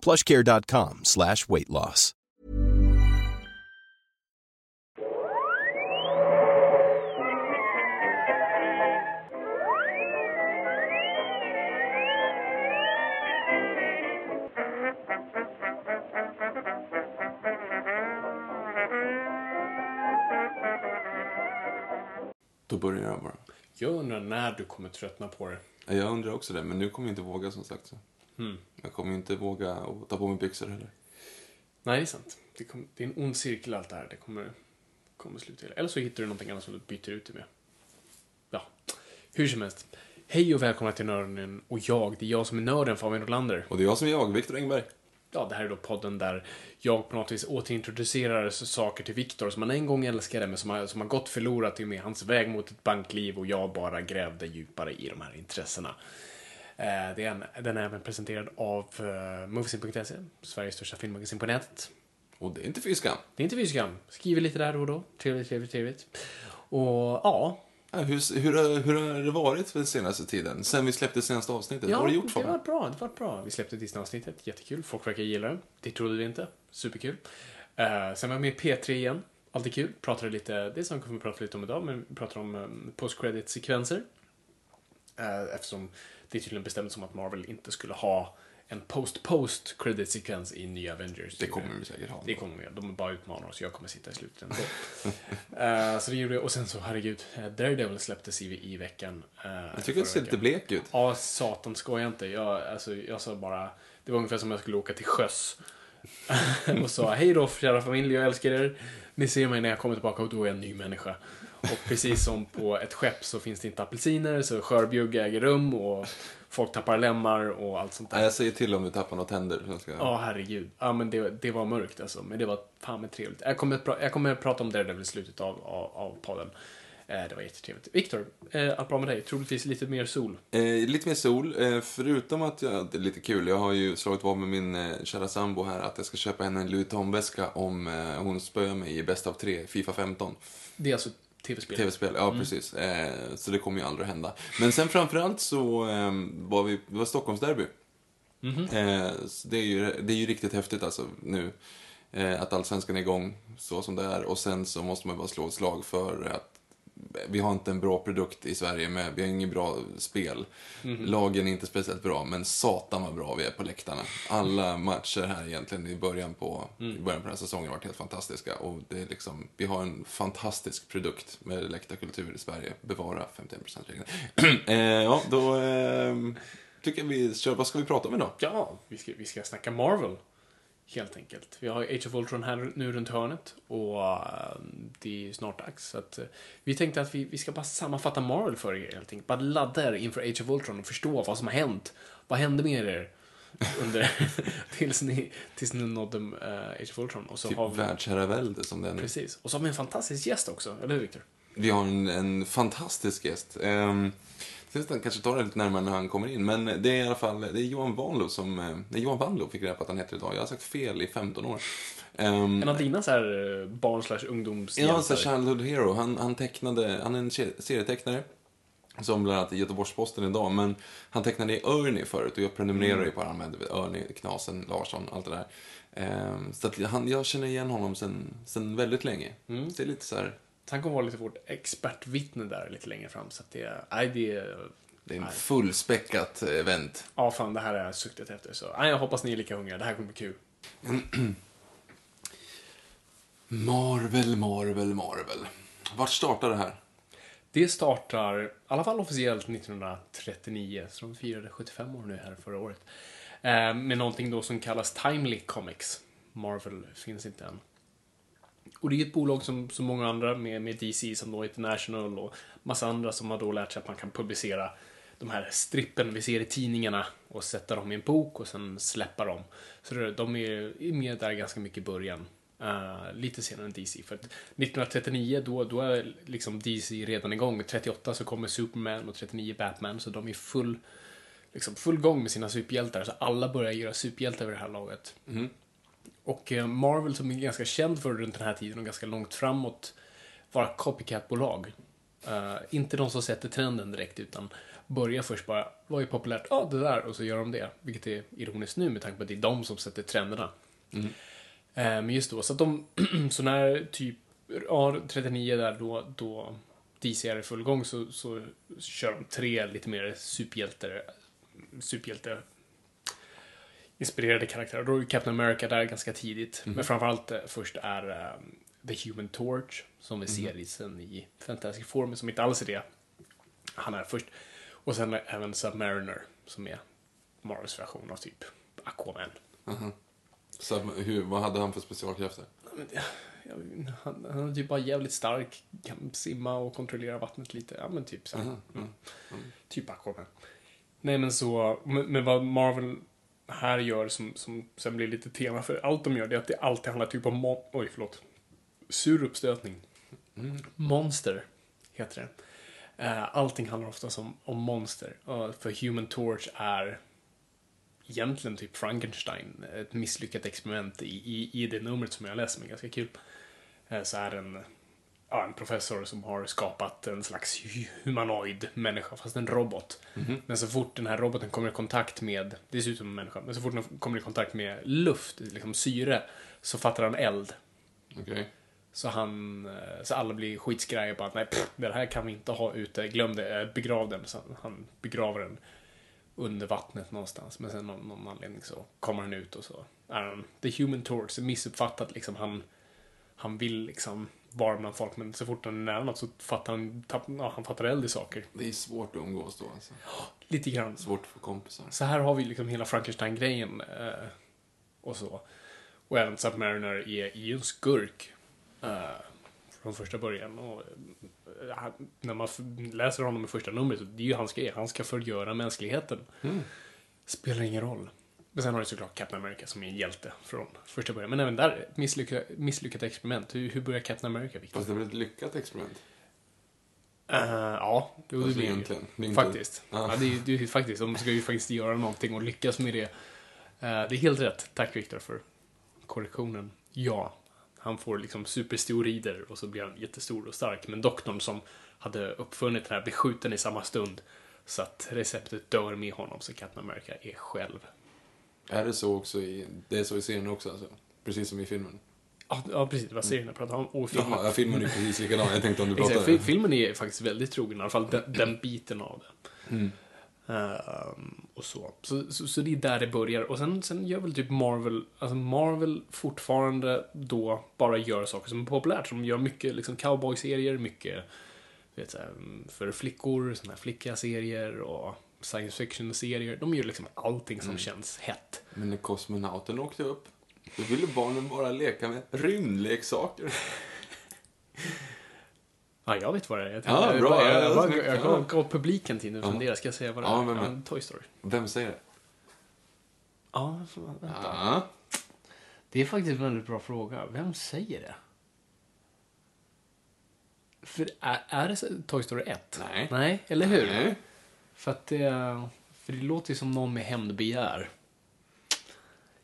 plushcare.com slash weight loss. Då börjar jag bara. Jag undrar när du kommer tröttna på det. Ja, Jag undrar också det, men nu kommer jag inte våga som sagt. Så. Jag kommer inte våga att ta på mig byxor heller. Nej, det är sant. Det, kom, det är en ond cirkel allt det här. Det kommer, kommer sluta. Eller så hittar du någonting annat som du byter ut det med. Ja, hur som helst. Hej och välkomna till Nörden och jag. Det är jag som är nörden, Fabian Rolander. Och det är jag som är jag, Viktor Engberg. Ja, det här är då podden där jag på något vis återintroducerar saker till Viktor som han en gång älskade men som har, som har gått förlorat i och med hans väg mot ett bankliv och jag bara grävde djupare i de här intressena. Eh, det är en, den är även presenterad av uh, Moviesin.se, Sveriges största filmmagasin på nätet. Och det är inte fiskam. Det är inte fyskam. Skriver lite där och då. Trevligt, trevligt, trevligt. Och ja. Hur, hur, har- hur har det varit för den senaste tiden? Sen vi släppte senaste avsnittet? ja Vad har du gjort det för var bra. Det var bra. Vi släppte Disney-avsnittet. Jättekul. Folk verkar gilla det. Det trodde vi inte. Superkul. Uh, sen var jag med i P3 igen. Alltid kul. Pratade lite, det som vi kommer prata lite om idag, men vi pratar om um, post-credit-sekvenser. Uh, eftersom det är tydligen bestämt som att Marvel inte skulle ha en post-post-credit-sekvens i nya Avengers. Det kommer vi säkert ha. Det kommer vi. De bara utmanar oss. Jag kommer sitta i slutet ändå. Eh, så det gjorde jag. Och sen så, herregud, eh, Daredevil släpptes i, i veckan. eh, Jag tycker att det ser lite blek ut. Ja, satan skoja inte. Jag, alltså, jag sa bara, det var ungefär som jag skulle åka till sjöss. och sa, hej då kära familj, jag älskar er. Ni ser mig när jag kommer tillbaka och då är jag en ny människa. Och precis som på ett skepp så finns det inte apelsiner, så skörbjugg äger rum och folk tappar lemmar och allt sånt där. Jag säger till om du tappar några tänder. Jag ska... Ja, herregud. Ja, men det, det var mörkt alltså. Men det var fan med trevligt. Jag kommer, jag kommer prata om Daredevil i slutet av, av, av podden. Eh, det var jättetrevligt. Viktor, eh, allt bra med dig? Troligtvis lite mer sol. Eh, lite mer sol, eh, förutom att jag, det är lite kul, jag har ju slagit vad med min eh, kära sambo här att jag ska köpa henne en Louis Vuitton-väska om hon spöar mig i bäst av tre, Fifa 15. Det är alltså tv-spel. Tv-spel, ja precis. Eh, så det kommer ju aldrig att hända. Men sen framförallt så eh, var vi, det var Stockholmsderby. Eh, så det, är ju, det är ju riktigt häftigt alltså nu. Eh, att allsvenskan är igång så som det är. Och sen så måste man bara slå ett slag för att vi har inte en bra produkt i Sverige med, vi har inget bra spel. Lagen är inte speciellt bra, men satan vad bra vi är på läktarna. Alla matcher här egentligen i början på, i början på den här säsongen har varit helt fantastiska. Och det är liksom, vi har en fantastisk produkt med läktarkultur i Sverige. Bevara 51%-regeln. eh, ja, då eh, tycker jag vi kör, vad ska vi prata om idag? Ja, vi ska, vi ska snacka Marvel. Helt enkelt. Vi har Age of Ultron här nu runt hörnet och eh, det är snart dags. Så att, eh, vi tänkte att vi, vi ska bara sammanfatta Marvel för er helt enkelt. Bara ladda er inför Age of Ultron och förstå vad som har hänt. Vad hände med er under, tills, ni, tills ni nådde uh, Age of Ultron. Och så Typ har vi, världsherravälde som det är nu. precis. Och så har vi en fantastisk gäst också, eller hur Victor? Vi har en, en fantastisk gäst. Um, jag kanske tar det lite närmare när han kommer in. Men det är i alla fall det är Johan Vanlo som... eh, Det är Johan Vanlo fick reda på att han heter idag. Jag har sagt fel i 15 år. Um, En av dina så här eh, barn slash Ja, ungdomshjältar. så Childhood Hero. Han, han tecknade, han är en se- serietecknare. Som bland annat i Göteborgs-Posten idag. Men han tecknade i Ernie förut och jag prenumererar ju på honom med Ernie, Knasen, Larsson, allt det där. Ehm, så att han, jag känner igen honom sen, sen väldigt länge. Så det är lite så här, Han kommer vara lite vårt expertvittne där lite längre fram. Så att det, nej, det är... det är en fullspäckat event. Ja, fan, det här har jag suktat efter. Så nej, jag hoppas ni är lika hungriga. Det här kommer bli kul. Marvel, Marvel, Marvel. Vart startar det här? Det startar, i alla fall officiellt, 1939. Så de firade 75 år nu här förra året. Eh, med någonting då som kallas Timely Comics. Marvel finns inte än. Och det är ett bolag som så många andra med, med DC som då International och massa andra som har då lärt sig att man kan publicera de här strippen vi ser i tidningarna och sätta dem i en bok och sen släppa dem. Så det, de är med där ganska mycket i början. Uh, lite senare än DC. För att 1939 då, då är liksom DC redan igång. 38 så kommer Superman och 39 Batman. Så de är full, liksom full gång med sina superhjältar. Så alla börjar göra superhjältar vid det här laget. Mm. Och eh, Marvel som är ganska känd för runt den här tiden och ganska långt framåt vara copycat-bolag. Eh, inte de som sätter trenden direkt utan börjar först bara, vad är populärt? Ja, det där och så gör de det. Vilket är ironiskt nu med tanke på att det är de som sätter trenderna. Eh, men just då, så att de, så när typ, ja, 39 där då, då DC är i full gång så, så kör de tre lite mer superhjältar, superhjälte inspirerade karaktärer. Då är Captain America där ganska tidigt. Men framförallt eh, först är eh, The Human Torch, som vi ser i, sen i Fantastic Four, som inte alls är det. Han är först. Och sen även Submariner, som är Marvels version av typ Aquaman. Så, hur, vad hade han för specialkrafter? Jag- Han, han är typ bara jävligt stark, kan simma och kontrollera vattnet lite. Ja, men typ så. Mm. Typ Aquaman. Nej, men så, men, men vad Marvel här gör som, som sen blir lite tema för allt de gör, det är att det alltid handlar typ om, mon- oj förlåt, sur uppstötning. Mm. Monster heter det. Eh, allting handlar oftast om, om monster. För Human Torch är egentligen typ Frankenstein, ett misslyckat experiment i, i, i det numret som jag läser men ganska kul. Eh, så är den ja, en professor som har skapat en slags hu- humanoid människa, fast en robot. Men så fort den här roboten kommer i kontakt med, det ser ut som en människa, men så fort den kommer i kontakt med luft, liksom syre, så fattar han eld. Okej. Så han, eh, så alla blir skitskraja på att nej, pff, det här kan vi inte ha ute, glöm det, eh, begrav den. Så han begraver den under vattnet någonstans. Men sen av någon anledning så kommer han ut och så är han the human torch, missuppfattat liksom. Han, han vill liksom vara bland folk, men så fort han är nära något så fattar han, tapp, ja, han fattar eld i saker. Det är svårt att umgås då alltså. Lite grann. Svårt få kompisar. Så här har vi liksom hela Frankenstein-grejen eh, och så. Och även Submariner är, ju en skurk eh, från första början. Och, eh, när man läser honom i första numret, så det är ju hans grej. Han ska förgöra mänskligheten. Spelar ingen roll. Men sen har du såklart Captain America som är en hjälte från första början. Men även där, ett misslyckat, misslyckat experiment. Hur, hur börjar Captain America, Victor? Fast det är väl ett lyckat experiment? Eh, ja, det Alltså, blir det ju. egentligen. Inte- Faktiskt. Ja. Ja. det, är, det är ju faktiskt. De ska ju faktiskt göra någonting och lyckas med det. Eh, det är helt rätt. Tack Viktor för korrektionen. Ja, han får liksom supersteroider och så blir han jättestor och stark. Men doktorn som hade uppfunnit det här blir skjuten i samma stund. Så att receptet dör med honom, så Captain America är själv. Är det så också i, det är så i serien också alltså? Precis som i filmen? Ja, ja precis. Vad serien jag pratade om. Och filmen. Jaha, ja, filmen är precis likadan. Jag tänkte om du Exakt, pratade... fi- filmen är faktiskt väldigt trogen, i alla fall den, den biten av det. Ehm, och så. Så, så. så det är där det börjar. Och sen, sen gör väl typ Marvel, alltså Marvel fortfarande då bara gör saker som är populärt. De gör mycket liksom cowboy-serier, mycket vet, så här, för flickor, såna här flickiga serier och science fiction-serier. De gör liksom allting som känns hett. Men när kosmonauten åkte upp, då ville barnen bara leka med rymdleksaker. Ja, jag vet vad det är. Jag, Ja, jag, bra. jag, jag, Ja, jag, jag, Ja. gav, gav publiken tid nu att Ja. fundera. Ska jag säga vad det Ja, är? vem en Toy Story. Vem säger det? Ja, vänta. Ja. Det är faktiskt en väldigt bra fråga. Vem säger det? För är, är det Toy Story 1? Nej. Nej, eller hur? Nej. För att det... För det låter ju som någon med hämndbegär.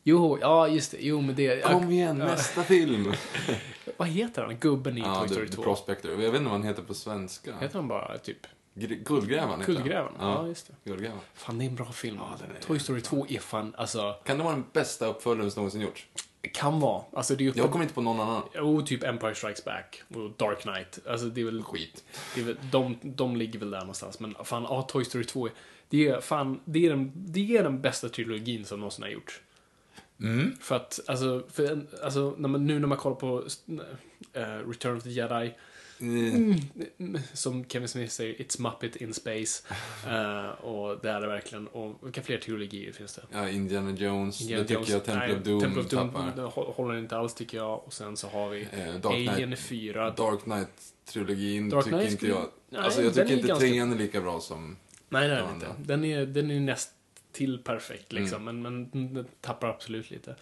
Jo, ja just det. Jo, men det... Kom igen, ja, nästa film! Vad heter han? Gubben i Ja, Toy Story The 2. Prospector. Jag vet inte vad han heter på svenska. Heter han bara typ Gr- Guldgrävaren. Guldgrävaren? Ja, Ja, just det. Guldgrävaren. Fan, det är en bra film. Ja, Toy Story 2 är fan, alltså... Kan det vara den bästa uppföljaren som någonsin gjorts? Kan vara. Alltså, det är. Jag kommer inte på någon annan. Jo, typ Empire Strikes Back och Dark Knight. Alltså, det är väl... Skit. Det är väl, de, de ligger väl där någonstans. Men fan, ja, Toy Story 2. är- Det är, fan, det är, den, det är den bästa trilogin som någonsin har gjorts. Mm. För att, alltså, för, alltså när man, nu när man kollar på eh, Return of the Jedi, Mm. som Kevin Smith säger, It's Muppet in Space. Eh, och det är det verkligen. Och vilka fler teorier finns det? Ja, Indiana Jones, Indiana det tycker Jones- jag Temple nej, of Doom Temple of Doom tappar. håller inte alls tycker jag. Och sen så har vi Eh, Dark Alien Knight, 4. Dark Knight-trilogin Dark tycker Knight inte jag. Nej, alltså jag tycker inte ganska- trean är lika bra som... Nej, det är den inte. Den är, den är näst till perfekt liksom. Men, men den tappar absolut lite.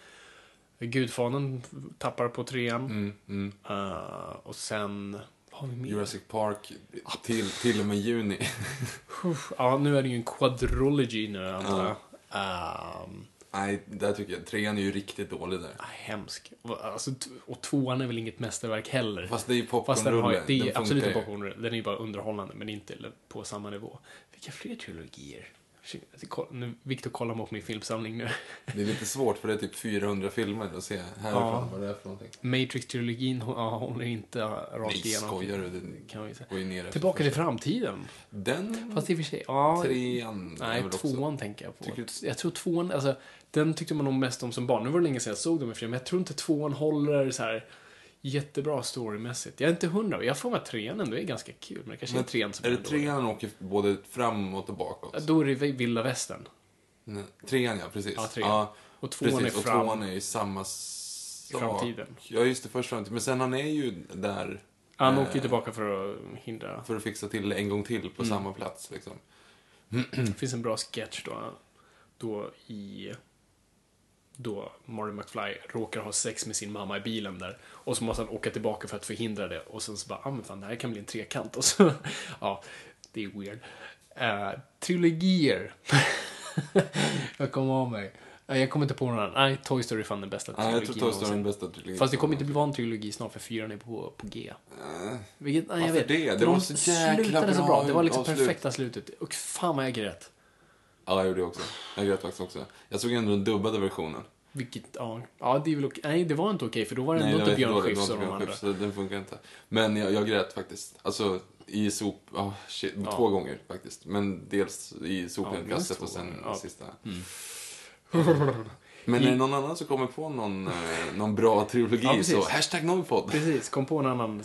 Gudfadern tappar på trean. Mm, mm. Eh, och sen, har vi mer? Jurassic Park till, till och med juni. Ja, nu är det ju en quadrology nu antar jag. Ehm, Nej, där tycker jag. Trean är ju riktigt dålig där. ah, hemsk. Alltså, och tvåan är väl inget mästerverk heller. Fast det är ju popcornrulle. det är Den absolut ju. popcornrulle. Den är ju bara underhållande, men inte på samma nivå. Vilka fler trilogier? Victor kollar mot min filmsamling nu. Det är lite svårt för det är typ 400 filmer att se härifrån vad det är för någonting. Matrix-trilogin hå- ja, håller inte rakt Nej, igenom. skojar du? Kan Det vi säga. går ju ner Tillbaka till framtiden. Den Fast i och för sig, ja. trean Nej, väl också- tvåan tänker jag på. Tycker Jag tror tvåan, alltså, den tyckte man nog mest om som barn. Nu var det länge sedan jag såg dem i men jag tror inte tvåan håller så här jättebra storymässigt. Jag är inte hundra, jag får med att trean ändå är ganska kul, men det kanske är trean som Är det dålig. trean han åker både framåt och bakåt? Ja, Då är det vilda västern. Nej, Trean ja, precis. Ja, trean. Och tvåan precis. är Och fram- tvåan är i samma sak. Framtiden. Ja, just det. Först framtiden. Men sen han är ju där Han Eh. åker ju tillbaka för att hindra. för att fixa till det en gång till på Mm. samma plats. Liksom. Det finns en bra sketch då, då i... Då Marty McFly råkar ha sex med sin mamma i bilen där. Och så måste han åka tillbaka för att förhindra det. Och sen så bara, ah men fan det här kan bli en trekant. Och så, ja, det är weird. Uh, trilogier. jag kommer av mig. Eh, Jag kommer inte på några. Nej, Toy Story är fan den bästa Ja, jag trilogin tror Toy Story är den bästa trilogin. Fast det kommer inte bli vara en trilogi snart för fyran är på, på G. Eh, Vilket, nej, jag vet. det? Det För var de så jäkla så bra. Det var liksom perfekta slutet. Och fan vad jag grät. Ja, jag gjorde det också. Jag grät faktiskt också. Jag såg ändå den dubbade versionen. Vilket, ja. Ja, det är väl okej. Nej, det var inte okej för då var det ändå inte Björn. Skifs och de andra. Så den funkar inte. Men jag, jag grät faktiskt. Alltså, i sop... ah, shit. Ja. Två gånger faktiskt. Men dels i sopinkastet två och sen ja. sista. Men I- är det någon annan som kommer på någon, eh, någon bra trilogi Ja, så hashtag Noipod. Precis, kom på en annan.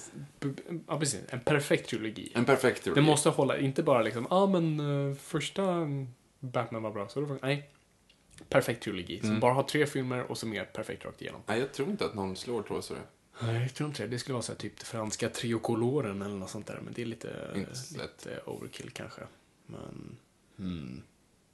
Ja, precis. En perfekt trilogi. En perfekt trilogi. Den måste hålla, inte bara liksom, ja ah, men uh, första Batman var bra, så då nej. Perfekt trilogi. Mm. Som bara har tre filmer och som är perfekt rakt igenom. Nej, jag tror inte att någon slår Toy Story. Nej, jag tror inte det. Det skulle vara så här, typ franska triokoloren eller något sånt där. Men det är lite, så lite overkill kanske. Men... Hmm.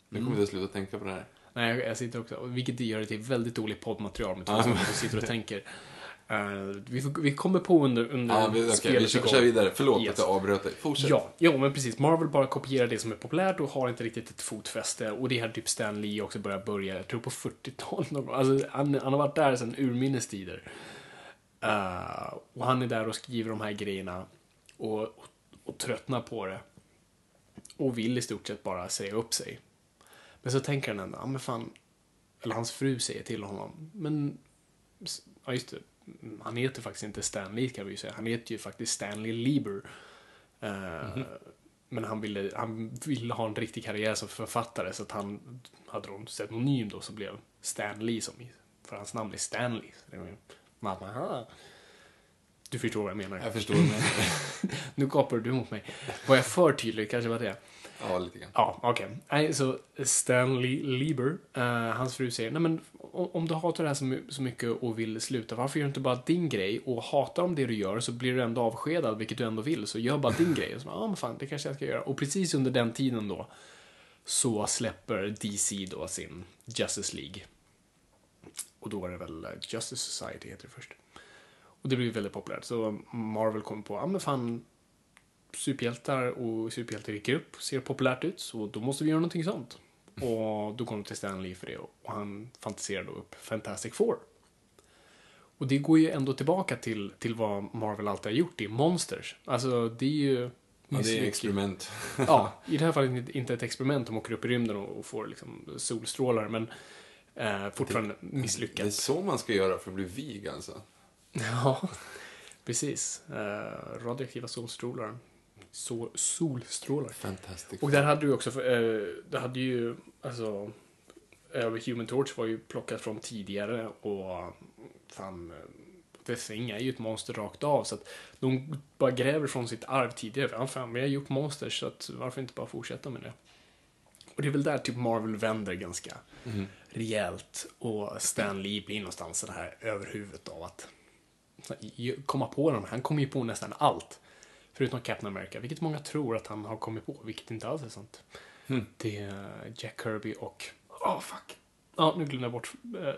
Nu kommer jag sluta tänka på det här. Nej, jag, sitter också, vilket gör det till väldigt dåligt poddmaterial med två som sitter och tänker. Eh, vi, får- vi kommer på under, under Ja, vi, okej, vi kör, vidare. Förlåt Yes. att jag avbröt dig. Fortsätt. Ja, jo, men precis. Marvel bara kopierar det som är populärt och har inte riktigt ett fotfäste. Och det har typ Stan Lee också börjat börja, jag tror på 40-talet någon gång. Alltså, han, han har varit där sedan urminnes tider. Eh, och han är där och skriver de här grejerna och, och, och tröttnar på det. Och vill i stort sett bara säga upp sig. Men så tänker han ändå, ja men fan, eller hans fru säger till honom, men, ja just det, han heter faktiskt inte Stan Lee kan vi ju säga, han heter ju faktiskt Stanley Lieber. Eh, Men han ville, han ville ha en riktig karriär som författare så att han hade någon pseudonym då som blev Stan Lee som, för hans namn är Stanley. Så det var ju, "Ah." Du förstår vad jag menar. Jag förstår. Men... Nu gapar du mot mig. Var jag för tydlig? Kanske var det. ja, lite grann. Ja, okej. Nej, så Stanley Lieber, eh, hans fru säger, nej men om, du hatar det här så, my- så mycket och vill sluta, varför gör du inte bara din grej och hatar om det du gör så blir du ändå avskedad, vilket du ändå vill, så gör bara din grej. Och så, ja men fan, det kanske jag ska göra. Och precis under den tiden då så släpper DC då sin Justice League. Och då var det väl eh, Justice Society heter det först. Och det blev väldigt populärt, så Marvel kom på, ja men fan, superhjältar och superhjältar dyker upp, ser populärt ut, så då måste vi göra någonting sånt. Och då kom de till Stan Lee för det och han fantiserade upp Fantastic Four. Och det går ju ändå tillbaka till, till vad Marvel alltid har gjort i Monsters. Alltså, det är ju... Ja, det är experiment. Ja, i det här fallet inte- ett experiment. De åker upp i rymden och får liksom solstrålar, men eh, fortfarande Det är misslyckat. så man ska göra för att bli vig alltså. Ja, precis. Eh, radioaktiva solstrålar. Så, solstrålar. Fantastic. Och där hade du också, eh, det hade ju, alltså, över Human Torch var ju plockat från tidigare och fan, eh, The Thing är ju ett monster rakt av så att de bara gräver från sitt arv tidigare. Ja, fan, vi har gjort monsters så att varför inte bara fortsätta med det? Och det är väl där typ Marvel vänder ganska rejält och Stan Lee blir någonstans så här över huvudet av att komma på dem. Han kommer ju på nästan allt. Förutom Captain America, vilket många tror att han har kommit på, vilket inte alls är sant. Det är Jack Kirby och... Åh, fuck. Ja, nu glömde jag bort. eh,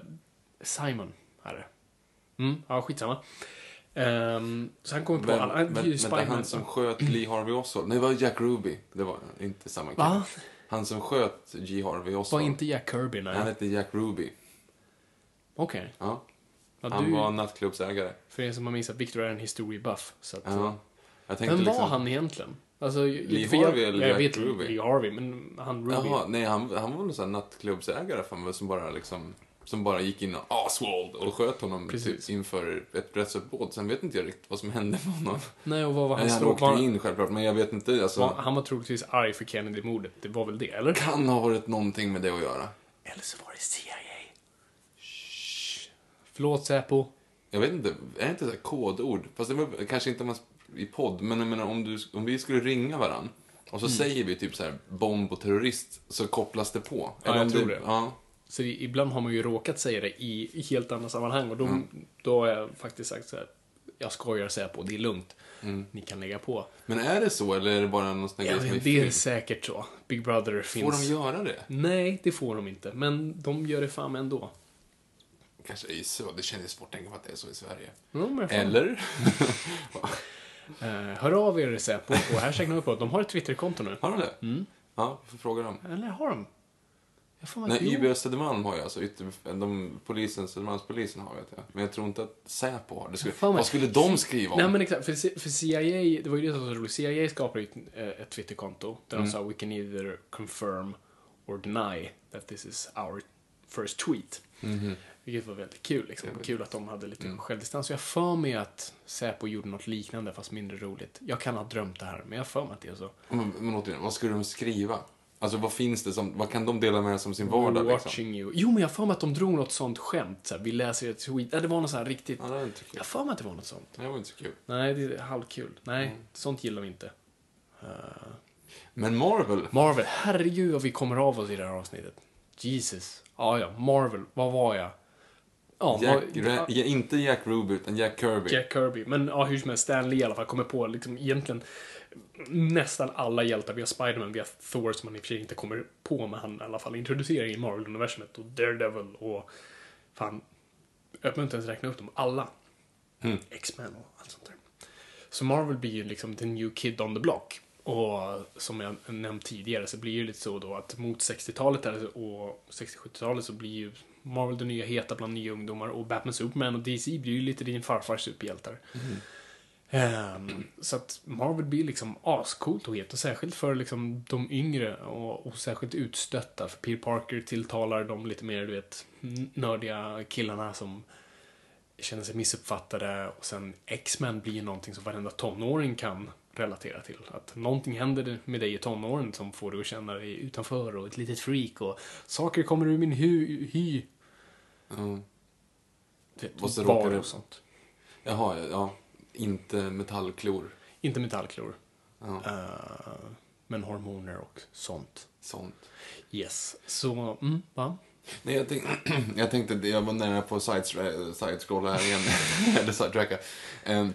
Simon är det. Mm, ja, skitsamma. Um, så han kommer på Men, alla... men, Han men, ju det är han som sköt Lee Harvey Oswald. Nej, det var Jack Ruby. Det var inte samma kille. Va? Han som sköt G. Harvey Oswald. Var inte Jack Kirby, nej. Han hette Jack Ruby. Okej. Ja. Ja, Han du, var nattklubbsägare. För er som har missat, Victor är en historiebuff. Så att, Ja. Jag tänkte Vem var liksom... han egentligen? Alltså, Lee för jag- Harvey eller jag vet Ruby? Lee Harvey, men han Ruby. Jaha, nej, han, han var någon sån här nattklubbsägare för mig, som bara liksom... Som bara gick in och Oswald och sköt honom Precis. typ, inför ett rättsuppbåd. Sen vet inte jag riktigt vad som hände med honom. Nej, och vad var Han, hans han åkte var, in självklart, men jag vet inte. Alltså, var, Han var troligtvis arg för Kennedy-mordet. Det var väl det, eller? kan ha varit någonting med det att göra. Eller så var det CIA. Förlåt, Säpo. Jag vet inte, är det inte så kodord? Fast det var kanske inte man i podd, men jag menar om, du, om vi skulle ringa varann och Mm. så säger vi typ så här bomb och terrorist, så kopplas det på. Ja, jag om tror det. Ja, Så ibland har man ju råkat säga det i, i helt andra sammanhang och då, Mm. då har jag faktiskt sagt så här. Jag skojar Säpo, det är lugnt. Mm. Ni kan lägga på. men är det så eller är det bara någon sån Ja, grej som är det är säkert så. Big Brother Får finns. de göra det? Nej, det får de inte. Men de gör det fan ändå. Kanske i så, det känns svårt att tänka på att det är så i Sverige. Fan. Eller? Eh, hör av er Säpo och hashtag nu på. De har ett Twitterkonto nu. Har de det? Mm. Ja, vi får fråga dem. Eller har de? Jag får Nej. YB Södermalm har ju alltså ytter, de, polisen, Södermalmspolisen har vet jag. Men jag tror inte att Säpo har det. Skulle, vad skulle de skriva om? Nej men exakt, för, för CIA, det var ju det som var så roligt. CIA skapade ju ett, eh, ett Twitterkonto där Mm. de sa we can either confirm or deny that this is our first tweet. Mhm. Vilket var väldigt kul liksom. Kul att de hade lite Mm. självdistans. Jag för mig att Säpo gjorde något liknande fast mindre roligt. Jag kan ha drömt det här, men jag för mig att det är så. Men, men återigen, vad skulle de skriva? Alltså vad finns det som, vad kan de dela med sig om sin vardag We're liksom? watching you. Jo, men jag för mig att de drog något sånt skämt. Så vi läser ett tweet. Ja, det var något så här riktigt. Ja, det var inte Jag kul. har för mig att det var något sånt. Det var inte så kul. Nej, det är halvkul. Nej, Mm. sånt gillar vi inte. Eh, Men Marvel, Marvel, herregud vad vi kommer av oss i det här avsnittet. Jesus. Ja, ja, Marvel, vad var jag? Ja, Jack, vad- ja, inte Jack Ruby utan Jack Kirby. Jack Kirby. Men ja, hur som helst, Stan Lee i alla fall kommer på liksom egentligen nästan alla hjältar. Vi har Spiderman, vi har Thor som man i och för sig inte kommer på, men han i alla fall introducerar i Marvel-universumet och Daredevil och fan, jag behöver inte ens räkna upp dem, alla. Mm. X-Men och allt sånt där. Så Marvel blir ju liksom the new kid on the block. Och som jag nämnt tidigare så blir det ju lite så då att mot 60-talet och 60-70-talet så blir ju Marvel det nya heta bland nya ungdomar och Batman, Superman och DC blir ju lite din farfars superhjältar. Ehm, så att Marvel blir liksom ascoolt och het och särskilt för liksom de yngre och, och särskilt utstötta. För Peter Parker tilltalar de lite mer, du vet, nördiga killarna som känner sig missuppfattade och sen X-Men blir ju någonting som varenda tonåring kan relatera till. Att någonting händer med dig i tonåren som får dig att känna dig utanför och ett litet freak och saker kommer ur min hy. hy. Mm. Vet, Och så bar råkar det- och sånt. Jaha, ja, ja. Inte metallklor. Inte metallklor. Ja, eh, men hormoner och sånt. sånt. Yes. Så, mm, va? Nej, jag, tänk, jag tänkte, jag var nära på side- side-scrolla här igen, eller sidetracka. Um,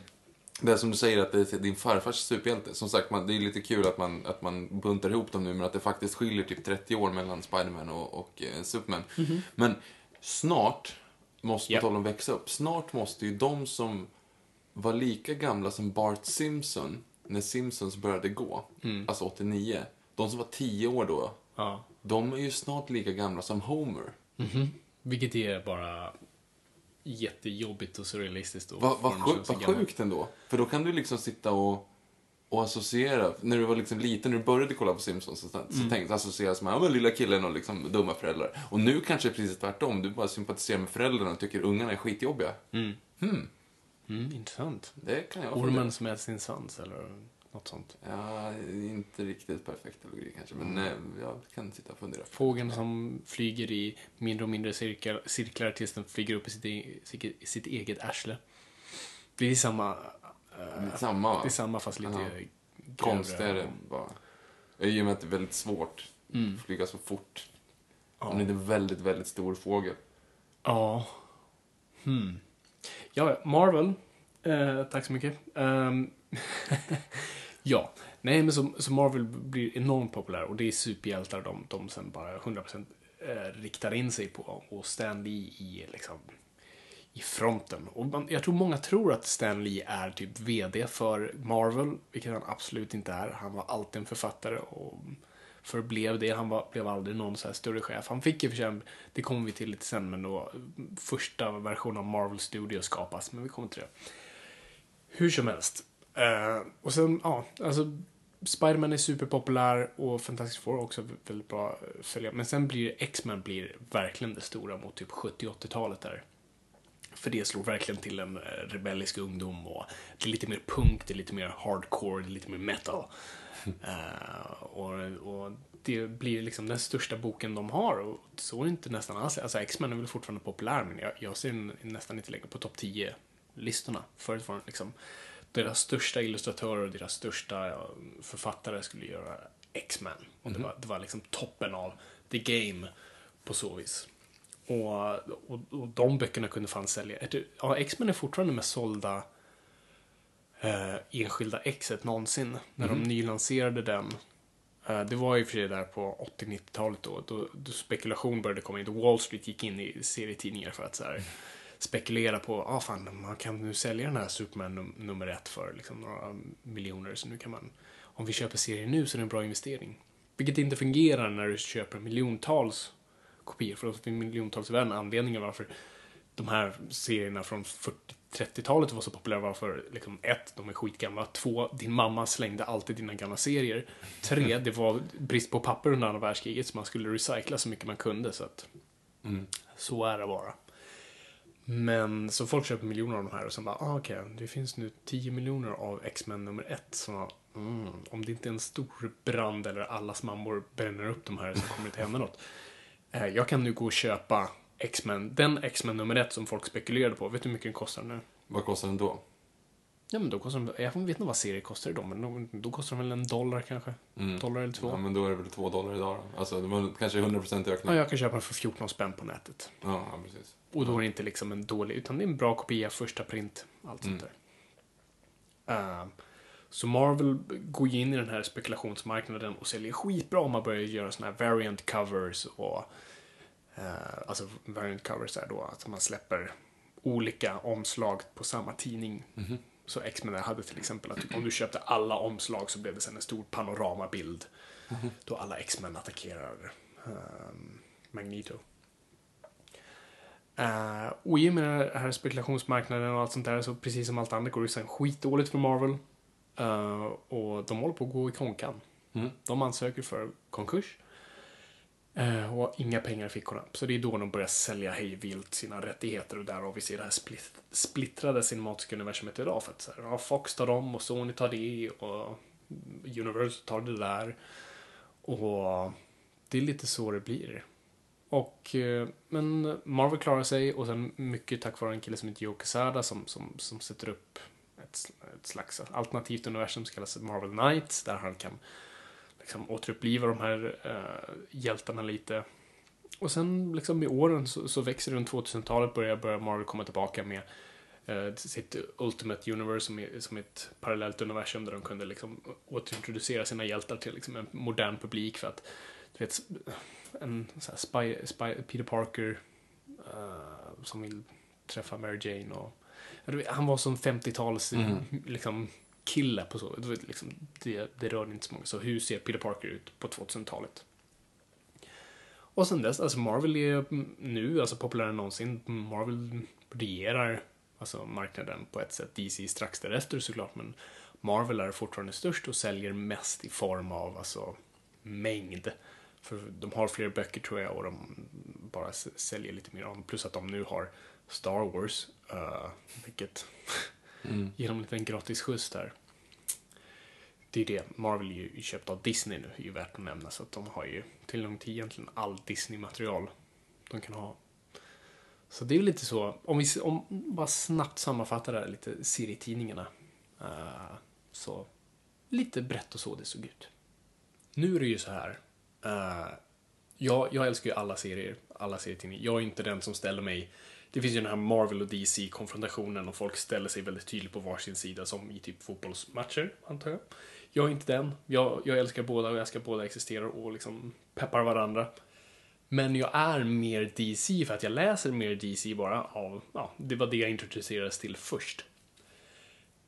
det är som du säger att det är din farfars superhjälte. Som sagt, man, det är lite kul att man, att man buntar ihop dem nu, men att det faktiskt skiljer typ 30 år mellan Spiderman och, och eh, Superman. Men snart, måste, Ja. på tal om växa upp, snart måste ju de som var lika gamla som Bart Simpson, när Simpsons började gå, alltså 89, de som var 10 år då, Ja. de är ju snart lika gamla som Homer. Vilket är bara jättejobbigt och surrealistiskt. och Vad vad sjuk, vad sjukt ändå. För då kan du liksom sitta och, och associera. När du var liksom liten, när du började kolla på Simpsons, så, så Mm. tänkte associera som ja, men lilla killen och liksom dumma föräldrar. Och nu kanske det är precis tvärtom. Du bara sympatiserar med föräldrarna och tycker ungarna är skitjobbiga. Mm, intressant. Det kan jag Ormen som äter sin svans, eller? Något sånt. Ja, inte riktigt perfekt allegori kanske, men Mm. eh, jag kan sitta och fundera. Fågeln som flyger i mindre och mindre cirklar, cirklar tills den flyger upp i sitt, e- sitt, sitt eget arsle. Det är samma... eh, Lite samma va? det är samma fast lite Ja. grövre. Konstigare bara. I och med att det är väldigt svårt Mm. att flyga så fort. Ja. Om det är en väldigt, väldigt stor fågel. Ja. Hmm. Ja, Marvel. Eh, tack så mycket. Ehm, ja. Nej, men så, så Marvel blir enormt populär och det är superhjältar de, de sen bara 100% eh, riktar in sig på. Och Stan Lee i, liksom, i fronten. Och man, jag tror många tror att Stan Lee är typ VD för Marvel, vilket han absolut inte är. Han var alltid en författare och förblev det. Han var, blev aldrig någon så här större chef. Han fick ju för sig, det kommer vi till lite sen, men då första versionen av Marvel Studios skapas, men vi kommer till det. Hur som helst. Eh, och sen, ja, alltså Spiderman är superpopulär och Fantastic Four också väldigt bra följa. Men sen blir X-Men blir verkligen det stora mot typ 70-80-talet där. För det slår verkligen till en eh, rebellisk ungdom och det är lite mer punk, det är lite mer hardcore, det är lite mer metal. Eh, och, och det blir liksom den största boken de har och så är det inte nästan alls. Alltså X-Men är väl fortfarande populär men jag, jag ser den nästan inte längre på topp 10-listorna. Förut var den liksom deras största illustratörer och deras största författare skulle göra X-Men. Och det, var, det var liksom toppen av the game på så vis. Och, och, och de böckerna kunde fan sälja. Ja, X-Men är fortfarande mest sålda eh, enskilda exet någonsin. När de nylanserade den. Eh, det var ju för sig där på 80-90-talet då, då, då spekulation började komma in. Då Wall Street gick in i serietidningar för att så här, spekulera på, ah fan, man kan nu sälja den här Superman num nummer ett för liksom, några miljoner. Så nu kan man, om vi köper serien nu så är det en bra investering. Vilket inte fungerar när du köper miljontals kopior. För det finns miljontals värden anledningar varför de här serierna från 40-30-talet var så populära var för liksom, ett, de är skitgamla. Två, din mamma slängde alltid dina gamla serier. Tre, det var brist på papper under andra världskriget så man skulle recycla så mycket man kunde. Så att Mm. så är det bara. Men så folk köper miljoner av de här och sen bara, ah, okej, det finns nu 10 miljoner av X-Men nummer ett. Så mm, om det inte är en stor brand eller allas mammor bränner upp de här så kommer det inte hända något. Eh, jag kan nu gå och köpa X-Men, den X-Men nummer ett som folk spekulerade på. Vet du hur mycket den kostar nu? Vad kostar den då? Ja, men då kostar den, jag vet inte vad serier kostar idag, men då, då kostar den väl en dollar kanske? Mm. Dollar eller två? Ja, Ja, men då är det väl två dollar idag då. Alltså, det var kanske 100% ökning. jag kan köpa den för 14 spänn på nätet. Ja, ja, precis. Och då är det inte liksom en dålig, utan det är en bra kopia, första print, allt sånt där. Eh, så Marvel går ju in i den här spekulationsmarknaden och säljer skitbra om man börjar göra såna här variant covers och eh, alltså variant covers är då att man släpper olika omslag på samma tidning. Så X-Men hade till exempel att om du köpte alla omslag så blev det sen en stor panoramabild. Då alla X-Men attackerar ehm, Magneto. Uh, och i och med den här spekulationsmarknaden och allt sånt där så precis som allt annat går det sen skitdåligt för Marvel. Eh, och de håller på att gå i konkan. Mm. De ansöker för konkurs. Eh, och inga pengar i fickorna. Så det är då de börjar sälja hejvilt sina rättigheter och därav vi ser det här split, splittrade cinematiska universumet idag. För att så här, ja, Fox tar dem och Sony tar det och Universal tar det där. Och det är lite så det blir. Och, eh, men Marvel klarar sig och sen mycket tack vare en kille som heter Joe Quesada som, som, som sätter upp ett, ett slags alternativt universum som kallas Marvel Knights där han kan liksom återuppliva de här eh, hjältarna lite. Och sen liksom med åren så, så växer runt 2000-talet börjar, börjar Marvel komma tillbaka med eh, sitt Ultimate Universe som är, som är ett parallellt universum där de kunde liksom återintroducera sina hjältar till liksom en modern publik för att du vet, en så spy, spy, Peter Parker eh, som vill träffa Mary Jane och vet, han var som 50-tals Mm. liksom, kille på så. det, liksom, det, det rörde inte så många. Så hur ser Peter Parker ut på 2000-talet? Och sen dess, alltså Marvel är nu alltså populärare än någonsin. Marvel regerar alltså marknaden på ett sätt. DC strax därefter såklart, men Marvel är fortfarande störst och säljer mest i form av alltså mängd. För de har fler böcker tror jag och de bara säljer lite mer av dem. Plus att de nu har Star Wars, uh, vilket Mm. Ge dem en liten gratis skjuts där. det är det. Marvel är ju köpt av Disney nu, är ju värt att nämna. Så att de har ju tillgång till egentligen all Disney-material de kan ha. Så det är ju lite så, om vi om, bara snabbt sammanfattar det här, lite serietidningarna. Uh, så lite brett och så det såg ut. Nu är det ju så här. Uh, jag, jag älskar ju alla serier, alla serietidningar. Jag är inte den som ställer mig det finns ju den här Marvel och DC-konfrontationen och folk ställer sig väldigt tydligt på varsin sida som i typ fotbollsmatcher, antar jag. Jag är inte den. Jag, jag älskar båda och jag älskar båda existerar och liksom peppar varandra. Men jag är mer DC för att jag läser mer DC bara av, ja, det var det jag introducerades till först.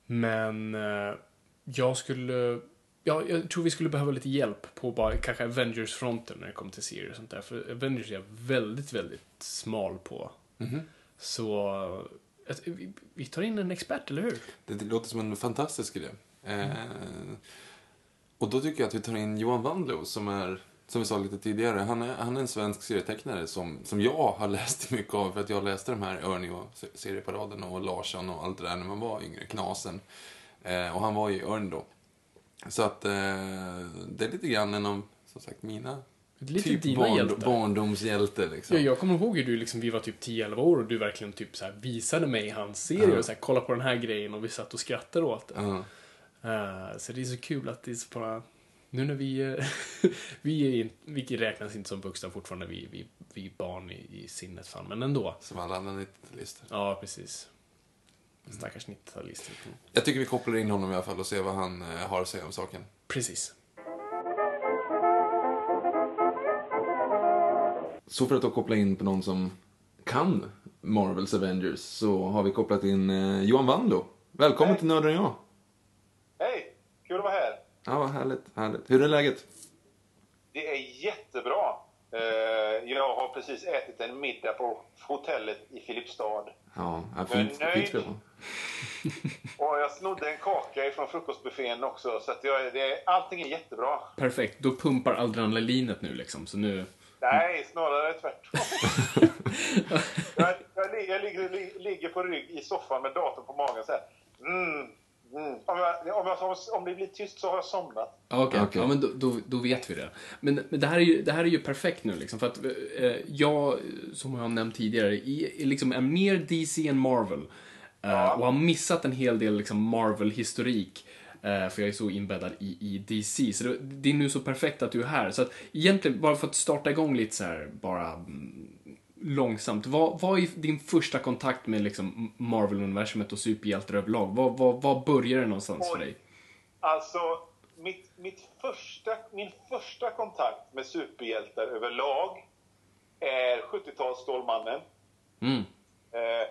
Men eh, jag skulle, ja, jag tror vi skulle behöva lite hjälp på bara kanske Avengers-fronten när det kommer till serier och sånt där. För Avengers är jag väldigt, väldigt smal på. Mm -hmm. Så vi tar in en expert, eller hur? Det, det låter som en fantastisk idé. Eh, och då tycker jag att vi tar in Johan Wandlo som är, som vi sa lite tidigare, han är, han är en svensk serietecknare som, som jag har läst mycket av för att jag läste de här Örni och serieparaden och Larsson och allt det där när man var yngre, Knasen. Eh, och han var i Örn då. Så att eh, det är lite grann en av, som sagt, mina Lite typ dina barn, hjältar. barndomshjälte liksom. Ja, jag kommer ihåg hur du liksom, vi var typ 10-11 år och du verkligen typ så här visade mig hans serie uh. och så här, kolla på den här grejen och vi satt och skrattade åt det. Uh. Uh, så det är så kul att det är så bara, nu när vi, vi, är, vi räknas inte som vuxna fortfarande, vi, vi, vi är barn i, i sinnet fan, men ändå. Som alla andra 90-talister. Ja, precis. Stackars 90-talister. Jag tycker vi kopplar in honom i alla fall och ser vad han eh, har att säga om saken. Precis. Så för att då koppla in på någon som kan Marvels Avengers så har vi kopplat in eh, Johan Wandlo. Välkommen Hej. till Nörden jag. Hej! Kul att vara här. Ja, vad härligt, härligt. Hur är läget? Det är jättebra. Eh, jag har precis ätit en middag på hotellet i Filipstad. Ja, fint, jag är nöjd. Fint och jag snodde en kaka ifrån frukostbuffén också, så att jag, det, allting är jättebra. Perfekt, då pumpar adrenalinet nu liksom, så nu... Nej, snarare tvärtom. jag, jag, jag ligger, ligger, på rygg i soffan med datorn på magen så här. Mm, Mm. Om, jag, om, jag, om det blir tyst så har jag somnat. Okej, okay. okay. ja, men då, då, då, vet vi det. Men, men det, här är ju, det här är ju perfekt nu liksom, för att eh, jag, som jag har nämnt tidigare, är, liksom är mer DC än Marvel. Eh, ja. Och har missat en hel del liksom, Marvel-historik. Eh, för jag är så inbäddad i, i DC. Så det, det, är nu så perfekt att du är här. Så att egentligen, bara för att starta igång lite så här, bara mm, långsamt. Vad, vad är din första kontakt med liksom Marvel-universumet och superhjältar överlag? Vad, vad, vad börjar det någonstans för dig? Alltså, mitt, mitt första, min första kontakt med superhjältar överlag är 70-tals Mm. Eh,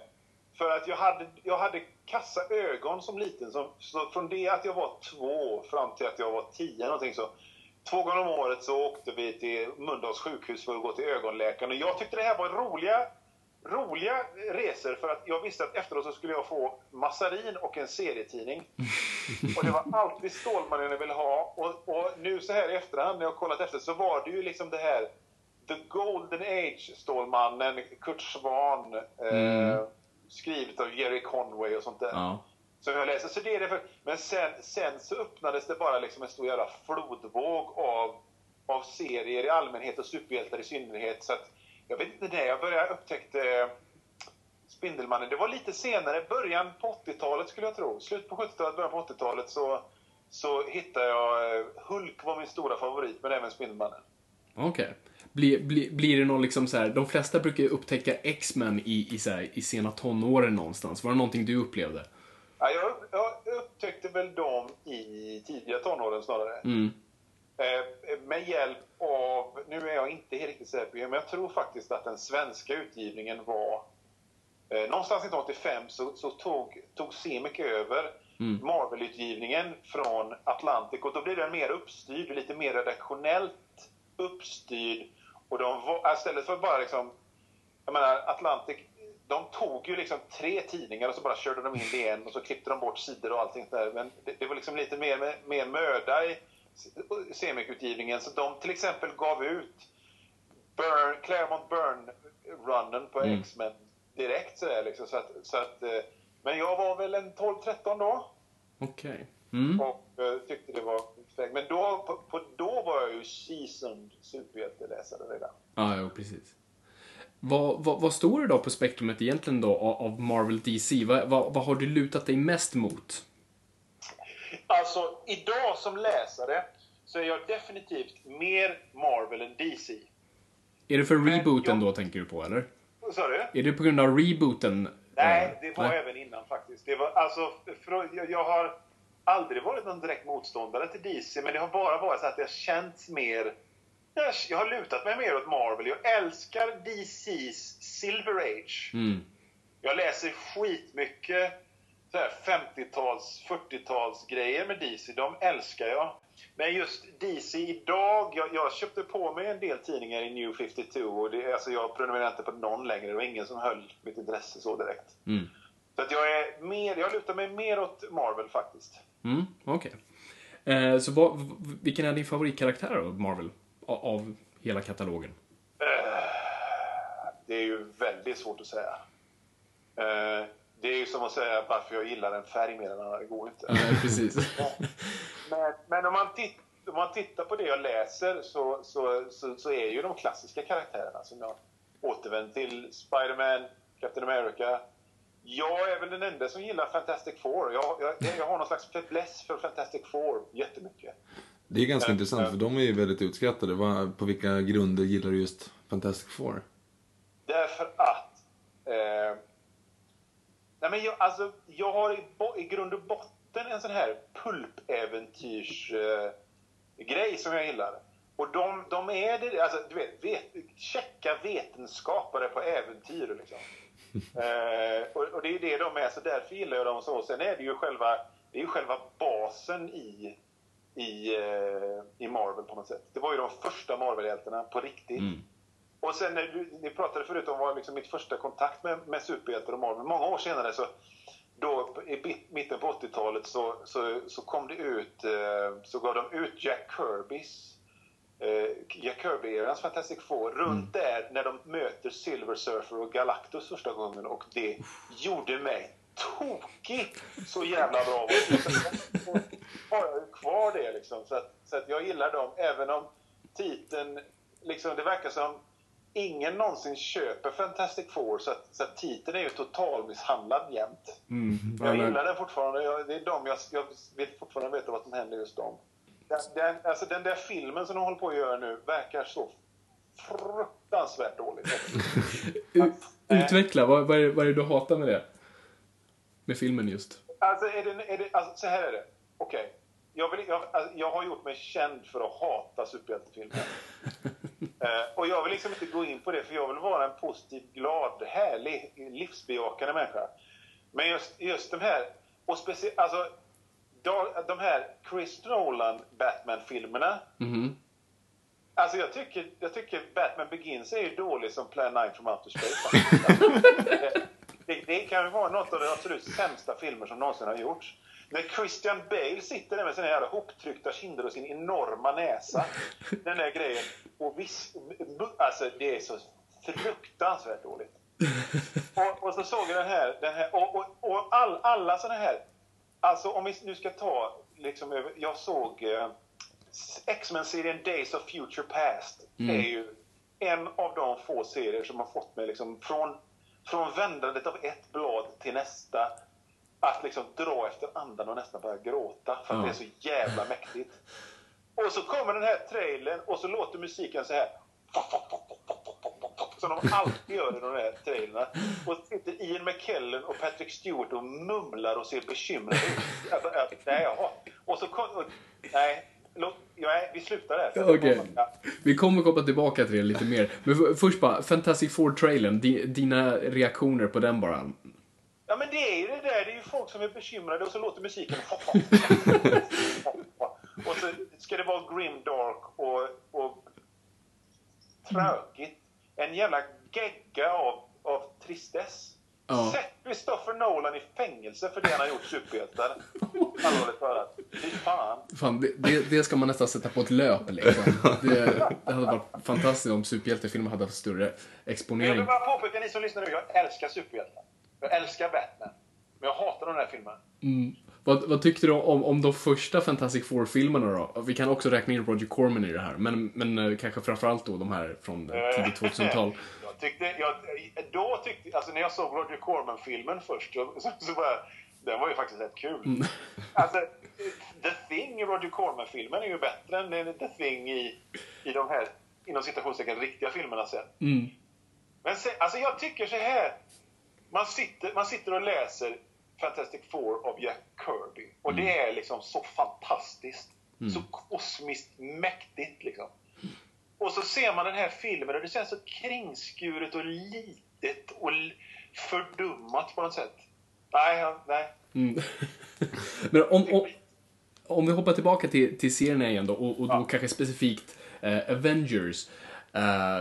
för att jag hade, jag hade kassa ögon som liten. Så, så från det att jag var två fram till att jag var tio någonting så Två gånger om året så åkte vi till Mölndals sjukhus för att gå till ögonläkaren. Och jag tyckte det här var roliga, roliga resor för att jag visste att efteråt så skulle jag få massarin och en serietidning. Och det var alltid Stålmannen jag ville ha. Och, och, nu så här i efterhand när jag kollat efter så var det ju liksom det här The Golden Age Stålmannen, Kurt Swan, eh, mm. eh, skrivet av Jerry Conway och sånt där. Ja som jag läser. Så det är det för, men sen, sen så öppnades det bara liksom en stor jävla flodvåg av, av serier i allmänhet och superhjältar i synnerhet. Så att, jag vet inte när jag började upptäckte eh, Spindelmannen. Det var lite senare, början på 80-talet skulle jag tro. Slut på 70-talet, början på 80-talet så, så hittade jag... Eh, Hulk var min stora favorit, men även Spindelmannen. Okej. Okay. Blir, blir, blir det någon liksom så här, de flesta brukar upptäcka X-Men i, i, så här, i sena tonåren någonstans. Var det någonting du upplevde? Ja, jag, jag upptäckte väl dem i tidiga tonåren snarare. Mm. Eh, med hjälp av, nu är jag inte helt riktigt säker på men jag tror faktiskt att den svenska utgivningen var eh, någonstans 1985 så, så tog, tog Semic över mm. Marvel-utgivningen från Atlantic och då blev den mer uppstyrd, lite mer redaktionellt uppstyrd. Och de var, istället för bara liksom, jag menar Atlantic de tog ju liksom tre tidningar och så bara körde de in det igen och så klippte de bort sidor och allting där. Men det, det var liksom lite mer, mer möda i semikutgivningen. Så de till exempel gav ut Burn, Claremont Burn-runnen på mm. X-Men direkt sådär liksom. Så att, så att, eh, men jag var väl en 12-13 då. Okej. Mm. Och eh, tyckte det var perfekt. Men då, på, på, då var jag ju seasoned superhjälteläsare redan. Ja, ja, precis. Vad, vad, vad står det då på spektrumet egentligen då av Marvel DC? Vad, vad, vad har du lutat dig mest mot? Alltså, idag som läsare så är jag definitivt mer Marvel än DC. Är det för Men rebooten jag- då, tänker du på, eller? Vad sa du? Är det på grund av rebooten? Nej, eh, det var även innan faktiskt. Det var, alltså, jag har aldrig varit någon direkt motståndare till DC, men det har bara varit så att det har känts mer... Jag, har lutat mig mer åt Marvel. Jag älskar DC's Silver Age. Mm. Jag läser skitmycket så här 50-tals, 40-tals grejer med DC. De älskar jag. Men just DC idag, jag, jag köpte på mig en del tidningar i New 52 och det, alltså jag prenumererar inte på någon längre. Det var ingen som höll mitt intresse så direkt. Mm. Så att jag är mer, jag lutar mig mer åt Marvel faktiskt. Mm, okej. Eh, så vad, vilken är din favoritkaraktär av Marvel? A- Av hela katalogen? Det är ju väldigt svårt att säga. Eh, det är ju som att säga varför jag gillar en färg mer än en annan. Det går inte. Ja, precis. Men, men om, man om man tittar på det jag läser så, så, så, så är ju de klassiska karaktärerna som jag återvänder till. Spiderman, Captain America. Jag är väl den enda som gillar Fantastic Four. Jag, jag, jag har någon slags fäbless för Fantastic Four jättemycket. Det är ganska Ja, intressant ja. för de är ju väldigt utskattade. På vilka grunder gillar du just Fantastic Four? Därför att... Eh, nej men jag, alltså, jag har i, i grund och botten en sån här pulpäventyrs eh, grej som jag gillar. Och de, de är det, alltså du vet, vet checka vetenskapare på äventyr liksom. Eh, och, och det är det de är, så därför gillar jag dem så. Sen är det ju själva, det är ju själva basen i, i, eh, i Marvel på något sätt. Det var ju de första Marvel-hjältarna på riktigt. Och sen när du, ni pratade förut om vad liksom mitt första kontakt med, med superhjältar och Marvel. Många år senare så då i mitten på 80-talet så, så, så kom det ut, eh, så gav de ut Jack Kirbys eh, Jack Kirby-erans Fantastic Four runt där när de möter Silver Surfer och Galactus första gången och det gjorde mig tokig så jävla bra. Och har jag kvar det liksom. Så att, så att jag gillar dem även om titeln, liksom det verkar som ingen någonsin köper Fantastic Four så att, så att titeln är ju totalmisshandlad jämt. Jag gillar den fortfarande. Jag, det är de jag, jag vill fortfarande veta vad som händer just dem. Den, alltså den där filmen som de håller på att göra nu verkar så fruktansvärt dålig. Utveckla, vad, vad, är, vad är det du hatar med det? Med filmen just. Alltså, är det, är det, alltså så här är det. Okej. Jag, vill, jag, alltså, jag har gjort mig känd för att hata superhjältefilmer. eh, och jag vill liksom inte gå in på det för jag vill vara en positiv, glad, härlig, livsbejakande människa. Men just, just de här, och speciellt, alltså de, här Chris Nolan Batman-filmerna. Alltså jag tycker, jag tycker Batman Begins är ju dålig som Plan 9 from Outer Space. det, det, det kan ju vara något av de absolut sämsta filmer som någonsin har gjorts. När Christian Bale sitter där med sina jävla hoptryckta kinder och sin enorma näsa. Den där grejen. Och vis, alltså det är så fruktansvärt dåligt. Och, och så såg jag den här, den här och, och, och all, alla såna här, alltså om vi nu ska ta, liksom, jag såg eh, X-Men-serien Days of Future Past. är ju en av de få serier som har fått mig liksom från, från vändandet av ett blad till nästa att liksom dra efter andan och nästan börja gråta för att det är så jävla mäktigt. Och så kommer den här trailern och så låter musiken så här. Som de alltid gör i de här trailerna. Och sitter Ian McKellen och Patrick Stewart och mumlar och ser bekymrade ut. Alltså, äh, nej, jaha. Och så och, nej, låt, nej, vi slutar där. Okej. Ja. Vi kommer komma tillbaka till det lite mer. Men först bara, Fantastic Four-trailern. Di, dina reaktioner på den bara. Ja men det är ju det där, det är ju folk som är bekymrade och så låter musiken Och så ska det vara grim dark och, och tråkigt. En jävla gegga av, av tristess. Ja. Sätt Christopher Nolan i fängelse för det han har gjort superhjältar. Allvarligt talat. Fy fan. Fan, det, det, det ska man nästan sätta på ett löp liksom. Det, det hade varit fantastiskt om superhjältefilmer hade haft större Men jag exponering. vill bara påpeka, ni som lyssnar nu, jag älskar superhjältar. Jag älskar Batman. Men jag hatar de här filmerna. Vad, vad tyckte du om, om de första Fantastic Four-filmerna då? Vi kan också räkna in Roger Corman i det här, men, men eh, kanske framförallt då de här från tidigt 2000-tal. Jag tyckte, jag, då tyckte, alltså när jag såg Roger Corman-filmen först så, så, var den var ju faktiskt rätt kul. Mm. Alltså, The Thing i Roger Corman-filmen är ju bättre än The Thing i, i de här, inom citationstecken, riktiga filmerna sen. Mm. Men se, alltså jag tycker så här. Man sitter, man sitter och läser Fantastic Four av Jack Kirby. Och det är liksom så fantastiskt. Så kosmiskt mäktigt liksom. Och så ser man den här filmen och det känns så kringskuret och litet och fördummat på något sätt. Nej, nej. Mm. Men om, om, om vi hoppar tillbaka till, till serierna igen då, och, och då Ja. kanske specifikt eh, Avengers. Eh,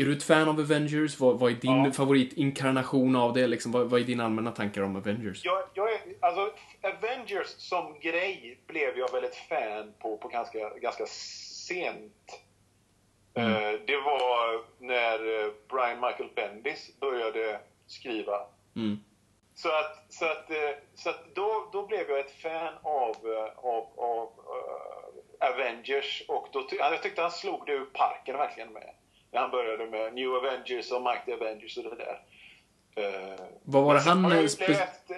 är du ett fan av Avengers? Vad, vad är din Ja. favoritinkarnation av det? Liksom, vad, vad är dina allmänna tankar om Avengers? Jag, jag är, alltså, Avengers som grej blev jag väl ett fan på, på ganska, ganska sent. Eh, det var när eh, Brian Michael Bendis började skriva. Mm. Så att, så att, eh, så att då, då blev jag ett fan av, av, av eh, Avengers. Och då ty jag tyckte han slog det ur parken verkligen med. Han började med New Avengers och Mike the Avengers och det där. Eh, Vad var det han, läst,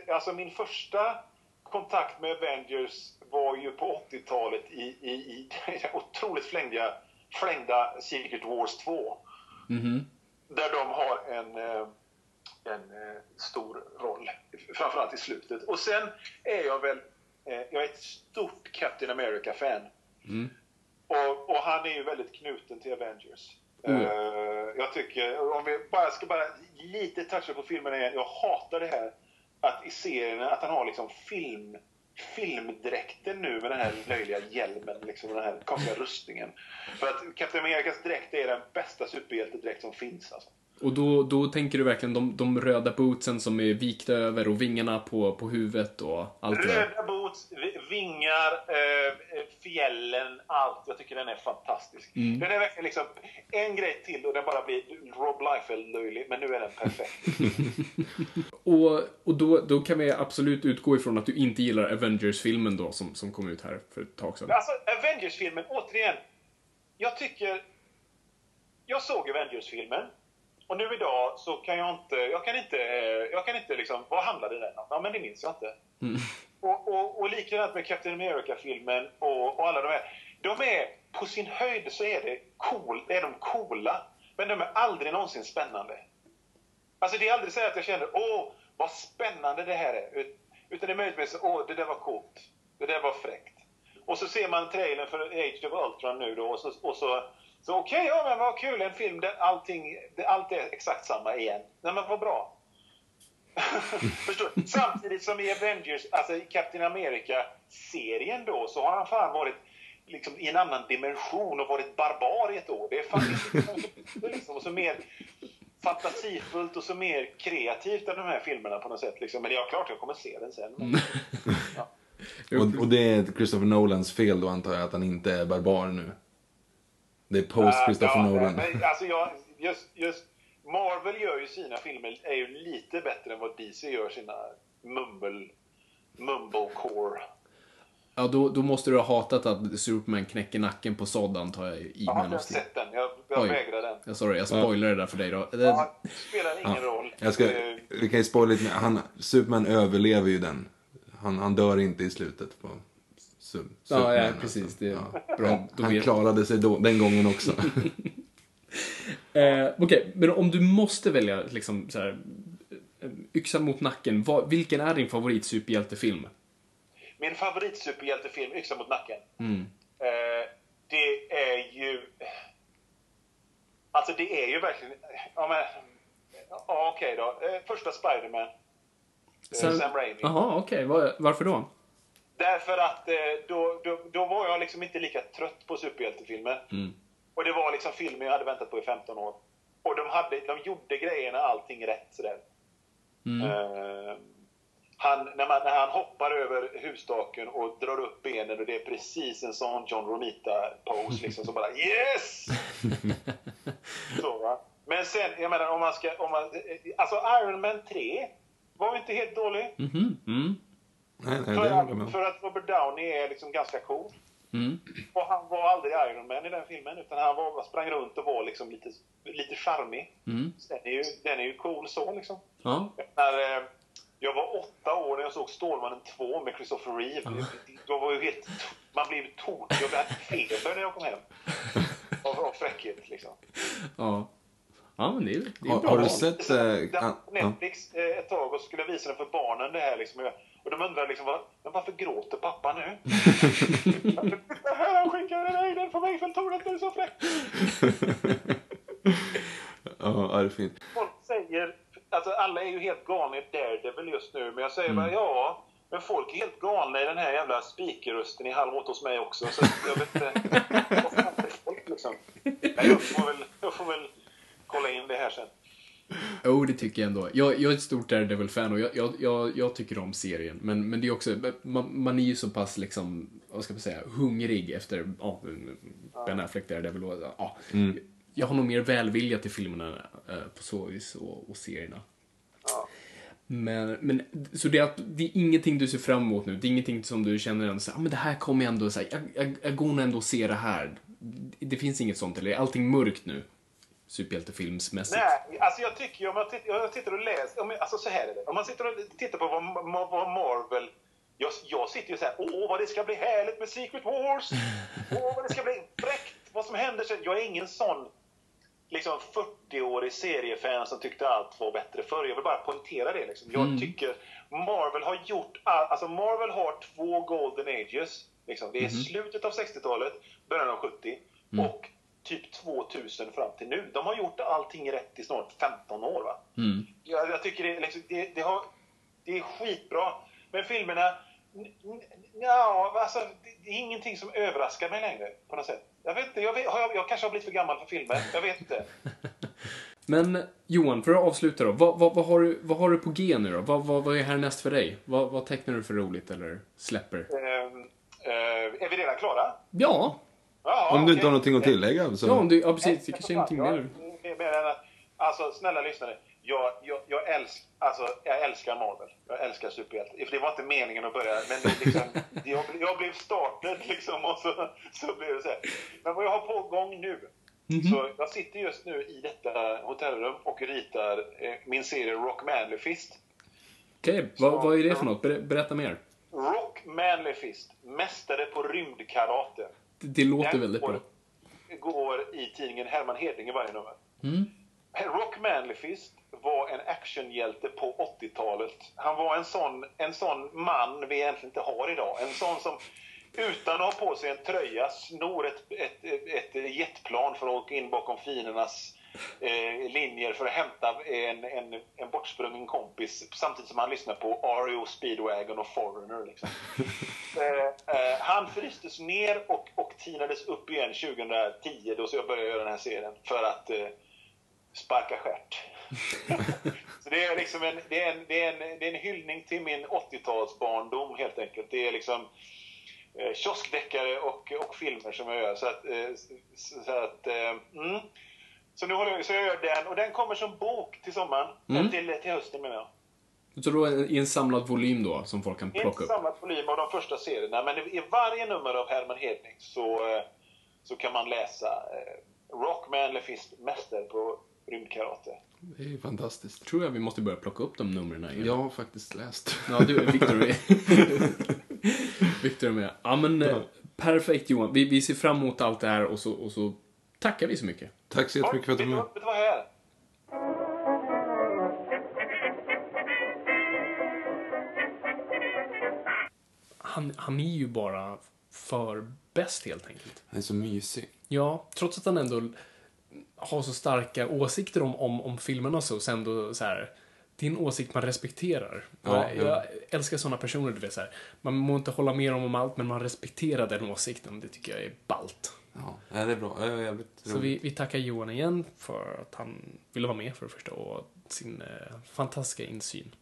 alltså min första kontakt med Avengers var ju på 80-talet i, i, i otroligt flängda, flängda Secret Wars 2. Mhm. Där de har en, eh, en eh, stor roll, framförallt i slutet. Och sen är jag väl, jag är ett stort Captain America-fan. Mm. Och, och han är ju väldigt knuten till Avengers. Mm. Eh, jag tycker, om vi bara ska bara lite toucha på filmen igen. Jag hatar det här att i serierna, att han har liksom film, filmdräkten nu med den här löjliga hjälmen, liksom den här konstiga rustningen. För att Captain Americas dräkt är den bästa superhjältedräkt som finns alltså. Och då, då tänker du verkligen de, de röda bootsen som är vikta över och vingarna på, på huvudet och allt det där. Röda boots, vi- vingar, eh, fjällen, allt. Jag tycker den är fantastisk. Mm. Den är verkligen liksom en grej till och den bara blir Rob Liefeld-löjlig, men nu är den perfekt. Och, och då, då kan vi absolut utgå ifrån att du inte gillar Avengers-filmen då som, som kom ut här för ett tag sedan. Alltså, Avengers-filmen, återigen. Jag tycker... Jag såg Avengers-filmen. Och nu idag så kan jag inte... Jag kan inte... eh, Jag kan inte liksom... Vad handlade den om? Ja, men det minns jag inte. Och, och, och likadant med Captain America-filmen och, och alla de här. De är... På sin höjd så är, det cool, är de coola. Men de är aldrig någonsin spännande. Alltså det är aldrig så att jag känner åh, vad spännande det här är. Ut- Utan det är möjligtvis åh, det där var coolt. Det där var fräckt. Och så ser man trailern för Age of Ultron nu då och så, och så, så okej, ja men vad kul, en film där allting, där allt är exakt samma igen. Nej men vad bra. Förstår? Samtidigt som i Avengers, alltså i Captain America-serien då, så har han fan varit liksom i en annan dimension och varit barbar i ett år. Det är fan liksom, och så mer fantasifullt och så mer kreativt än de här filmerna på något sätt. Liksom. Men det är klart jag kommer se den sen. Men, ja. Och, och det är Christopher Nolans fel då antar jag att han inte är barbar nu. Det är post Christopher Ja, Nolan. Men, alltså jag, just, just Marvel gör ju sina filmer är ju lite bättre än vad DC gör sina mumble, mumblecore. Ja, då, då måste du ha hatat att Superman knäcker nacken på sådd antar jag i Jag har Man of Steel. sett den. Jag, jag Oj. vägrar den. Ja, sorry, jag spoilar det där för dig då. Det, Ja, det spelar ingen roll. Jag ska, vi kan ju spoila lite mer. Han, Superman överlever ju den. Han, han dör inte i slutet på Su- Superman. ja, alltså. precis. Det är Ja. bra. Då Han vet- klarade sig då, den gången också. Eh, Okej, men om du måste välja liksom så här, eh, yxan mot nacken, vad, vilken är din favorit superhjältefilm? Min favoritsuperhjältefilm, Yxan mot nacken. Mm. Eh, det är ju... Alltså det är ju verkligen... Ja, men... Ja, okej då. Eh, första Spiderman. Eh, Sam Raimi. Jaha, okej. Var, varför då? Därför att eh, då, då, då var jag liksom inte lika trött på superhjältefilmer. Mm. Och det var liksom filmer jag hade väntat på i 15 år. Och de, hade, de gjorde grejerna, allting rätt sådär. Mm. Eh, han, när, man, när han hoppar över husstaken och drar upp benen och det är precis en sån John Romita-pose liksom. Så bara yes! så? Men sen, jag menar om man ska... Om man, alltså Iron Man 3 var ju inte helt dålig. Mhm, mm. Nej, nej, det För, jag att, om. för att Robert Downey är liksom ganska cool. Mm. Och han var aldrig Iron Man i den filmen, utan han var, sprang runt och var liksom lite, lite charmig. Mm. Så den, är ju, den är ju cool så liksom. Ja. När, eh, jag var åtta år när jag såg Stålmannen 2 med Christopher Reeve. Då var ju helt, man blev tokig. Jag hade feber när jag kom hem. Av, av fräckhet liksom. Ja. Ja, men det är, det är Har, bra har du sett... Eh, på Netflix eh, ett tag och skulle visa den för barnen det här liksom. Och de undrar liksom, vad, men varför gråter pappa nu? Han skickar en Aiden på mig för tornet, du är så fräck. ja, det är fint. Folk säger, alltså alla är ju helt galna i Daredevil just nu, men jag säger bara ja, men folk är helt galna i den här jävla speakerrösten i Halv åt hos mig också. Så jag vet inte, vad fan är folk liksom? Nej, jag får väl, jag får väl kolla in det här sen. Jo, det tycker jag ändå. Jag, jag är ett stort Daredevil-fan och jag, jag, jag, jag tycker om serien. Men, men det är också, man, man är ju så pass liksom, vad ska man säga, hungrig efter ja, Ben Affleck Daredevil och ja. Jag har nog mer välvilja till filmerna eh, på så vis och, och serierna. Ja. Men, men så det är, att, det är ingenting du ser fram emot nu? Det är ingenting som du känner ändå så ah, men det här kommer jag ändå, så här, jag, jag, jag går nog ändå och ser det här. Det, det finns inget sånt, eller är allting mörkt nu? Superhjältefilmsmässigt. Nej, alltså jag tycker ju om jag, titt, jag tittar och läser, om jag, alltså så här är det. Om man sitter och tittar på vad, vad Marvel, jag, jag sitter ju så här, åh vad det ska bli härligt med Secret Wars, åh vad det ska bli fräckt, vad som händer sen. Jag är ingen sån liksom 40-årig seriefan som tyckte allt var bättre förr. Jag vill bara poängtera det liksom. Jag tycker Marvel har gjort, all, alltså Marvel har två golden ages. Liksom. Det är slutet av 60-talet, början av 70 och typ 2000 fram till nu. De har gjort allting rätt i snart 15 år. Va? Mm. Jag, jag tycker det, är liksom, det, det, har, det är skitbra. Men filmerna, ja, alltså, det, är ingenting som överraskar mig längre på något sätt. Jag vet inte, jag, vet, jag, jag kanske har blivit för gammal för filmer. Jag vet inte. Men Johan, för att avsluta då. Vad, vad, vad, har, du, vad har du på G nu då? Vad, vad, vad är härnäst för dig? Vad, vad tecknar du för roligt eller släpper? Ehm, eh, är vi redan klara? Ja, Ja, Om du inte okej. har någonting att tillägga så... ja, om du, ja precis. Det kanske är någonting jag- mer. jag- mer än att- Alltså, snälla lyssnare. Jag, jag, jag, älsk, alltså, jag älskar Marvel. Jag älskar superhjältar. För Det var inte meningen att börja, men det liksom, jag, jag blev startad liksom och så, så blev det så här. Men vad jag har på gång nu. Så jag sitter just nu i detta hotellrum och ritar eh, min serie Rock Manly Fist. Okej, vad, vad är det för något? Ber, berätta mer. Rock Manly Fist, mästare på rymdkarate. Det, låter Den väldigt bra. går, går i tidningen Herman Hedling i varje nummer. Rock Manly Fist var en actionhjälte på 80-talet. Han var en sån, en sån man vi egentligen inte har idag. En sån som utan att ha på sig en tröja snor ett, ett, ett jetplan för att åka in bakom fiendernas eh, linjer för att hämta en, en, en bortsprungen kompis samtidigt som han lyssnar på REO Speedwagon och Foreigner. Liksom. eh, eh, han frystes ner och, och tinades upp igen 2010 då så jag började göra den här serien för att eh, sparka stjärt. så det är liksom en, det är en, det är en, det är en hyllning till min 80-talsbarndom helt enkelt. Det är liksom eh, kioskdeckare och, och filmer som jag gör. Så att, eh, så, så att eh, mm. Så nu håller jag, så jag gör den och den kommer som bok till sommaren. Eller till, till hösten menar jag. Så då i en samlad volym då, som folk kan plocka upp? samma volym av de första serierna, men i i varje nummer av Herman Hedling så, eh, så kan man läsa eh, Rockman Lefist, mästare på rymdkarate. Det är ju fantastiskt. Tror jag vi måste börja plocka upp de numren igen. Jag har faktiskt läst. Ja, du, Victor är Victor är med. Ja, men eh, perfekt Johan. Vi, vi ser fram emot allt det här och så, och så tackar vi så mycket. Tack så jättemycket för att du var med. vad- vet du vad här? Han, han är ju bara för bäst helt enkelt. Han är så mysig. Ja, trots att han ändå har så starka åsikter om, om, om filmerna så, så ändå så här. Det är en åsikt man respekterar. Ja, jag, ja. jag älskar såna personer, du vet så här. Man må inte hålla med dem om allt, men man respekterar den åsikten. Det tycker jag är ballt. Ja, det är bra. Det är jävligt Så roligt. vi, vi tackar Johan igen för att han ville vara med för det första och sin eh, fantastiska insyn.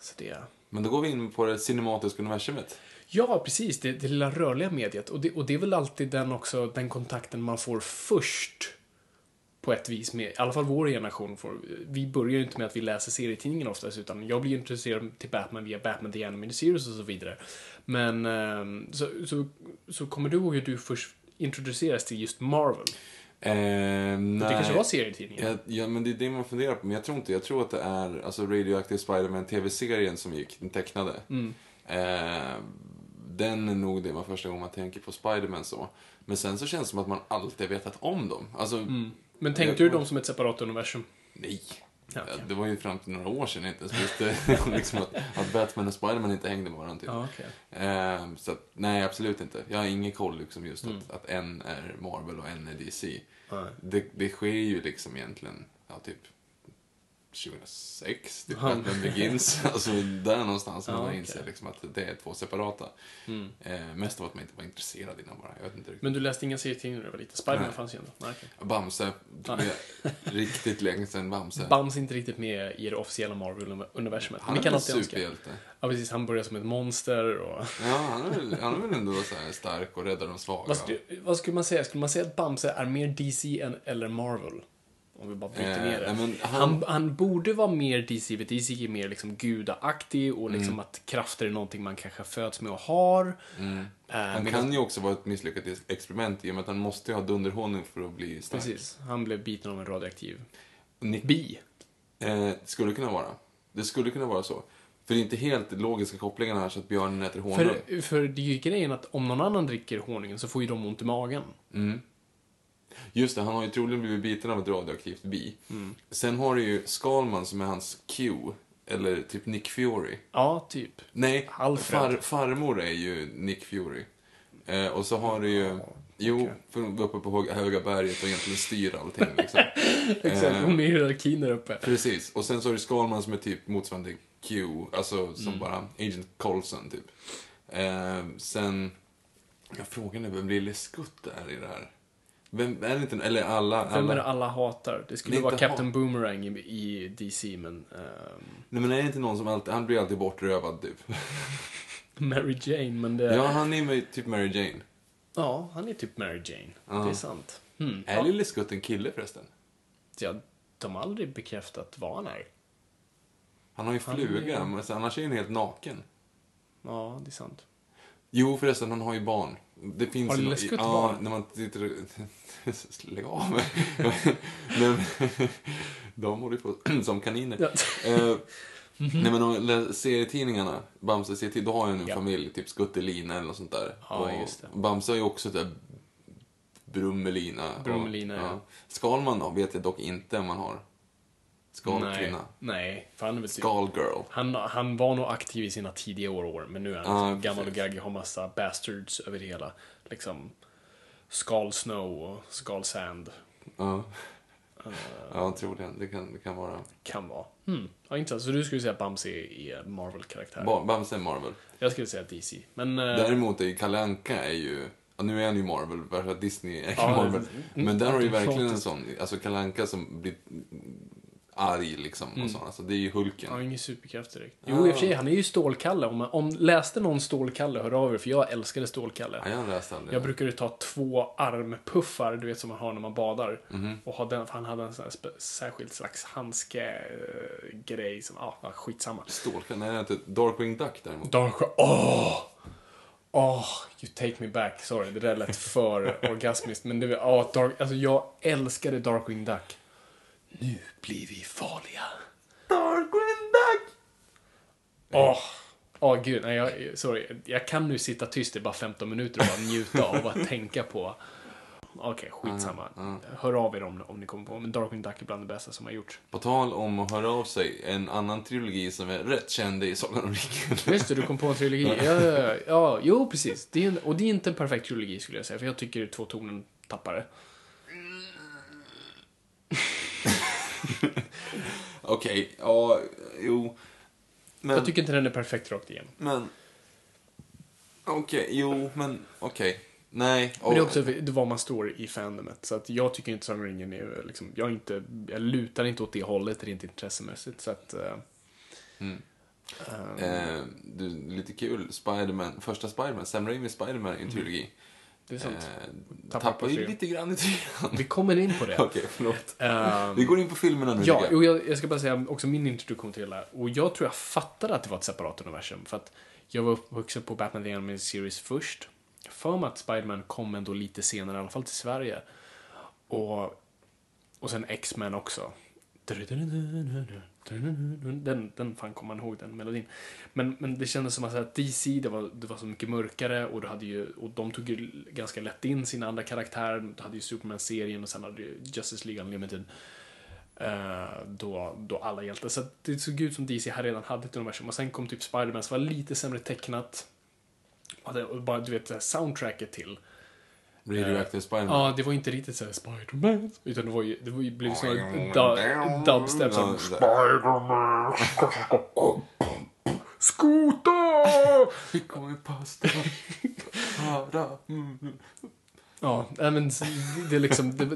Så det... Men då går vi in på det cinematiska universumet. Ja, precis. Det, det lilla rörliga mediet. Och det, och det är väl alltid den också, den kontakten man får först på ett vis med, i alla fall vår generation, får, vi börjar ju inte med att vi läser serietidningen oftast, utan jag blir intresserad till Batman via Batman The Animated Series och så vidare. Men ehm, så, så, så kommer du ihåg hur du först introduceras till just Marvel? Eh. Det kanske var serietidningen? Ja, ja, men det är det man funderar på. Men jag tror inte, jag tror att det är alltså Radioactive Spider-Man TV-serien som gick, den tecknade. Mm. Eh, den är nog det man första gången man tänker på Spider-Man så. Men sen så känns det som att man alltid vetat om dem. Alltså, Mm. Men tänkte du dem som ett separat universum? nej. Ja. Ja, det var ju fram till några år sedan inte ens visste liksom att, att Batman och Spider-Man inte hängde med varandra. Typ. Ja, okej. Eh, så att, nej, absolut inte. Jag har ingen koll liksom just Mm. att, att en är Marvel och en är DC. Nej. Det, det sker ju liksom egentligen, ja, typ 2006, typ Ja. Begins. alltså där någonstans Ja, man okej. inser liksom att det är två separata. Mm. Eh, mest av att man inte var intresserad innan bara. Jag vet inte riktigt. Men du läste inga serietidningar när du var liten? Spiderman fanns ju ändå. Nej, okej. Bamse, Ja. riktigt länge sedan Bamse. Bams är inte riktigt med i det officiella Marvel-universumet. Han är väl önska. superhjälte? Ja, precis. Han börjar som ett monster och... Ja, han är väl, han är väl ändå så stark och räddar de svaga. Vad, skulle, vad skulle man säga? Skulle man säga att Bamse är mer DC än, eller Marvel? Om vi bara bryter Eh, ner det. men han... han- Han, borde vara mer DC, för DC är mer liksom gudaaktig och liksom Mm. att krafter är någonting man kanske föds med och har. Eh, Han medan- kan ju också vara ett misslyckat experiment i och med att han måste ju ha dunderhonung för att bli stark. Precis. Han blev biten av en radioaktiv Nick, bi. eh, skulle kunna vara. Det skulle kunna vara så. För det är inte helt logiska kopplingar här så att björnen äter honung. För, för det är ju grejen att om någon annan dricker honungen så får ju de ont i magen. Just det, han har ju troligen blivit biten av ett radioaktivt bi. Mm. Sen har du ju Skalman som är hans Q. Eller typ Nick Fury. Ja, typ. Nej, Alfred. far, farmor är ju Nick Fury. Eh, och så har du ju... Jo, för hon var uppe på Höga- berget och egentligen styr allting liksom. Exakt, Eh, hon är i hierarkin där uppe. Precis. Och sen så har du Skalman som är typ motsvarande Q. Alltså som Mm. bara Agent Coulson typ. Eh, sen... Jag frågan är vem Lille Skutt är i det här. Vem är det inte... Eller alla... Vem är det alla hatar? Det skulle Det vara Captain hat. Boomerang i, i DC, men... ehm, nej men är det inte någon som alltid... Han blir alltid bortrövad typ. Mary Jane, men det... ja, han är typ Mary Jane. Ja, han är typ Mary Jane. Ja. Det är sant. Hmm. Är Ja. Lille Skutt en kille förresten? Ja, de har aldrig bekräftat vad han är. Han har ju Han fluga, är- men annars är han helt naken. Ja, det är sant. Jo, förresten, han har ju barn. Det finns Har ju Lille Skutt ja, barn? när man tittar... Lägg av mig. De håller ju på som kaniner. Ja. Eh, Nej men om serietidningarna, Bamse serietid, då har jag en Ja. familj, typ Skuttelina eller något sånt där. Ja, och just det. Bamse har ju också där Brummelina. och- Brummelina, ja. Skalman då, vet jag dock inte om man har. Skalkvinna. Nej, nej. För han är väl typ... Skalgirl. Han, han var nog aktiv i sina tidiga år, men nu är han Ja, liksom gammal och gaggig och har massa bastards över det hela. Liksom Skal Snow och Skal Sand. Ja. Eh. ja, troligen. Det kan, det kan vara. Kan vara. Hmm. Ja, intressant. Så du skulle säga att Bamse är är Marvel-karaktär? Ba- Bamse är Marvel. Jag skulle säga DC. Men... eh, Däremot är ju Kalle Anka är ju, nu är han ju Marvel, för att Disney är Ja, Marvel. mm, Men där har ju verkligen en sån, alltså Kalle Anka som blir arg liksom och sånt. Alltså det är ju Hulken. Han har ingen superkraft direkt. Jo, i och för sig, han är ju Stålkalle. Om, man, om läste någon Stålkalle, hör av er, för jag älskade Stålkalle. Ja, jag läste aldrig. Jag brukade ta två armpuffar, du vet som man har när man badar. Mhm. Och ha den, för han hade en sån här särskild slags handske-grej som, ja, ah, skitsamma. Stålkalle, nej inte Darkwing Duck däremot. Dark åh! Åh, you take me back. Sorry, det där lät för orgasmiskt. Men det var, åh, Dark, alltså jag älskade Darkwing Duck. Nu blir vi farliga. Darkwing Duck! Åh, åh gud, nej, jag, sorry. Jag kan nu sitta tyst i bara 15 minuter och bara njuta av att tänka på. Okej, skitsamma. Hör av er om, om ni kommer på. Men Darkwing Duck är bland det bästa som har gjorts. På tal om att höra av sig, en annan trilogi som är rätt känd i Sagan om ringen. Just det, du kom på en trilogi. Ja, ja, ja, ja jo, precis. Det är en, och det är inte en perfekt trilogi skulle jag säga, för jag tycker två tonen tappar det. Okej, ja, jo. Men, Jag tycker inte den är perfekt rakt igenom. men... Okej, jo, men okej. Nej. Men det är och- också det var man står i fandomet. Så att jag tycker inte Sagan om ringen är liksom, jag, är inte, jag lutar inte åt det hållet rent intressemässigt. Så att, eh, Eh, du, lite kul, Spiderman, första Spiderman, Sam Raimi Spiderman är en trilogi. Det är sant. Eh, Tappar ju lite grann i trean. Vi kommer in på det. Okej, förlåt. Ehm, Vi går in på filmerna nu Ja, och jag, jag ska bara säga också min introduktion till det här. Och jag tror jag fattade att det var ett separat universum. För att jag var uppvuxen på Batman The Animated Series först. För mig att Spiderman kom ändå lite senare, i alla fall till Sverige. Och, och sen X-Men också. Den, den fan kommer man ihåg, den melodin. Men, men det kändes som att DC, det var, det var så mycket mörkare och, du hade ju, och de tog ju ganska lätt in sina andra karaktärer. Du hade ju Superman-serien och sen hade du Justice League Unlimited. Eh, då, då alla hjältar. Så det såg ut som DC här redan hade ett universum. Och sen kom typ Spider-Man som var lite sämre tecknat. Och, det, och bara, du vet, det här soundtracket till. Radioactive Spiderman. Ja, det var inte riktigt såhär Spider-Man. Utan det var ju, det var ju, blev snarare du, dubstep som där. Skota! Vi kommer pasta. Mm. Ja, men det är liksom... Det,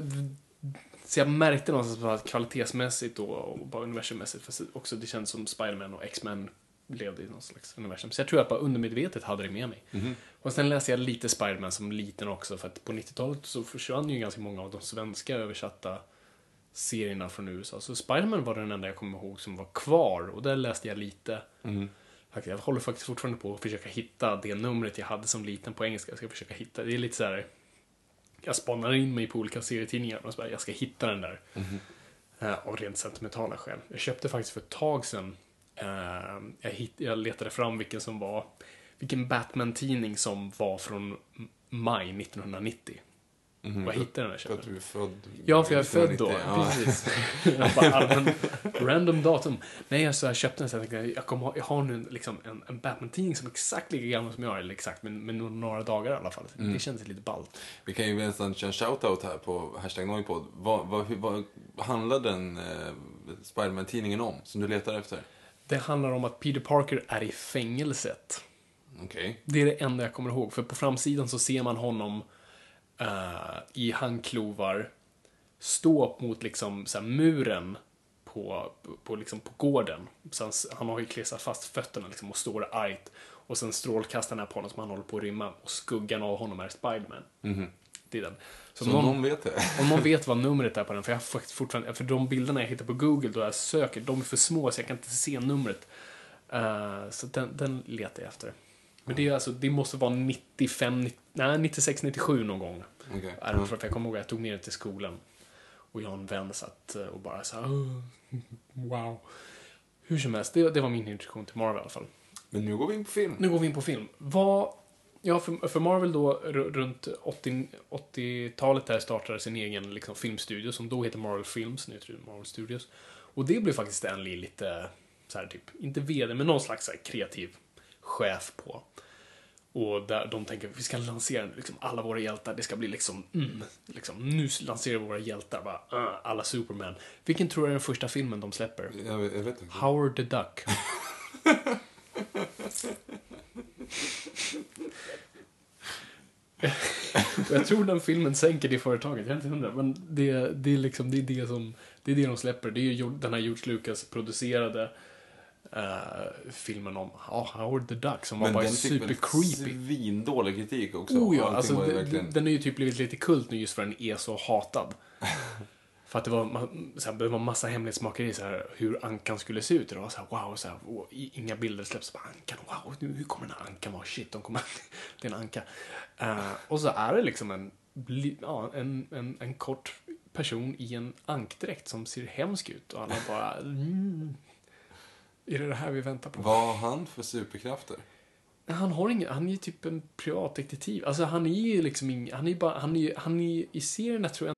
så jag märkte någonstans att kvalitetsmässigt och, och bara universummässigt, också det kändes som Spider-Man och X-Men levde i någon slags universum. Så jag tror att bara undermedvetet hade det med mig. Och sen läste jag lite Spider-Man som liten också, för att på 90-talet så försvann ju ganska många av de svenska översatta serierna från USA. Så Spider-Man var den enda jag kommer ihåg som var kvar, och där läste jag lite. Faktiskt, Jag håller faktiskt fortfarande på att försöka hitta det numret jag hade som liten på engelska. Jag ska försöka hitta, det är lite så här. Jag spanar in mig på olika serietidningar och så bara, jag ska hitta den där. Eh, av rent sentimentala skäl. Jag köpte faktiskt för ett tag sedan, jag, hitt, jag letade fram vilken som var, vilken Batman-tidning som var från maj 1990. Och jag hittade den här För att du är född. Ja, för jag är född då. 1990. Ja. Precis. jag bara, allmän, random datum. Nej, alltså, jag köpte den så jag tänkte, jag, kommer, jag har nu en, liksom, en, en Batman-tidning som är exakt lika gammal som jag är, eller exakt, men med några dagar i alla fall. Mm. Det kändes lite ballt. Vi kan ju nästan köra en shoutout här på hashtag Noipod. Vad, vad, vad handlar den eh, Spiderman-tidningen om, som du letar efter? Det handlar om att Peter Parker är i fängelset. Okej. Det är det enda jag kommer ihåg, för på framsidan så ser man honom eh, i handklovar stå mot liksom så muren på, på, liksom, på gården. Sen, han har ju klistrat fast fötterna liksom, och står argt. Och sen strålkastarna på honom som han håller på att rymma. Och skuggan av honom är Spiderman. Det är den. Så, Så någon, någon vet det? om någon vet vad numret är på den, för jag har faktiskt fortfarande, för de bilderna jag hittar på Google då jag söker, de är för små så jag kan inte se numret. Eh, så den, den letar jag efter. Men det är alltså, det måste vara 95, 90, nej 96, 97 någon gång. Är det, för jag kommer ihåg att jag tog ner det till skolan. Och jag och en vän satt eh, och bara så här, "Åh, wow. Hur som helst, det, det var min introduktion till Marvel i alla fall. Men nu går vi in på film. Nu går vi in på film. Vad, ja, för, för Marvel då, runt 80 80-talet där startade sin egen liksom, filmstudio som då heter Marvel Films, nu heter det Marvel Studios. Och det blev faktiskt Stan Lee lite, så här, typ, inte vd, men någon slags här, kreativ chef på. Och där de tänker vi ska lansera liksom, alla våra hjältar, det ska bli liksom, mm, liksom nu lanserar vi våra hjältar, bara, uh, alla Superman. Vilken tror du är den första filmen de släpper? Jag vet, jag vet inte. Howard the Duck. Jag tror den filmen sänker det företaget, jag är inte hundra. Men det, det, är liksom, det är det som, det är det de släpper. Det är ju den här George Lucas producerade eh, filmen om ja, Howard the Duck som var Men bara den fick super creepy. svindålig kritik också. Oh ja, alltså, var verkligen... den har ju typ blivit lite kult nu just för den är så hatad. för att det var, så här, det var massa hemlighetsmakeri så här, hur ankan skulle se ut. Det var så här, wow, så här, wow, inga bilder släpps på ankan. Wow, nu, hur kommer den här ankan vara? Shit, de kommer, det är en anka. Eh, och så är det liksom en, ja, en, en, en kort person i en ankdräkt som ser hemsk ut. Och alla bara, mm, är det det här vi väntar på? Vad har han för superkrafter? Han har ingen, han är ju typ en privatdetektiv. Alltså han är ju liksom ingen, han är ju bara, han är ju, han är i serierna tror jag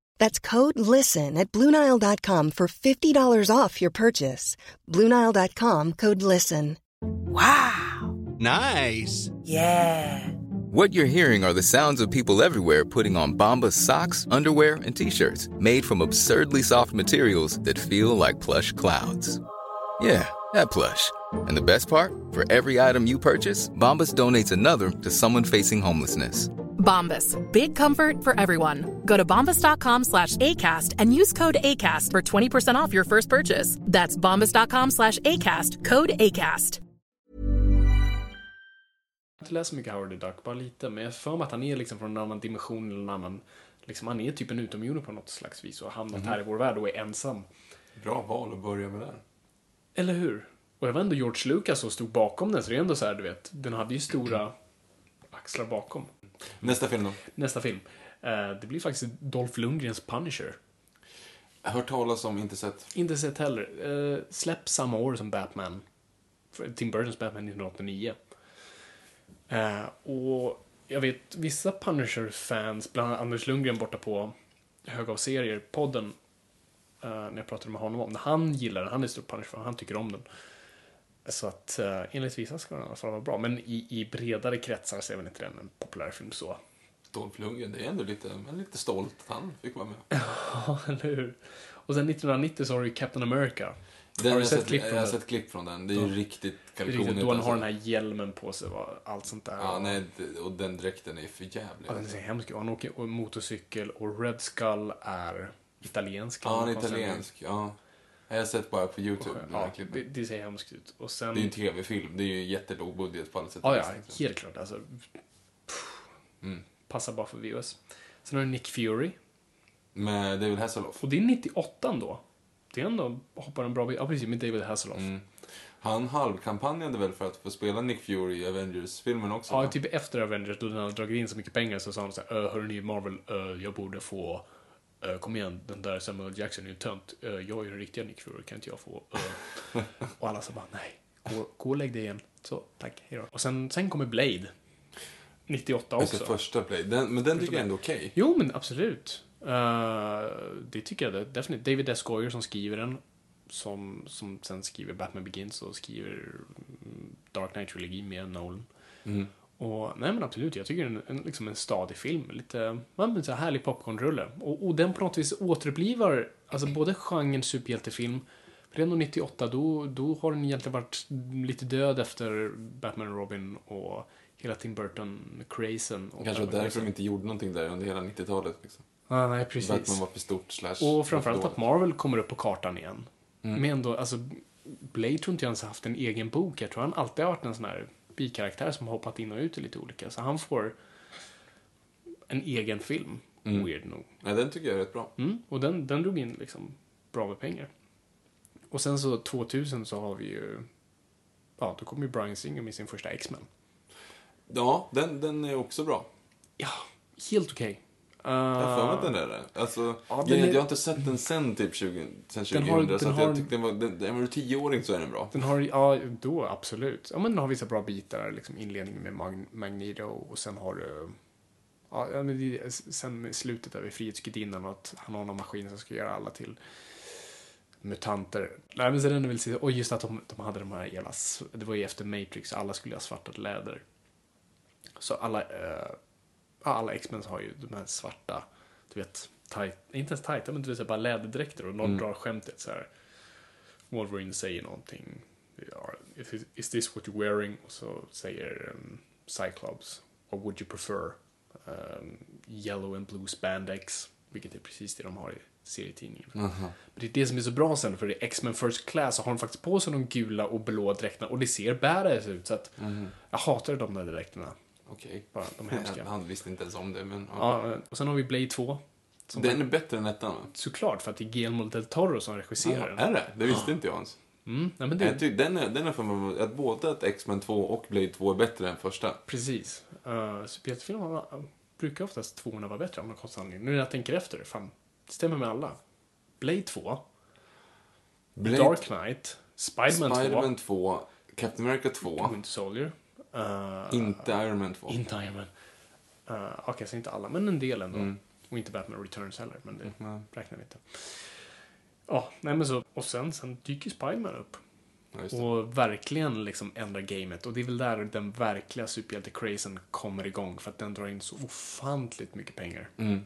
That's code LISTEN at Bluenile.com for $50 off your purchase. Bluenile.com code LISTEN. Wow. Nice. Yeah. What you're hearing are the sounds of people everywhere putting on Bombas socks, underwear, and t-shirts made from absurdly soft materials that feel like plush clouds. Yeah, that plush. And the best part? For every item you purchase, Bombas donates another to someone facing homelessness. Bombas. Big comfort for everyone. Go to bombas.com slash ACAST and use code ACAST for 20% off your first purchase. That's bombas.com slash ACAST. Code ACAST. Jag har inte läst mycket Howard the Duck, bara lite. Men jag för mig att han är liksom från en annan dimension eller en annan... Liksom, han är typ en utomjording på något slags vis och har hamnat här i vår värld och är ensam. Bra val att börja med där. Eller hur? Och jag var ändå George Lucas som stod bakom den, så det är ändå så här, du vet, den hade ju stora axlar bakom. Nästa film då? Nästa film. Eh, det blir faktiskt Dolph Lundgrens Punisher. Hört talas om, inte sett. Inte sett heller. Uh, släpp samma år som Batman. Tim Burtons Batman 1989. Uh, och jag vet vissa Punisher-fans, bland annat Anders Lundgren borta på Hög av serier-podden, uh, när jag pratade med honom om den. Han gillar den, han är stor Punisher-fan, han tycker om den. Så att uh, enligt vissa ska den i alla fall vara bra. Men i, i bredare kretsar så är väl inte den en populär film så. Dolph Lundgren, det är ändå lite, är lite stolt att han fick vara med. Ja, eller hur? Och sen 1990 så har du Captain America. Den har har du jag sett sett, klipp från jag har den? sett klipp från den. Det är ju riktigt är kalkonigt. då han har alltså. den här hjälmen på sig och allt sånt där. Ja, nej, och den dräkten är för jävlig. Ja, den ser hemsk ut. Han åker motorcykel och Red Skull är italiensk. Ja, han är italiensk. Ja. Jag har sett bara på YouTube. den här Ja, det, det ser hemskt ut. Och sen... Det är ju en tv-film. Det är ju jättelåg budget på alla sätt Ja, ja, liksom. helt klart. Alltså, Mm. Passar bara för VOS. Sen har du Nick Fury. Med David Hasselhoff. Och det är 98 då. Det är ändå, hoppar en bra bit. Ja, precis, med David Hasselhoff. Mm. Han halvkampanjade väl för att få spela Nick Fury i Avengers-filmen också? Ja, va? typ efter Avengers, då den hade dragit in så mycket pengar, så sa han så här, "Ö, hörni Marvel, ö, jag borde få, ö, kom igen, den där Samuel Jackson är ju en tönt, Ö, jag är den riktiga Nick Fury, kan inte jag få, ö?" Och alla sa bara, nej, gå, gå och lägg dig igen. Så, tack, hejdå. Och sen, sen kommer Blade. 98 Jag har sett också. första Play. Den, men den tycker jag ändå okej. Jo, men absolut. Eh, det tycker jag det, definitivt. David S. Goyer som skriver den, som, som sen skriver Batman Begins och skriver mm, Dark Knight-trilogi med Nolan. Mm. Och, nej men absolut, jag tycker är en, liksom en stadig film. Lite, men så här härlig popcornrulle. Och, och den på något vis återupplivar, alltså både genren superhjältefilm, för redan 98, då, då har den egentligen varit lite död efter Batman och Robin och hela Tim Burton-crazen. Kanske var därför de inte gjorde någonting där under hela 90-talet. Liksom. Ah, nej, precis. Batman var för stort slash... Och framförallt för att Marvel kommer upp på kartan igen. Mm. Men ändå, alltså, Blade tror inte jag ens har haft en egen bok. Jag tror han alltid har varit en sån här bikaraktär som har hoppat in och ut i lite olika. Så han får en egen film, Mm. weird nog. Nej, den tycker jag är rätt bra. Mm, och den, den drog in liksom bra med pengar. Och sen så 2000 så har vi ju, ja, då kommer ju Brian Singer med sin första X-Men. Ja, den, den är också bra. Ja, helt okej. Jag har att Uh, den är det. Alltså, Ja, den grejen är jag har inte sett den sen typ 20, sen 2000. Den har- så den att har- jag tyckte den var, den, är du tioåring så är den bra. Den har, ja, då absolut. Ja, men den har vissa bra bitar, liksom inledningen med Mag Magneto och sen har du, ja, men sen med slutet där vid Frihetsgudinnan och att han har någon maskin som ska göra alla till mutanter. Nej, men sen är väl, så- och just att de, de hade de här jävla, det var ju efter Matrix, alla skulle ha svartat läder. Så alla, ja, alla X-Men har ju de här svarta, du vet, tight, inte ens tajta, men du vet, bara läderdräkter och någon Mm. drar skämtet så här. Wolverine säger någonting is, is this what you're wearing? Och så säger um, Cyclops, what would you prefer? Um, yellow and blue spandex, vilket är precis det de har i serietidningen. Men det är det som är så bra sen, för i X-Men First Class så har de faktiskt på sig de gula och blå dräkterna och det ser badass ut. Så att jag hatar de där dräkterna. Okej. Bara, de är hemska. Han visste inte ens om det, men... Ja. Ja, och sen har vi Blade 2. Som Den är bättre än ettan, va? Såklart, för att det är Guillermo del Toro som regisserar den. Är det? Det visste inte jag ens. Mm, nej, men Jag det, tycker den är, den är för mig att både att X-Men 2 och Blade 2 är bättre än första. precis. Uh, Superhjältefilmer uh, brukar oftast tvåorna vara bättre av någon konstig anledning. Nu när jag tänker efter, fan, det stämmer med alla. Blade 2, Blade, Dark Knight, Spiderman 2, Spiderman 2, Captain America 2, Winter Soldier. Uh, inte Iron Man 2. Inte Iron Man. Uh, Okej, så inte alla, men en del ändå. Mm. Och inte Batman Returns heller, men det Nej. räknar vi inte. Ja, nej men så, och sen, sen dyker Spiderman upp. Ja. Och verkligen liksom ändrar gamet. Och det är väl där den verkliga superhjälte-crazen kommer igång. För att den drar in så ofantligt mycket pengar. Mm.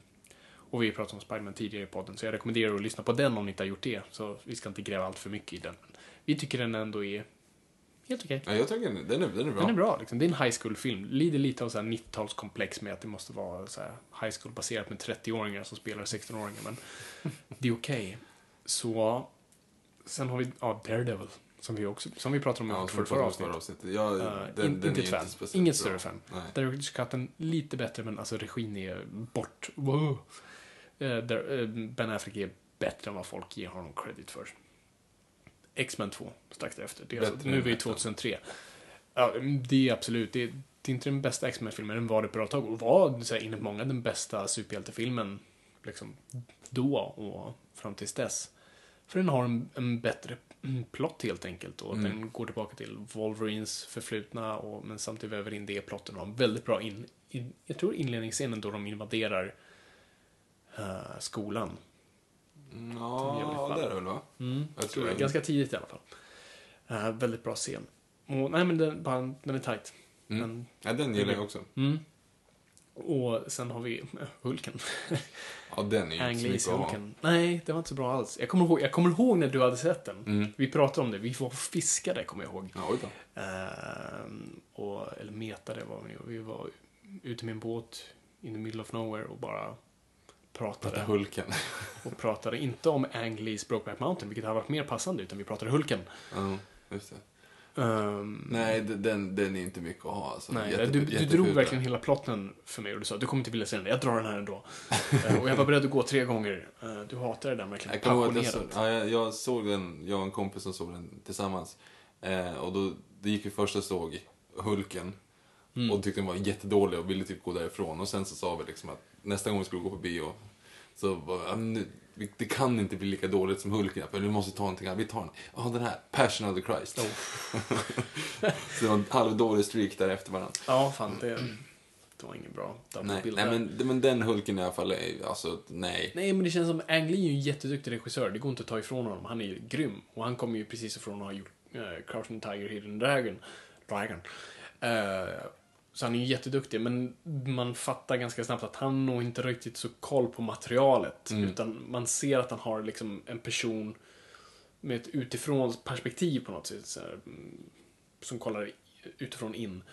Och vi pratade om Spiderman tidigare i podden. Så jag rekommenderar att lyssna på den om ni inte har gjort det. Så vi ska inte gräva allt för mycket i den. Vi tycker den ändå är helt okej. Ja, jag tycker den, den, är, den är bra. Den är bra. Liksom. Det är en high school-film. Lider lite av så här 90-talskomplex med att det måste vara så här high school-baserat med 30-åringar som spelar 16-åringar. Men det är okej. Så, sen har vi ja, Daredevil. Som vi, också, som vi pratade om i Ja, förra om avsnittet. förra avsnittet. Ja, Uh, den, in, den inte ett fan. Inget större fan. Director's Cutten lite bättre, men alltså regin är bort. Wow. Eh, där, eh, ben Affleck är bättre än vad folk ger honom credit för. X-Men 2, strax efter. Det är alltså, nu är vi i ettan. 2003. Ja, det är absolut, det är, det är inte den bästa X-Men-filmen, den var det ett bra tag. Och var, så här, enligt många, den bästa superhjältefilmen liksom, då och fram tills dess. För den har en, en bättre mm, plott helt enkelt. Och Mm. den går tillbaka till Wolverines förflutna, och, men samtidigt väver in det i plotten. Och har en väldigt bra in, in, jag tror inledningsscenen då de invaderar eh, skolan. Ja, det är väl va? Mm, Jag tror det. Ganska tidigt i alla fall. Eh, väldigt bra scen. Och, nej, men den, bara, den är tight. Mm. Den, Ja, den gillar jag också. mm. Och sen har vi eh, Hulken. Ja, den är ju inte så ha. Hulken. Nej, det var inte så bra alls. Jag kommer ihåg, jag kommer ihåg när du hade sett den. Mm. Vi pratade om det. Vi var fiskade, kommer jag ihåg. Ja. Ehm, och, eller metade var vi. Vi var ute med en båt in the middle of nowhere och bara pratade. Prata Hulken. Och pratade inte om Ang Lees Brokeback Mountain, vilket hade varit mer passande, utan vi pratade Hulken. Ja, just det. Ehm, Nej, den, den är inte mycket att ha. Alltså. Nej, Jätte- du, du drog verkligen hela plotten för mig och du sa du kommer inte vilja se den, jag drar den här ändå. Eh, och jag var beredd att gå tre gånger. Eh, du hatar det där verkligen Jag att jag, passionerat. så, ja, jag, jag såg den, jag och en kompis som såg den tillsammans. Eh, och då, det gick vi först och såg Hulken. Mm. Och tyckte den var jättedålig och ville typ gå därifrån. Och sen så sa vi liksom att nästa gång vi skulle gå på bio så men nu, det kan inte bli lika dåligt som Hulken. För vi måste ta någonting annat. Vi tar den. Ja, den här. Passion of the Christ. så det var en halvdålig streak där efter varandra. Ja, fan det, det var ingen bra Nej, nej men, men den Hulken i alla fall, är, alltså nej. Nej, men det känns som Ang Lee är ju en jätteduktig regissör. Det går inte att ta ifrån honom. Han är ju grym. Och han kommer ju precis ifrån att ha gjort uh, Crouching Tiger, Hidden Dragon. Dragon. Eh, så han är ju jätteduktig, men man fattar ganska snabbt att han nog inte riktigt så koll på materialet. Mm. Utan man ser att han har liksom en person med ett utifrån perspektiv på något sätt. Här, mm, som kollar utifrån in.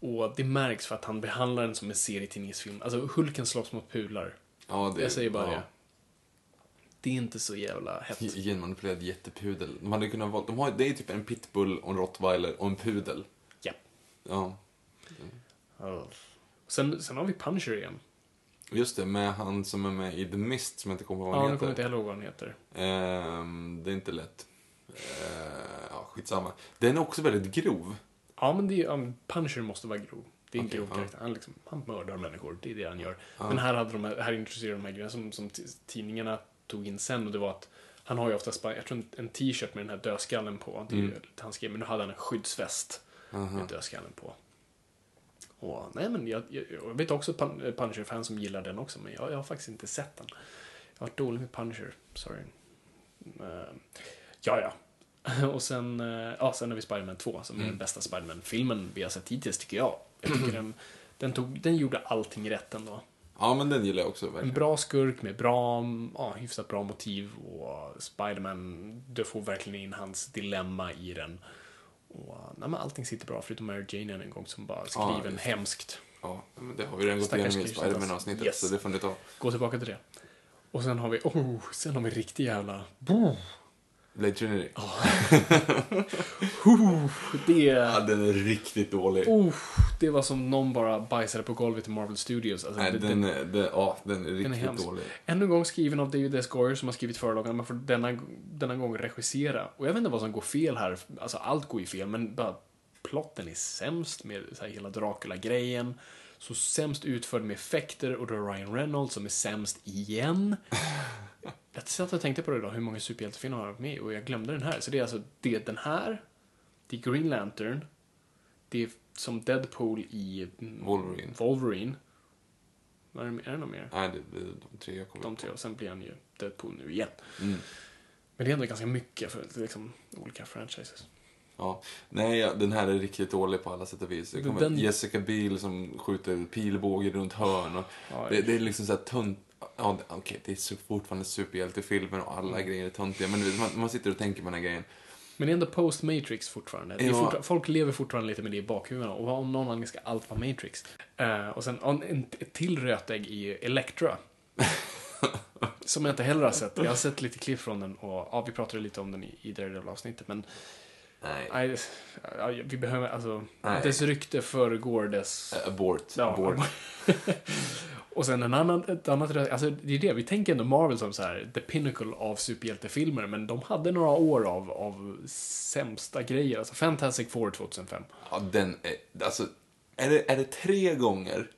Och det märks för att han behandlar den som en serietidningsfilm. Alltså Hulken slåss mot pular. Ja, det, Jag säger bara ja. det. Det är inte så jävla hett. Genmanipulerad jättepudel. De hade kunnat valt, de har, det är typ en pitbull och en rottweiler och en pudel. Ja. Ja, Sen, sen har vi Punisher igen. just det, med han som är med i The Mist som jag inte kommer ihåg vad Ja, han nu kommer jag heter. inte heller ihåg vad han heter. Ehm, det är inte lätt. Uh, ja, skitsamma. Den är också väldigt grov. Ja, men det är, um, Punisher måste vara grov. Det är en Okej, grov ja. karaktär. Han, liksom, han mördar människor, det är det han gör. Men här, hade de, här- här introducerade de här grejerna som, som tidningarna tog in sen och det var att han har ju oftast bara, jag tror en, t-shirt med den här dödskallen på. Det är Mm. lite han skrev, men nu hade han en skyddsväst med dödskallen på. Och, nej men jag, jag, jag vet också Pun- Punisher-fans som gillar den också, men jag, jag har faktiskt inte sett den. Jag har varit dålig med Punisher, sorry. Uh, ja, ja. Och sen, eh, ja, sen har vi Spider-Man 2, som är den bästa Spider-Man-filmen vi har sett hittills, tycker jag. Jag tycker den, den, tog, den gjorde allting rätt ändå. Ja, men den gillar jag också En verkligen. bra skurk med bra, ja, hyfsat bra motiv och Spiderman, du får verkligen in hans dilemma i den. Och, nej, men allting sitter bra, förutom Mary Jane en gång som bara Ja, skriven just hemskt. Ja, men det har vi redan gått igenom i. Spiderman-avsnittet, Yes. så det får ni ta. Gå tillbaka till det. Och sen har vi, oh, sen har vi riktig jävla... Boom. Blade Trinity. Oh, det, Ja, den är riktigt dålig. oh, det var som någon bara bajsade på golvet i Marvel Studios. Alltså, Nej, det- den, är, den, ja, den är Den är riktigt dålig. Ännu en gång skriven av David S. Goyer som har skrivit förlagen, men får denna, denna gång regissera. Och jag vet inte vad som går fel här, alltså allt går ju fel, men bara plotten är sämst med så här, hela Dracula-grejen. Så sämst utförd med effekter och då är Ryan Reynolds som är sämst igen. Jag satt och tänkte på det idag, hur många superhjältefilmer har jag varit med och jag glömde den här. Så det är alltså, det är den här, det är Green Lantern, det är som Deadpool i mm, Wolverine. Wolverine. Är det, är det något mer? Nej, det, det är de tre jag kommer De tre, och sen blir han ju Deadpool nu igen. Mm. Men det är ändå ganska mycket för liksom, olika franchises. Ja. Nej, den här är riktigt dålig på alla sätt och vis. Det kommer Den- Jessica Biel som skjuter pilbåge runt hörn. Och Ja, det, det är liksom så här tunt. Ja, det- okej, det är så- fortfarande superhjältefilmer och alla Mm. grejer är töntiga. Men man, man sitter och tänker på den här grejen. Men det är ändå post-Matrix fortfarande. Det Ja. fortfar- folk lever fortfarande lite med det i bakhuvudet. Och av någon anledning ska allt vara Matrix. Eh, och sen en, en, ett till rötägg i Electra. som jag inte heller har sett. Jag har sett lite klipp från den och ja, vi pratade lite om den i, i Daredevil-avsnittet. Men Nej. nej, ja, vi behöver, alltså, Nej. dess rykte föregår dess... Abort. Ja, Abort. och sen en annan, ett annat, alltså det är det, vi tänker ändå Marvel som så här, the pinnacle av superhjältefilmer, men de hade några år av, av sämsta grejer. Alltså Fantastic Four 2005. Ja, den är, alltså, är det, är det tre gånger?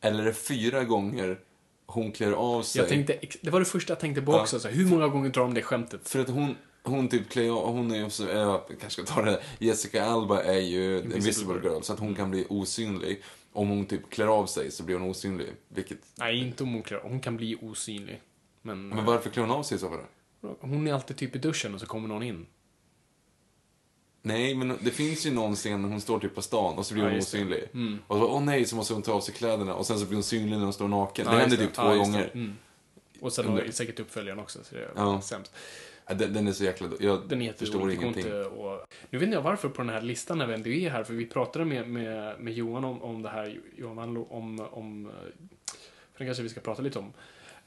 Eller är det fyra gånger hon klär av sig? Jag tänkte, det var det första jag tänkte på Ja. också, så här, hur många gånger drar de det skämtet? För att hon, hon typ klär hon är ju också, jag kanske ska ta det, Jessica Alba är ju Invisible Invisible Girl. Så att hon kan bli osynlig. Om hon typ klär av sig så blir hon osynlig. Vilket, Nej, inte om hon klär hon kan bli osynlig. Men, men varför klär hon av sig i så fall hon är alltid typ i duschen och så kommer någon in. Nej, men det finns ju någon scen när hon står typ på stan och så blir Ja, hon det. osynlig. Mm. Och så åh nej, så måste hon ta av sig kläderna och sen så blir hon synlig när hon står naken. Ja, det just händer typ två Ja, det. gånger. Mm. Och sen har det säkert uppföljaren också, så det är Ja. sämst. Den, den är så jäkla Jag Den är förstår ingenting. Inte, och, nu vet inte jag varför på den här listan när vi ändå är här, för vi pratade med, med, med Johan om, om det här, Johan Wanlo, om, om, eh, för det kanske vi ska prata lite om,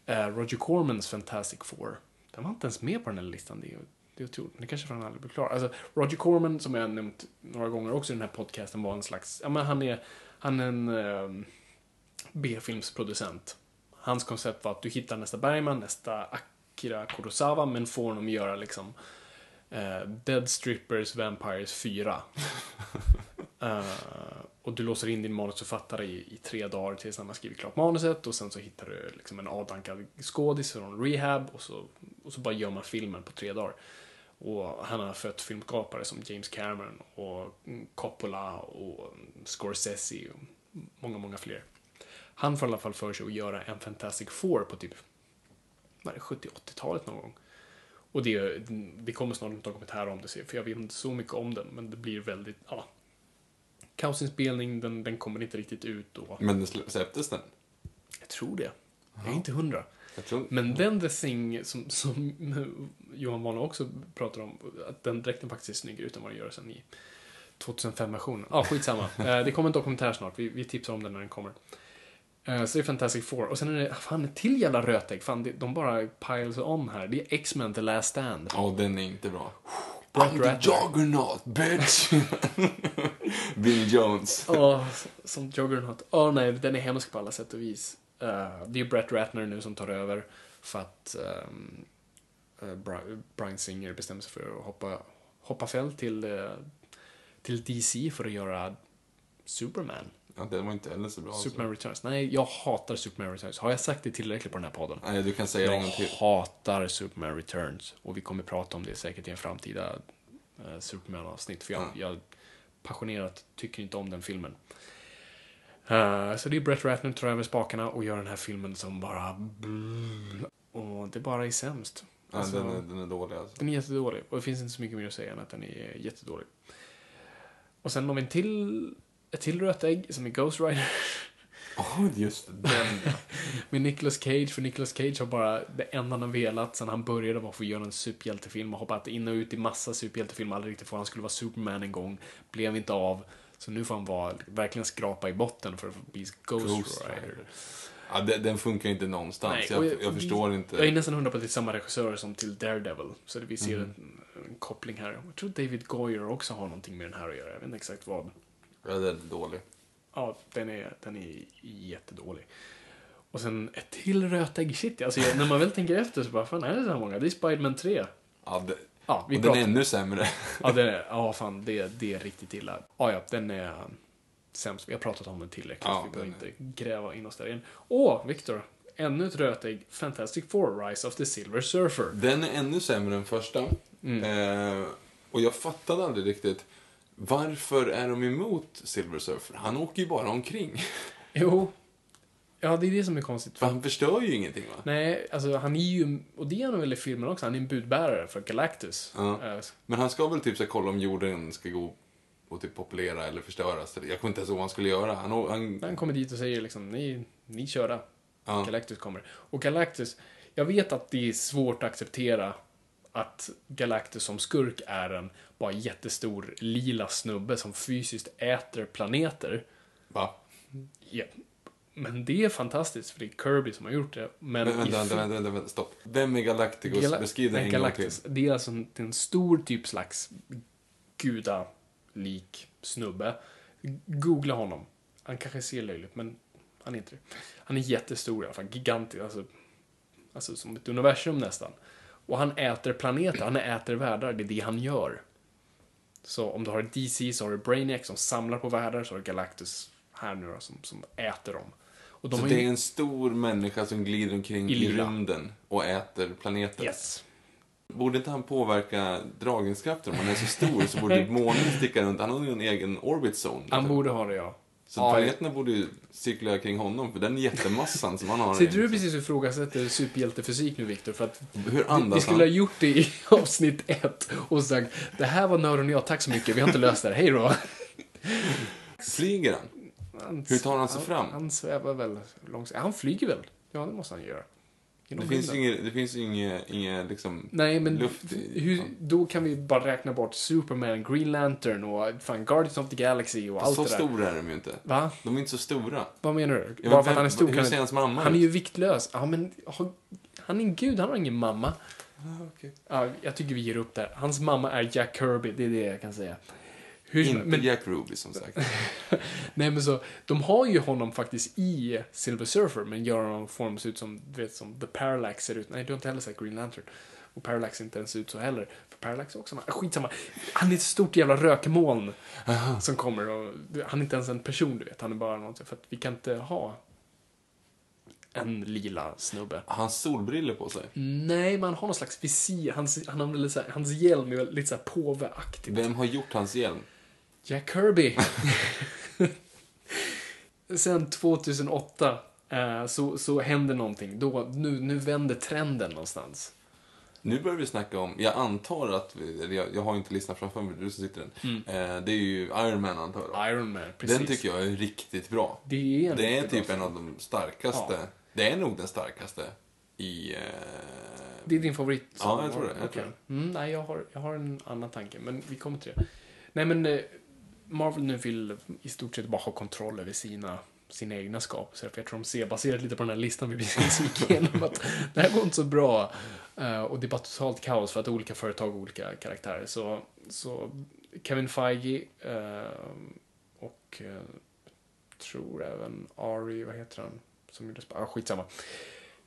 eh, Roger Cormans Fantastic Four. Den var inte ens med på den här listan. Det är, det är otroligt. Men det kanske för att han aldrig blir klar. Alltså, Roger Corman, som jag nämnt några gånger också i den här podcasten, var en slags, ja men han är, han är en eh, B-filmsproducent. Hans koncept var att du hittar nästa Bergman, nästa Akira Kurosawa, men får honom göra liksom eh, Dead Strippers Vampires 4. Eh, och du låser in din manusförfattare i, i tre dagar tills han har skrivit klart manuset och sen så hittar du liksom en avdankad skådis från rehab och så, och så bara gör man filmen på tre dagar. Och han har fött filmskapare som James Cameron och Coppola och Scorsese och många, många fler. Han får i alla fall för sig att göra en Fantastic Four på typ 70-80-talet någon gång. Och det, det kommer snart en dokumentär om det, för jag vet inte så mycket om den, men det blir väldigt, ja. Kaosinspelning, den, den kommer inte riktigt ut då. Men den släpptes den? Jag tror det. Jag är inte hundra. Tror... Men den The Thing som, som Johan Wahn också pratar om, att den dräkten faktiskt är snyggare ut än vad den gör sen i 2005-versionen. Ja, ah, skitsamma. Eh, det kommer en dokumentär snart, vi, vi tipsar om den när den kommer. Eh, så det är Fantastic Four. Och sen är det, fan, ett till jävla rötägg. Fan, det, de bara piles on här. Det är X-Men The Last Stand. Ja, den är inte bra. Brett I'm the juggernaut, bitch! Billy Jones. Åh, som Juggernaut. Åh nej, den är hemsk på alla sätt och vis. Eh, det är Brett Ratner nu som tar över för att ehm, eh, Bri- Bryan Singer bestämmer sig för att hoppa, hoppa fält till, eh, till DC för att göra Superman. Ja, den var inte heller så bra. alltså. Superman Returns. Nej, jag hatar Superman Returns. Har jag sagt det tillräckligt på den här podden? Nej, du kan säga det en Jag gång till. hatar Superman Returns. Och vi kommer prata om det säkert i en framtida eh, Superman-avsnitt. För jag, Ja. jag passionerat tycker inte om den filmen. Eh, så det är Brett Ratner tar över spakarna och gör den här filmen som bara... Och det bara är sämst. Ja, Alltså, den, är, den är dålig alltså. den är jättedålig. Och det finns inte så mycket mer att säga än att den är jättedålig. Och sen har vi en till, ett till rött ägg som är Ghost Rider. Åh, just det. Den. Med Nicolas Cage, för Nicolas Cage har bara det enda han har velat sen han började var att få göra en superhjältefilm och hoppat in och ut i massa superhjältefilmer, aldrig riktigt få. Han skulle vara Superman en gång, blev inte av. Så nu får han vara, verkligen skrapa i botten för att bli Ghost, Ghost Rider. Rider. Ja, den, den funkar inte någonstans. Nej, jag, och jag, förstår inte. Jag är nästan hundra på att det är samma regissör som till Daredevil. Så vi ser Mhm. en, en koppling här. Jag tror David Goyer också har någonting med den här att göra. Jag vet inte exakt vad. Ja, den är dålig. Ja, den är, den är jättedålig. Och sen ett till rötägg shit. Alltså, när man väl tänker efter så bara, fan är det så här många? Det är Spiderman 3. Ja, det, Ja, vi och den är pratar- ännu sämre. Ja, det är, ja fan, det, det är riktigt illa. Ja, ja, den är sämst. Vi har pratat om den tillräckligt. Ja, vi behöver den inte gräva in oss där igen. Åh, Victor. Ännu ett rötägg. Fantastic Four, Rise of the Silver Surfer. Den är ännu sämre än första. Mm. Eh, och jag fattade aldrig riktigt. Varför är de emot Silver Surfer? Han åker ju bara omkring. Jo. Ja, det är det som är konstigt. För han förstör ju ingenting va? Nej, alltså han är ju, och det är han väl i filmen också, han är en budbärare för Galactus. Ja. Eh, Men han ska väl typ så kolla om jorden ska gå och typ populera eller förstöras. Jag kommer inte ens ihåg vad han skulle göra. Han, han, Han kommer dit och säger liksom, ni, ni körda. Ja. Galactus kommer. Och Galactus, jag vet att det är svårt att acceptera att Galactus som skurk är en bara jättestor lila snubbe som fysiskt äter planeter. va? Ja. Men det är fantastiskt, för det är Kirby som har gjort det. Men Men, vänta, i vänta, vänta, vänta, stopp. Vem är Galacticus? Gala- Beskriv den en gång till. Galactus. Det är alltså en, en stor typ slags gudalik snubbe. Googla honom. Han kanske ser löjligt, men han är inte det. Han är jättestor i alla fall. Gigantisk. Alltså, alltså som ett universum nästan. Och han äter planeter, han äter världar. Det är det han gör. Så om du har DC så har du Brainiac som samlar på världar, så har du Galactus här nu då, som, som äter dem. Och de Så det ju- är en stor människa som glider omkring I i, rymden och äter planeter. Yes. Borde inte han påverka dragningskraften? Om han är så stor så borde typ månen sticka runt. Han har ju en egen orbit zone. Han borde ha det, ja. Så Ja, planeterna borde ju cirkulera kring honom, för den jättemassan som han har. Sitter du precis och ifrågasätter superhjältefysik nu, Viktor? För att Hur vi, andas vi skulle han? ha gjort det i avsnitt ett och sagt det här var nörden och jag, tack så mycket, vi har inte löst det här, hej då. Flyger han? Han, Hur tar han sig fram? Han svävar väl långsamt. Han flyger väl? Ja, det måste han göra. Det finns inget, det finns inget, inget liksom... Nej, men luft i- hur, då kan vi bara räkna bort Superman, Green Lantern och fan Guardians of the Galaxy och allt så det där. stora är de ju inte. Va? De är inte så stora. Vad menar du? Ja, Bara men för att han är stor hur ser hans mamma Han är ju viktlös. Ja, men ha- han är en gud, han har ingen mamma. Ja, jag tycker vi ger upp där. Hans mamma är Jack Kirby, det är det jag kan säga. Hur, Inte men, Jack Ruby som sagt. nej men så, de har ju honom faktiskt i Silver Surfer, men gör honom form ser ut som, du vet, som The Parallax ser ut. Nej, du har inte heller sett Green Lantern. Och Parallax ser inte ens ut så heller. För Parallax är också, man, skitsamma. Han är ett stort jävla rökmoln som kommer och, han är inte ens en person, du vet. Han är bara någonting, för att vi kan inte ha en lila snubbe. Har han solbriller på sig? Nej, man har någon slags visir. Hans, han har lite så här, hans hjälm är lite så här påveaktigt. Vem har gjort hans hjälm? Jack Kirby. Sen 2008 eh, så, så händer någonting. Då, nu, nu vänder trenden någonstans. Nu börjar vi snacka om, jag antar att, vi, eller jag, jag har inte listan framför mig, du som sitter den. Eh, det är ju Iron Man antar jag. Iron Man, precis. Den tycker jag är riktigt bra. Det är, Det är typ bra en av de starkaste, Ja. det är nog den starkaste i... Eh, Det är din favorit? Ja, jag tror det, jag Okej. tror Mm, nej, jag har, jag har en annan tanke, men vi kommer till det. Nej, men eh, Marvel nu vill i stort sett bara ha kontroll över sina, sina egna skapelser. För jag tror de ser, baserat lite på den här listan vi precis gick igenom, att det här går inte så bra. Uh, och det är bara totalt kaos för att olika företag och olika karaktärer. Så, så Kevin Feige uh, och uh, tror även Ari, vad heter han? Som gjorde Sp- ah, skitsamma.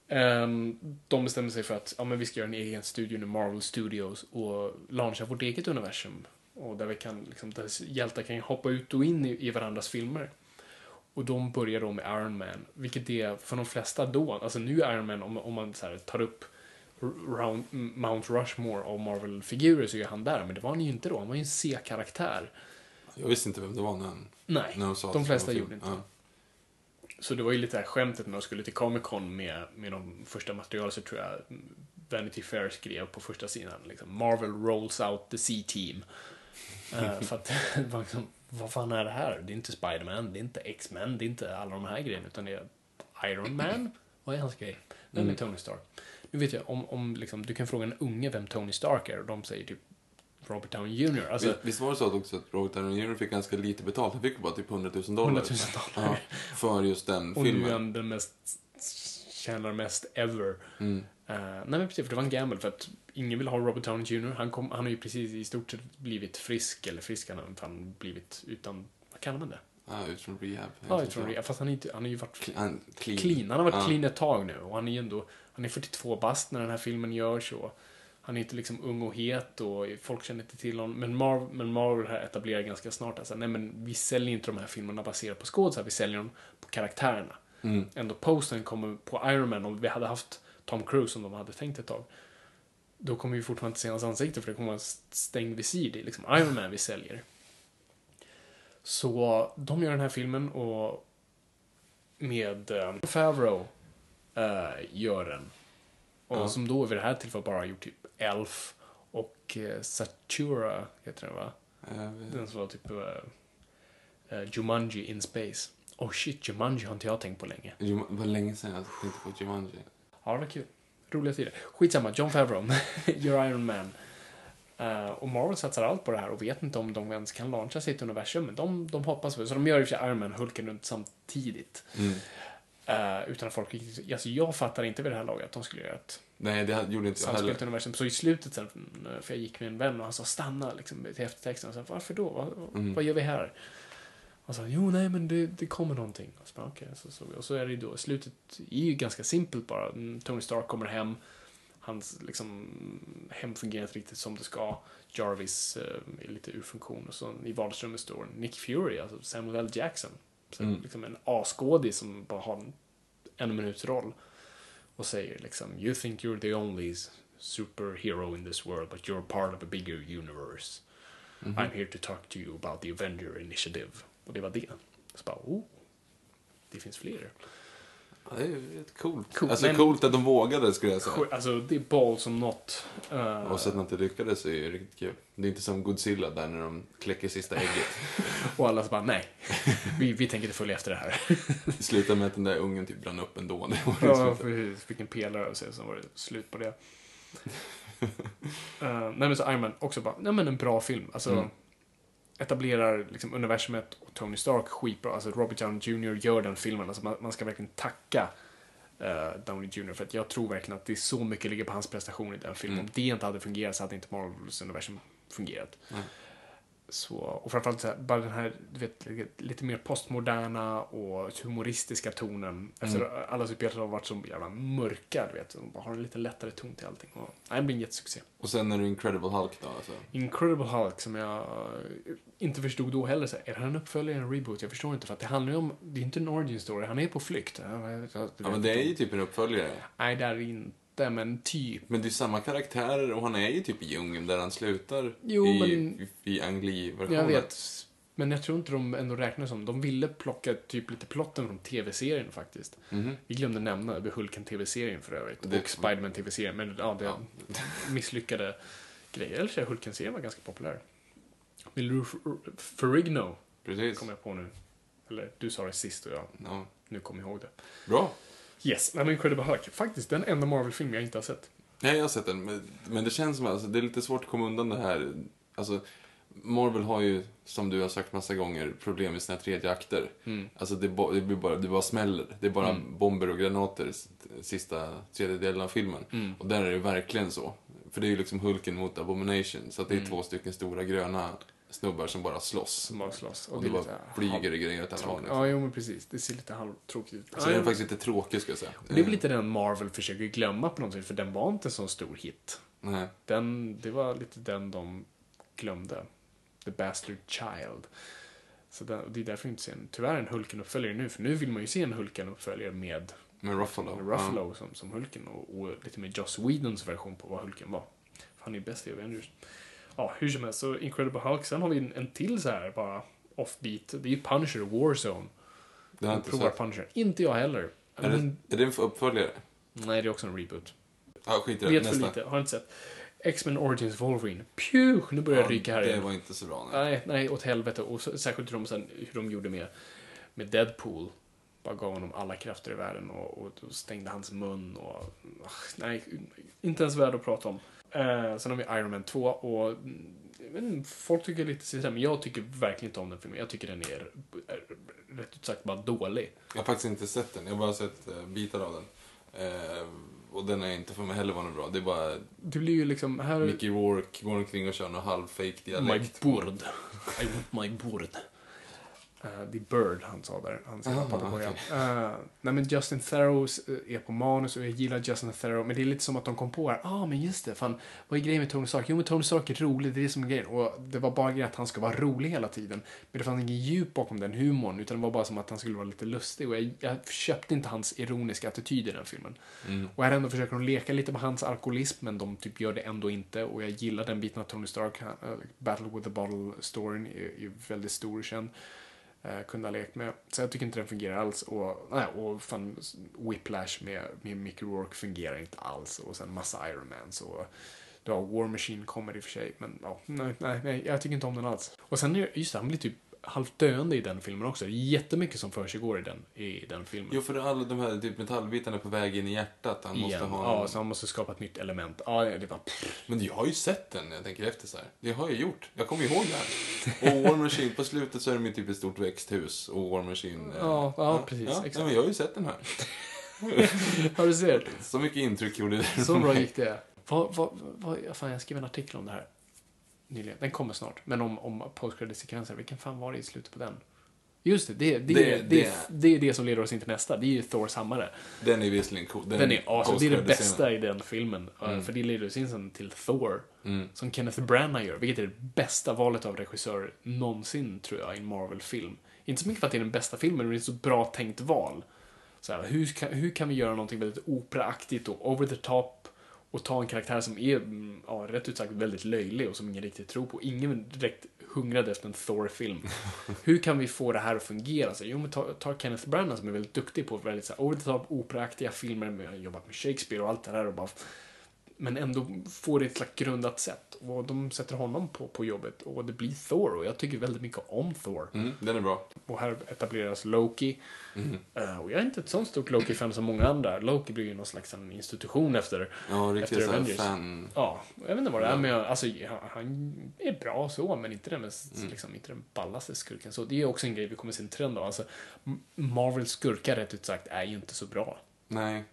Um, de bestämmer sig för att ja, men vi ska göra en egen studio nu, Marvel Studios, och launcha vårt eget universum. Och där vi kan, liksom, där hjältar kan hoppa ut och in i, i varandras filmer. Och de börjar då med Iron Man, vilket är för de flesta då, alltså nu är Iron Man, om, om man så här, tar upp round, Mount Rushmore av Marvel-figurer så är han där, men det var han ju inte då, han var ju en C-karaktär. jag visste inte vem det var när, han, Nej, när de sa de flesta var film. gjorde inte Ja. Så det var ju lite det här skämtet när de skulle till Comic Con med, med de första materialen så tror jag Vanity Fair skrev på första sidan liksom, Marvel rolls out the C-team. Eh, för att liksom vad fan är det här? Det är inte Spiderman, det är inte X-Men, det är inte alla de här grejerna, utan det är Iron Man. Vad är hans grej? Vem Mm. är Tony Stark? Nu vet jag, om, om liksom, du kan fråga en unge vem Tony Stark är och de säger typ Robert Downey Jr. Alltså, Visst- Visst var det så att också att Robert Downey Jr fick ganska lite betalt? Han fick bara typ 100 000 dollar. 100 000 dollar. Ja, för just den och nu är filmen. han den mest, tjänar mest ever. Mm. Eh, nej men precis, för det var en gamble för att ingen vill ha Robert Downey Jr. Han, kom, han har ju precis i stort sett blivit frisk, eller frisk, han har fan blivit utan, vad kallar man det? Ja, ut från rehab. Ja, tror det. Fast han, är inte, han har ju varit Cle- han- clean. clean. Han har varit Ja. clean ett tag nu och han är ju ändå, han är 42 bast när den här filmen görs och han är inte liksom ung och het och folk känner inte till honom. Men Marvel, men Marvel här etablerar ganska snart alltså, nej men vi säljer inte de här filmerna baserat på skådisar, vi säljer dem på karaktärerna. Mm. Ändå posten kommer på Iron Man, om vi hade haft Tom Cruise som de hade tänkt ett tag. Då kommer vi fortfarande inte se hans ansikte för det kommer vara stängd visir. Det är liksom Iron Man vi säljer. Så de gör den här filmen och med eh, Favreau eh, gör den. Och Ja. som då vid det här tillfället bara har gjort typ Elf och eh, Satura heter den va? Eh, Den som var typ uh, uh, Jumanji in Space. Oh shit, Jumanji har inte jag tänkt på länge. Jum- var länge sedan jag tänkte på Jumanji. Ja, det var kul. Roliga tider. Skitsamma, John Favreau gör Iron Man. Eh, och Marvel satsar allt på det här och vet inte om de ens kan launcha sitt universum. Men de, de hoppas det. Så de gör i och för sig Iron Man Hulken runt samtidigt. Mm. Eh, utan att folk. Alltså jag fattar inte vid det här laget att de skulle göra ett Nej, det gjorde inte jag heller. universum. Så i slutet sen, eh, för jag gick med en vän och han sa stanna liksom, till eftertexten. Och så, Varför då? Vad, Mm. vad gör vi här? Och så jo nej men det, det kommer någonting. Och så, bara, okej, så, så, och så är det ju då, slutet är ju ganska simpelt bara. Mm, Tony Stark kommer hem. Hans liksom, hem fungerar inte riktigt som det ska. Jarvis eh, är lite ur funktion. Och så i vardagsrummet står Nick Fury, alltså Samuel L. Jackson. Så, Mm. liksom en asskådis som bara har en, en minuts roll. Och säger liksom You think you're the only superhero in this world but you're part of a bigger universe. Mhm. I'm here to talk to you about the Avenger Initiative. Och det var det. Så bara, oh. Det finns fler. Ja, det är coolt. Coolt, Alltså men- coolt att de vågade skulle jag säga. Alltså, det är ball som något. Uh, Och sen att det lyckades är ju riktigt kul. Det är inte som Godzilla där när de kläcker sista ägget. och alla så bara, nej. Vi, vi tänker inte följa efter det här. Det slutar med att den där ungen typ brann upp ändå. Det var Ja, precis. Fick en pelare och sen var det slut på det. uh, nej men så Iron Man också bara, nej men en bra film. Alltså, Mm. Etablerar liksom universumet och Tony Stark skitbra. Alltså Robert Downey Jr. gör den filmen. Alltså man, man ska verkligen tacka uh, Downey Jr. För att jag tror verkligen att det är så mycket ligger på hans prestation i den filmen. Mm. Om det inte hade fungerat så hade inte Marvels universum fungerat. Nej. Så, och framförallt så här, bara den här du vet, lite- mer postmoderna och humoristiska tonen. Efter Mm. alla superhjältar har varit så jävla mörka, du vet. De har en lite lättare ton till allting. Och, nej, det blir en jättesuccé. Och sen är det Incredible Hulk då alltså. Incredible Hulk som jag inte förstod då heller. Så här, är det här en uppföljare eller en reboot? Jag förstår inte. För att det handlar ju om, det är inte en origin story. Han är på flykt. Ja, men det är ju inte. typ en uppföljare. Nej, det är det inte, men typ. Men det är samma karaktärer och han är ju typ i djungeln där han slutar Jo, i, men- i, Angli-versionen. Jag vet. Men jag tror inte de ändå räknar som. De ville plocka typ lite plotten från tv-serien faktiskt. Mhm. Vi glömde nämna det Hulken tv-serien för övrigt. Det- Och Spiderman tv-serien. Men ja, det Ja. misslyckade grejer. Eller så Hulken-serien var ganska populär. Med Lou Ferrigno Precis. kom jag på nu. Eller du sa det sist och jag Ja. nu kommer ihåg det. Bra. Yes, nej men Incredible Hulk. Faktiskt den enda Marvel-film jag inte har sett. Nej, jag har sett den. Men, men det känns som att alltså, det är lite svårt att komma undan det här. Alltså, Marvel har ju, som du har sagt massa gånger, problem med sina tredje akter. Mm. Alltså det, det, blir bara, det bara smäller. Det är bara bomber och granater sista tredjedelen av filmen. Mm. Och där är det verkligen så. För det är ju liksom Hulken mot Abomination. Så att det är Mm. två stycken stora gröna snubbar som bara slåss. Som bara slåss. Och det det är bara flyger i grejer åt alla håll. Liksom. Ja, jo men precis. Det ser lite halvtråkigt ut. Så Ja, den är faktiskt lite tråkig ska jag säga. Och det är väl lite den Marvel försöker glömma på något sätt, för den var inte en så stor hit. Nej. Den, det var lite den de glömde. The Bastard Child. Så den, det är därför jag inte ser en, tyvärr en Hulken-uppföljare nu, för nu vill man ju se en Hulken-uppföljare med Men Ruffalo. med Ruffalo som, som Hulken och, och lite med Joss Whedons version på vad Hulken var. För han är ju bäst i Avengers. Ja, hur som helst, så Incredible Hulk. Sen har vi en, en till så här bara offbeat. Det är ju Punisher, Warzone. Ja, det har inte provar sett. Punisher. Inte jag heller. Är Men, det, är det en uppföljare? Nej, det är också en reboot. Ja, skit i det. Vet för Nästa. lite, har inte sett. X-Men Origins Wolverine. Phew, nu börjar det ryka här det igen. var inte så bra. Nej. Nej, nej, åt helvete. Och så, särskilt hur de, sen, hur de gjorde med, med Deadpool. Bara gav honom alla krafter i världen och, och, och stängde hans mun och... ah, nej, inte ens värd att prata om. Eh, sen har vi Iron Man 2 och... mm, inte, folk tycker lite sådär, men jag tycker verkligen inte om den filmen. Jag tycker den är, är rätt ut sagt bara dålig. Jag har faktiskt inte sett den. Jag har bara sett eh, bitar av den. Eh, och den är inte för mig heller var något bra. Det är bara Det blir ju liksom... Här, Mickey Rourke går omkring och kör någon halvfake My dialekt. board. I want my board. Uh, the Bird, han sa där. Han skrev Aha, papegoja. okej. Uh, nej men Justin Theroux eh, är på manus och jag gillar Justin Theroux. Men det är lite som att de kom på här, ah men just det, fan, vad är grejen med Tony Stark? Jo men Tony Stark är rolig, det är det som är grejen. Och det var bara grejen att han ska vara rolig hela tiden. Men det fanns ingen djup bakom den humorn, utan det var bara som att han skulle vara lite lustig. Och jag, jag köpte inte hans ironiska attityd i den filmen. Och här ändå försöker de leka lite med hans alkoholism, men de typ gör det ändå inte. Och jag gillar den biten av Tony Stark. Eh, Battle with the Bottle-storyn är, är väldigt stor och känd. Eh, Kunde ha lekt med. Så jag tycker inte den fungerar alls. Och, nej, och fan, Whiplash med, med Mickey Rourke fungerar inte alls. Och sen massa Iron Mans och du har War Machine kommer i och för sig. Men ja, nej, nej, nej, jag tycker inte om den alls. Och sen, just det, han blir typ halvt döende i den filmen också. Det jättemycket som försiggår i den, i den filmen. Jo, för alla de här typ, metallbitarna på väg in i hjärtat. Han måste Igen. ha Ja, en... så han måste skapa ett nytt element. Ja, det var... Men jag har ju sett den när jag tänker efter så här. Det har jag gjort. Jag kommer ihåg det här. Och War Machine, på slutet så är de ju typ ett stort växthus. Och War Machine... eh, Ja, ja, precis, Ja, exakt. nej, men jag har ju sett den här. Ja, du ser. Så mycket intryck gjorde det. Så bra gick det. Vad, vad, vad, fan, jag skrev en artikel om det här nyligen. Den kommer snart. Men om, om postcredit-sekvenser. Vilken fan var det i slutet på den? Just det, det, det, Det- det, det, är det som leder oss in till nästa. Det är ju Thors hammare. Den är visserligen cool. Den är awesome. Det är det bästa i den filmen. Uh, För det leder oss in sen till Thor. Som Kenneth Branagh gör. Vilket är det bästa valet av regissör någonsin, tror jag, i en Marvel-film. Inte så mycket för att det är den bästa filmen, men det är ett så bra tänkt val. Så här, hur, kan, hur kan vi göra någonting väldigt operaaktigt och over the top och ta en karaktär som är, mm, ja, rätt ut sagt väldigt löjlig och som ingen riktigt tror på. Ingen direkt hungrade efter en Thor-film. hur kan vi få det här att fungera? Så, jo, men ta, ta Kenneth Branagh som är väldigt duktig på väldigt så här, over the top, operaaktiga filmer, med, jobbat med Shakespeare och allt det där och bara men ändå får det ett slags grundat sätt. Och de sätter honom på, på jobbet och det blir Thor och jag tycker väldigt mycket om Thor. Mm, den är bra. Och här etableras Loki. Eh, och jag är inte ett sånt stort Loki-fan som många andra. Loki blir ju någon slags en institution efter, Ja, riktigt såhär fan... Ja, jag vet inte vad det är, men jag, alltså, han- är bra så, men inte den, mest, Mm. liksom, inte den ballaste skurken. Så det är också en grej vi kommer se en trend av. Alltså, Marvels skurkar, rätt ut sagt, är ju inte så bra. Nej.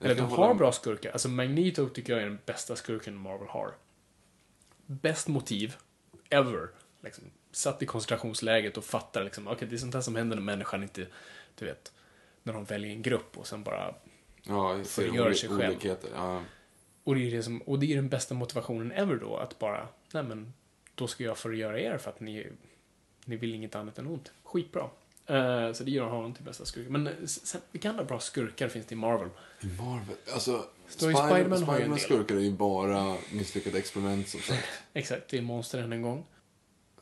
Eller de har bra skurkar. Alltså Magneto tycker jag är den bästa skurken Marvel har. Bäst motiv, ever. Liksom, satt i koncentrationsläget och fattar liksom, okej det är sånt här som händer när människan inte, du vet, när de väljer en grupp och sen bara Ja, förgör sig själv. Ja. Och det, är det, som, och det är den bästa motivationen ever då, att bara, nej men, då ska jag förgöra er för att ni, ni vill inget annat än ont. Skitbra. Eh, så det gör honom till bästa skurken. Men eh, sen, vilka andra bra skurkar finns det i Marvel? I Marvel. Alltså, Står i Spider- Spider-Man har ju en del. skurkar är ju bara misslyckade experiment som sagt. Exakt, det är monster än en gång.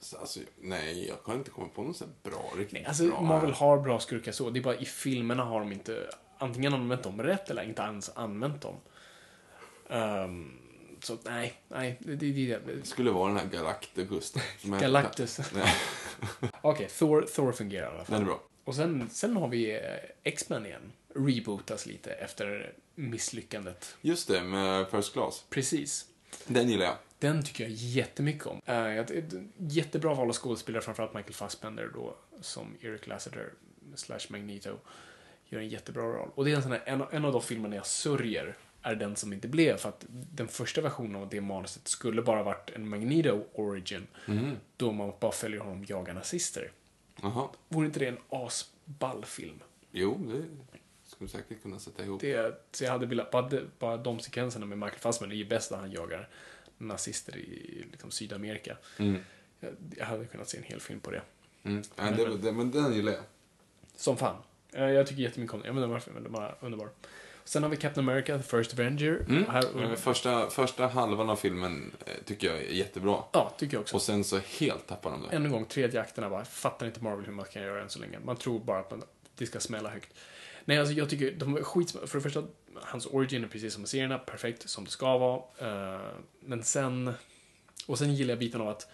Så, Alltså, nej, jag kan inte komma på någon sån här bra, riktigt Nej, alltså bra. Marvel har bra skurkar så. Det är bara i filmerna har de inte antingen använt dem rätt eller inte ens använt dem. Ehm, så nej, nej, det, det, det, Det skulle vara den här Galactus. Galactus. Okej, Thor, Thor fungerar i alla fall. den är bra. Och sen, sen har vi eh, X-Men igen. Rebootas lite efter misslyckandet. Just det, med First Class. Precis. Den gillar jag. Den tycker jag jättemycket om. Ett jättebra val av skådespelare, framförallt Michael Fassbender då, som Eric Lasseter slash Magneto. Gör en jättebra roll. Och det är en sån här, en, en av de filmerna jag sörjer är den som inte blev, för att den första versionen av det manuset skulle bara varit en Magneto origin, då man bara följer honom jaga nazister. Jaha. Vore inte det en asball film? Jo, det skulle säkert kunna sätta ihop. Det, så jag hade velat, bara, bara de sekvenserna med Michael Fassbender är ju bäst när han jagar nazister i liksom, Sydamerika. Jag, jag hade kunnat se en hel film på det. Mm. Ja, det, det, men den gillar jag. Som fan. Jag tycker jättemycket om den. Jag vet inte varför, men den var underbar. Sen har vi Captain America, The First Avenger. Mm. Här, första, första halvan av filmen eh, tycker jag är jättebra. ja, tycker jag också. Och sen så helt tappar de det. Än en gång, tredje akterna bara, fattar inte Marvel hur man kan göra än så länge. Man tror bara att man, det ska smälla högt. Nej, alltså jag tycker de är skitsmå. För det första, hans origin är precis som i serierna, perfekt som det ska vara. Eh, men sen, och sen gillar jag biten av att,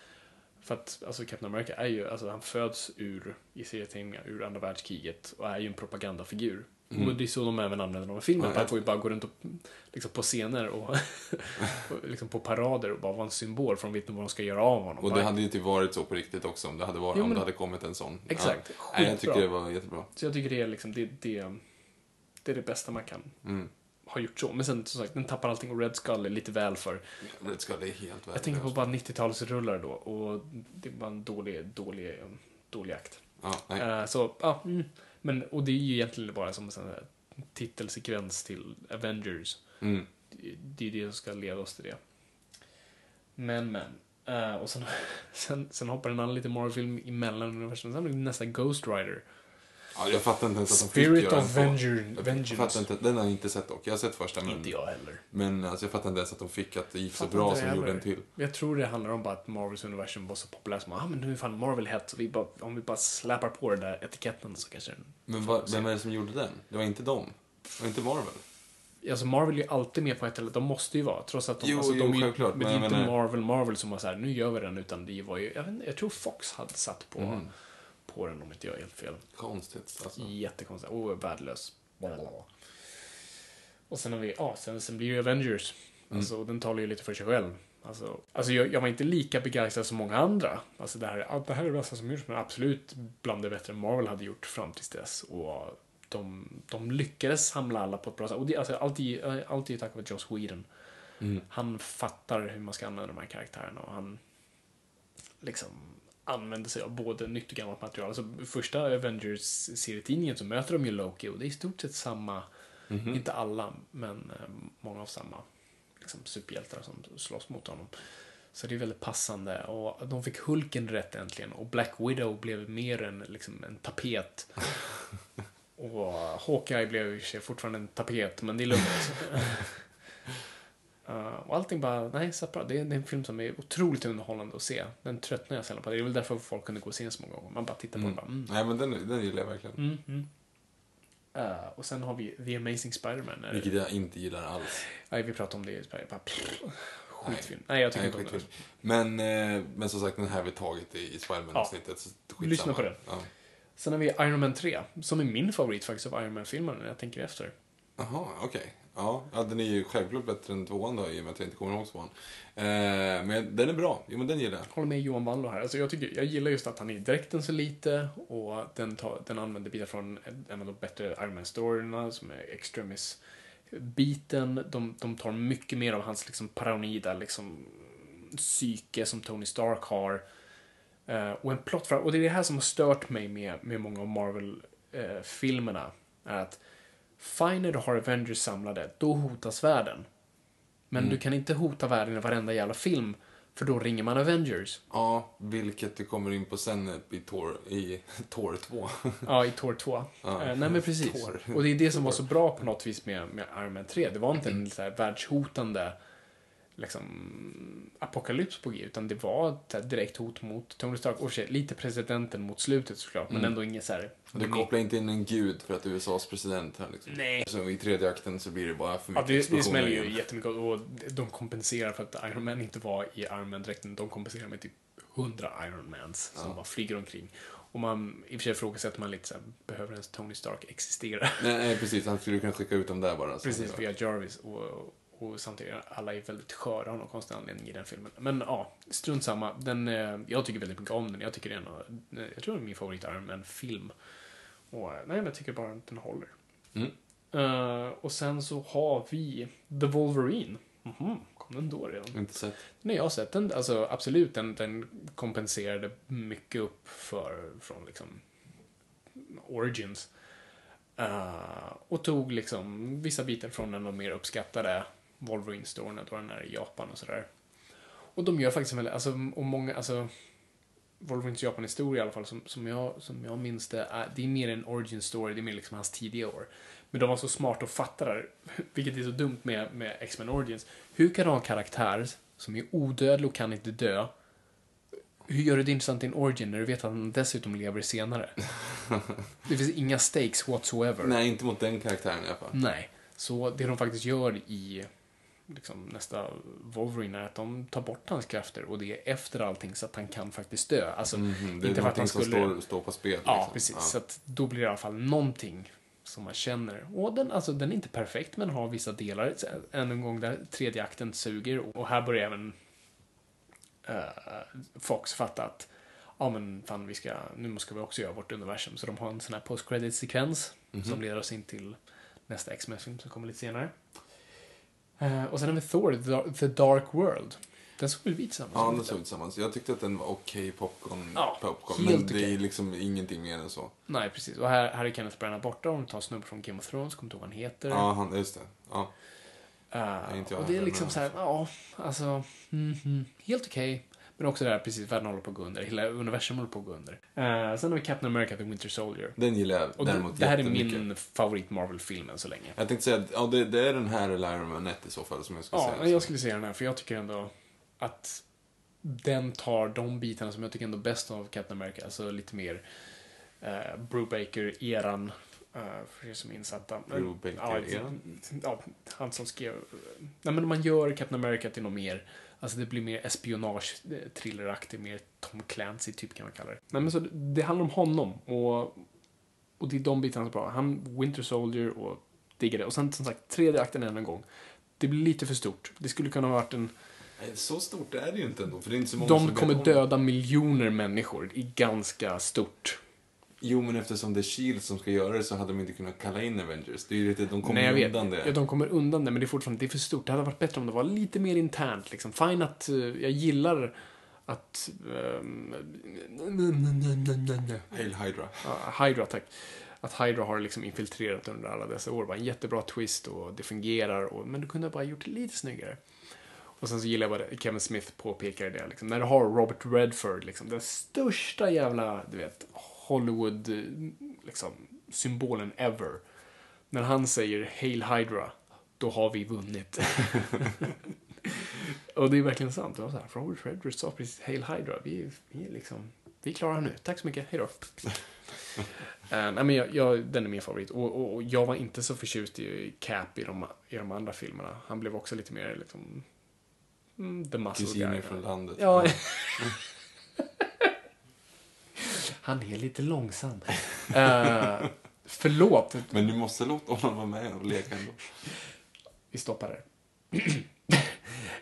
för att alltså Captain America är ju, alltså han föds ur, i serietidningar, ur andra världskriget och är ju en propagandafigur. Mm. Och det är så de även använder dem i filmen. Ja, får ju bara gå runt och, liksom på scener och, och liksom på parader och bara vara en symbol för de vet inte vad de ska göra av honom. Och det hade ju inte varit så på riktigt också om det hade, varit, Jo, om men- det hade kommit en sån. Exakt. Ja. Nej, jag tycker det var jättebra. Så jag tycker det är liksom, det, det, det är det bästa man kan Mm. ha gjort så. Men sen som sagt, den tappar allting och Red Skull är lite väl för. Red Skull är helt värdelös. Jag tänker på bara 90-talsrullar då och det var en dålig, dålig, dålig akt. Ja, nej. Eh, så, ja, mm. Men, och det är ju egentligen bara som en sån här titelsekvens till Avengers. Mm. Det- Det är det som ska leda oss till det. Men, men. Eh, och sen, sen, sen hoppar en annan liten Marvel-film emellan universum. Sen blir det nästa Ghost Rider. Ja, jag fattar inte ens att de fick Spirit göra of en så. Venger- Jag Vengeance. fattar inte, den har jag inte sett dock. Jag har sett första men, Inte jag heller. men alltså, jag fattar inte ens att de fick att det gick så Fattar bra inte som de gjorde heller. en till. Jag tror det handlar om bara att Marvels universum var så populärt som ah, men nu är fan Marvel hett så vi bara, om vi bara släpar på den där etiketten så kanske den... Men va, vem är det som gjorde den? Det var inte dem. Det var inte Marvel. Alltså Marvel är ju alltid med på ett eller de måste ju vara, trots att de, Jo, alltså, jo, de är ju- självklart, men det men är jag inte menar- Marvel, Marvel som var så här, nu gör vi den, utan det var ju, jag, vet, inte, jag tror Fox hade satt på, Mm. På den om inte jag är helt fel. Konstigt alltså. Jättekonstigt. Oh, värdelös. Och sen har vi, ja, sen, sen blir det Avengers. Mm. Alltså, den talar ju lite för sig själv. Alltså, alltså jag, jag var inte lika begeistrad som många andra. Alltså det här, det här är det bästa som gjorts, men absolut bland det bättre Marvel hade gjort fram tills dess. Och de, de lyckades samla alla på ett bra sätt. Och det, alltså, alltid, alltid tack vare Joss Whedon. Mm. Han fattar hur man ska använda de här karaktärerna och han liksom använder sig av både nytt och gammalt material. Alltså första Avengers-serietidningen så möter de ju Loki och det är i stort sett samma, Mhm. inte alla, men eh, många av samma liksom, superhjältar som slåss mot honom. Så det är väldigt passande och de fick Hulken rätt äntligen och Black Widow blev mer än liksom, en tapet. och Hawkeye blev i och för sig fortfarande en tapet, men det är lugnt. Uh, och allting bara, nej, så bra. Det är, det är en film som är otroligt underhållande att se. Den tröttnar jag sällan på. Det är väl därför folk kunde gå och se den så många gånger. Man bara tittar på Mm. den och bara, mm. Nej, men den, den gillar jag verkligen. Mm, mm. Uh, och sen har vi The Amazing Spider-Man. Vilket jag inte gillar alls. Nej, vi pratade om det i Spider- bara, pff, Skitfilm. Nej, jag tycker Nej, inte om den. Men, eh, men som sagt, den här har vi tagit i, i Spiderman-avsnittet. skitsamma. Lyssna på den. Ja. Sen har vi Iron Man 3, som är min favorit faktiskt av Iron Man-filmerna när jag tänker efter. Jaha, okej. Ja, ja, den är ju självklart bättre än tvåan då, i och med att jag inte kommer ihåg tvåan. Eh, men den är bra. Jo, men den gillar jag. Håller med Johan Wallo här. Alltså jag, tycker, jag gillar just att han är i dräkten så lite och den, tar, den använder bitar från en av de bättre Iron Man-storyerna som är Extremis-biten. De, de tar mycket mer av hans liksom, paranoida liksom, psyke som Tony Stark har. Eh, och en plott och det är det här som har stört mig med, med många av Marvel-filmerna. Eh, är att fine när du har Avengers samlade, då hotas världen. Men Mm. du kan inte hota världen i varenda jävla film, för då ringer man Avengers. Ja, vilket du kommer in på sen i Tor, i Tor 2. Ja, i Tor 2. Ja. Eh, nej, men precis. Tor. Och det är det som var så bra på något vis med, med Iron Man 3. Det var inte en så här världshotande liksom, apokalyps på G, utan det var ett direkt hot mot Tony Stark. Och lite presidenten mot slutet såklart, men Mm. ändå inget så här... Du kopplar inte in en gud för att USAs president här liksom. Nej. Så i tredje akten så blir det bara för Ja, mycket det, det explosioner smäller ju jättemycket och de kompenserar för att Iron Man inte var i Iron Man-dräkten. De kompenserar med typ 100 Iron Mans som Ja. bara flyger omkring. Och man, i och för sig ifrågasätter man lite så här, behöver ens Tony Stark existera? Nej, nej, precis. Han skulle kunna skicka ut dem där bara. Precis, via Jarvis. Och, och samtidigt, alla är väldigt sköra av någon konstig anledning i den filmen. Men ja, strunt samma. Den, eh, jag tycker väldigt mycket om den. Jag tycker det är en av, jag tror det är min favorit Iron Man-film. Och eh, nej, men jag tycker bara att den håller. Mm. Eh, och sen så har vi The Wolverine. Mhm, kom den då redan? Inte sett. Nej, jag har sett den. Alltså absolut, den, den kompenserade mycket upp för, från liksom Origins. Eh, och tog liksom vissa bitar från den och mer uppskattade Wolverine-storyn, då den är i Japan och sådär. Och de gör faktiskt en väldigt, alltså, och många, alltså Wolverines Japan-historia i alla fall, som, som, jag, som jag minns det, är, det är mer en origin story, det är mer liksom hans tidiga år. Men de var så smarta och fattade vilket är så dumt med, med X-Men Origins. Hur kan du ha en karaktär som är odödlig och kan inte dö? Hur gör du det intressant i en origin när du vet att han dessutom lever senare? Det finns inga stakes whatsoever. Nej, inte mot den karaktären i alla fall. Nej. Så det de faktiskt gör i liksom, nästa Wolverine är att de tar bort hans krafter och det är efter allting så att han kan faktiskt dö. Alltså, Mhm, det är inte för att han som skulle... står, står på spel. Ja, liksom. precis. Ja. Så att då blir det i alla fall någonting som man känner. Och den, alltså, den är inte perfekt, men har vissa delar. Så, Än en gång där tredje akten suger. Och här börjar även eh, Fox fatta att ja, men fan, vi ska, nu ska vi också göra vårt universum. Så de har en sån här post-credit-sekvens Mhm. som leder oss in till nästa X-Men-film som kommer lite senare. Eh, och sen har vi Thor, The Dar- The Dark World. Den såg väl vi tillsammans? Ja, den vi såg inte? tillsammans. Jag tyckte att den var okej popcorn. Ja, popcorn men det okej. är liksom ingenting mer än så. Nej, precis. Och här, här är Kenneth Branagh borta och de tar snubbe från Game of Thrones, kommer inte ihåg vad han heter. Ja, han, just det. Ja. Uh, inte jag och det är liksom så här, ja, alltså, mhm, helt okej. Men också det här, precis, världen håller på att gå under. Hela universum håller på att gå under. Eh, sen har vi Captain America, The Winter Soldier. Den gillar jag Och det, däremot det här är min favorit Marvel-film än så länge. Jag tänkte säga att ja, det, det är den här eller Iron Man 1 i så fall som jag skulle Ja, säga. jag skulle säga den här, för jag tycker ändå att den tar de bitarna som jag tycker ändå bäst av Captain America. Alltså lite mer uh, Brubaker-eran. Uh, för er som är insatta. Brubaker-eran? Ja, ja, han som skrev... Nej, men man gör Captain America till något mer... Alltså det blir mer espionage, eh, thrilleraktigt, mer Tom Clancy typ kan man kalla det. Nej, men så det, det handlar om honom och, och det är de bitarna som är bra. Han, Winter Soldier och diggar det. Och sen som sagt, tredje akten än en gång. Det blir lite för stort. Det skulle kunna ha varit en... Så stort är det ju inte ändå, för det är inte så många De som kommer döda miljoner människor i ganska stort. Jo, men eftersom det är Shield som ska göra det så hade de inte kunnat kalla in Avengers. Det är ju lite, de kommer Nej, jag vet. undan det. Ja, de kommer undan det, men det är fortfarande det är för stort. Det hade varit bättre om det var lite mer internt. Liksom. Fine att eh, jag gillar att... Hail Hydra. Ja, Hydra, tack. Att Hydra har liksom infiltrerat under alla dessa år. Det var en jättebra twist och det fungerar. Och, men du kunde ha bara gjort det lite snyggare. Och sen så gillar jag vad Kevin Smith påpekar det. Liksom, när du har Robert Redford, liksom, den största jävla, du vet, Hollywood, eh, liksom, symbolen ever. När han säger Hail Hydra, då har vi vunnit. och det är verkligen sant. Det var så här, Robert Redford sa precis Hail Hydra. Vi, vi är liksom, vi är klara nu. Tack så mycket, hej då. Eh, nej, men jag, jag, den är min favorit. Och, och, och jag var inte så förtjust i Cap i de, i de andra filmerna. Han blev också lite mer liksom... Mm, the muscle Kusiner guy. från landet. Ja. Han är lite långsam. Uh, förlåt, Men du måste låta honom vara med och leka ändå. vi stoppar där.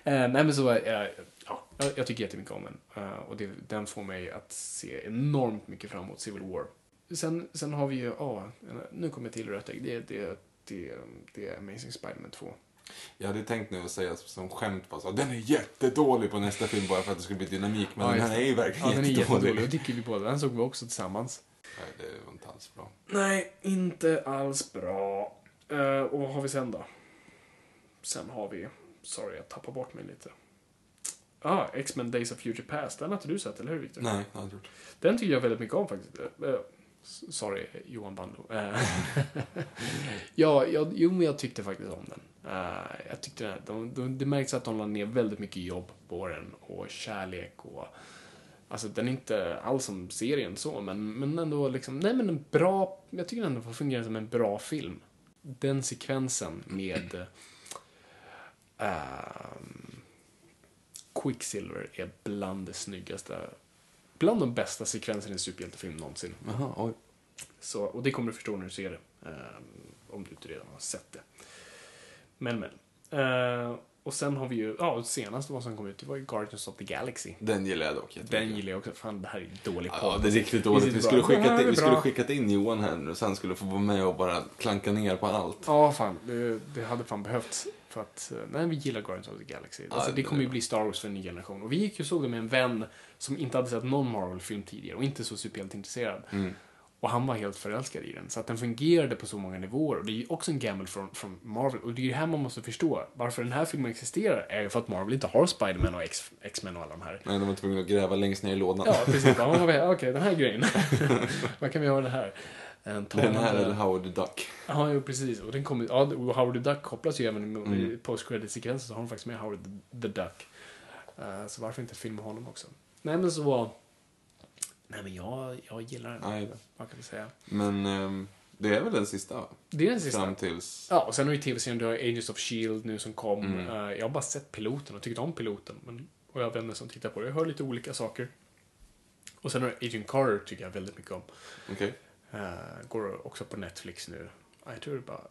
Eh, nej men så, eh, ja, jag, tycker jättemycket om den. Eh, och det, den får mig att se enormt mycket fram emot Civil War. Sen, sen har vi ju, ja, nu kommer jag till rätt ägg. Det, det, det, det är Amazing Spider-Man 2. Jag hade tänkt nu att säga som skämt bara så, den är jättedålig på nästa film bara för att det skulle bli dynamik. Men Ja, den här är ju verkligen Ja, den är jättedålig. jättedålig. Det tycker vi båda. Den såg vi också tillsammans. Nej, det var inte alls bra. Nej, inte alls bra. Eh, och vad har vi sen då? Sen har vi, sorry jag tappar bort mig lite. Ah, X-Men Days of Future Past. Den har inte du sett, eller hur Victor? Nej, jag har inte gjort. Den tycker jag väldigt mycket om faktiskt. S- sorry, Johan Bando. Eh, ja, jag, jo, men jag tyckte faktiskt om den. Eh, jag tyckte den, de, de, det märks att de la ner väldigt mycket jobb på den och kärlek och Alltså den är inte alls som serien så, men, men ändå liksom, nej men en bra, jag tycker den ändå fungerar som en bra film. Den sekvensen med ehm, Quicksilver är bland det snyggaste, bland de bästa sekvenserna i en superhjältefilm någonsin. Jaha, oj. Så, och det kommer du förstå när du ser det. ehm, om du inte redan har sett det. Men, men. Eh, och sen har vi ju, ja, senast vad som kom ut, det var ju Guardians of the Galaxy. Den gillar jag dock. Den gillar jag också. Fan, det här är dålig podd. Ja, det är riktigt dåligt. Vi skulle, skickat "Det här in, vi skulle bra." skickat in Johan här nu så han skulle få vara med och bara klanka ner på allt. Ja, fan. Det, det hade fan behövts. För att, eh, nej, vi gillar Guardians of the Galaxy. Alltså, det det- kommer ju bli Star Wars för en ny generation. Och vi gick ju och såg det med en vän som inte hade sett någon Marvel-film tidigare och inte så superhjälteintresserad. Mm. Och han var helt förälskad i den. Så att den fungerade på så många nivåer. Och det är ju också en gamble från, från Marvel. Och det är ju det här man måste förstå. Varför den här filmen existerar är ju för att Marvel inte har Spider-Man och X-Men och alla de här. Nej, de var tvungna att gräva längst ner i lådan. Ja, precis. Okej, den här grejen. Vad kan vi göra det här? En Den här eller Howard the Duck. Ja, jo, precis. Och den kommer, ja, Howard the Duck kopplas ju även Mm. i post-credit-sekvensen så har de faktiskt med Howard the, Duck. Eh, så varför inte filma honom också? Nej, men så... Nej, men jag, jag gillar den. Nej. Vad kan vi säga? Men ehm, Det är väl den sista? va? Det är den sista. Fram tills... Ja, och sen har ju tv-serien, du har Agents of Shield nu som kom. Mm. Eh, jag har bara sett piloten och tyckt om piloten. Men, och jag har vänner som tittar på det. Jag hör lite olika saker. Och sen har du Agent Carter tycker jag väldigt mycket om. Okej. Eh, går också på Netflix nu. Ja, Jag tror det är bara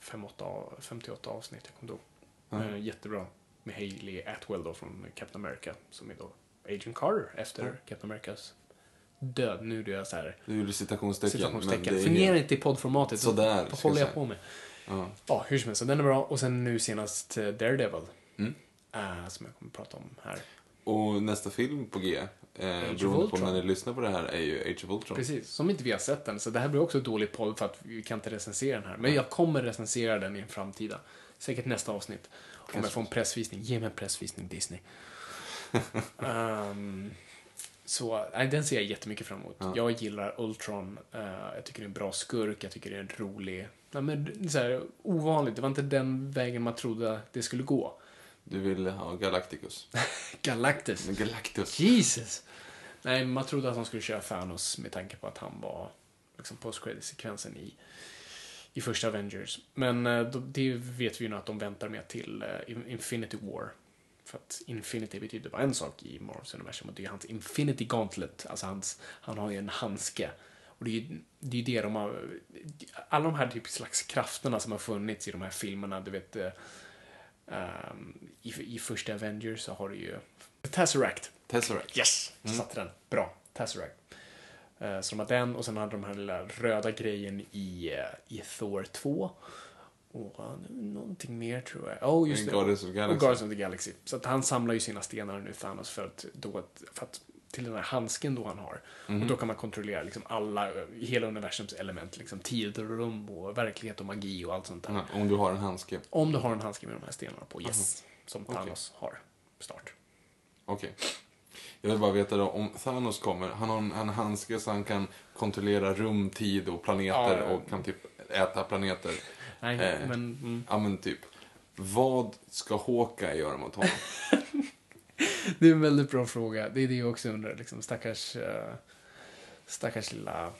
58, av- 58 avsnitt, jag kommer inte ihåg. Jättebra. Med Hailey Atwell då från Captain America. Som är då Agent Carter efter Captain Americas död. Nu är det så här Du gjorde citationstecken. citationstecken. Fungerar inte i poddformatet. så Sådär, Vad håller jag jag på med? Ja. Ja, hur som helst. Så den är bra. Och sen nu senast eh, Daredevil. Mm. eh, som jag kommer att prata om här. Och nästa film på G, eh, beroende på när ni lyssnar på det här, är ju Age of Ultron. Precis, som inte vi har sett den. Så det här blir också dåligt podd för att vi kan inte recensera den här. Men jag kommer recensera den i en framtida. Säkert nästa avsnitt. Om jag får en pressvisning. Ge mig en pressvisning, Disney. Ehm, så nej, den ser jag jättemycket fram emot. Ja. Jag gillar Ultron. eh, jag tycker det är en bra skurk. Jag tycker det är en rolig... Nej, men, så här, ovanligt. Det var inte den vägen man trodde det skulle gå. Du vill ha Galacticus. Galactus. Galactus. Jesus! Nej, man trodde att de skulle köra Thanos med tanke på att han var liksom post sekvensen i, i första Avengers. Men eh, då, det vet vi ju nu att de väntar med till In- Infinity War. För att Infinity betyder bara en sak i Marvels universum och det är hans Infinity Gauntlet. Alltså hans, han har ju en handske. Och det är ju det, är det de har... Alla de här typ slags krafterna som har funnits i de här filmerna, du vet... ehm, i, I första Avengers så har du ju Tesseract. Tesseract. Yes! Jag satte den. Bra. Tesseract. Eh, Så de har den och sen hade de här lilla röda grejen i, eh, i Thor 2. Och eh, någonting mer tror jag. Oh, just det. Guardians of the Galaxy. Och Guardians of the Galaxy. Så att han samlar ju sina stenar nu, Thanos, för att, då, för att till den här handsken då han har. Mhm. Och då kan man kontrollera liksom alla, eh, hela universums element. Liksom tid och rum och verklighet och magi och allt sånt där. Ja, om du har en handske. Om du har en handske med de här stenarna på, yes. Som Okej. Thanos har. Start. Okej. Jag vill bara veta då, om Thanos kommer, han har en, en handske så han kan kontrollera rum, tid och planeter Ja, och kan typ äta planeter. Nej, Eh, men... Mm. Ja men typ. Vad ska Hawkeye göra mot honom? Det är en väldigt bra fråga. Det är det jag också undrar. Liksom, stackars, uh, stackars lilla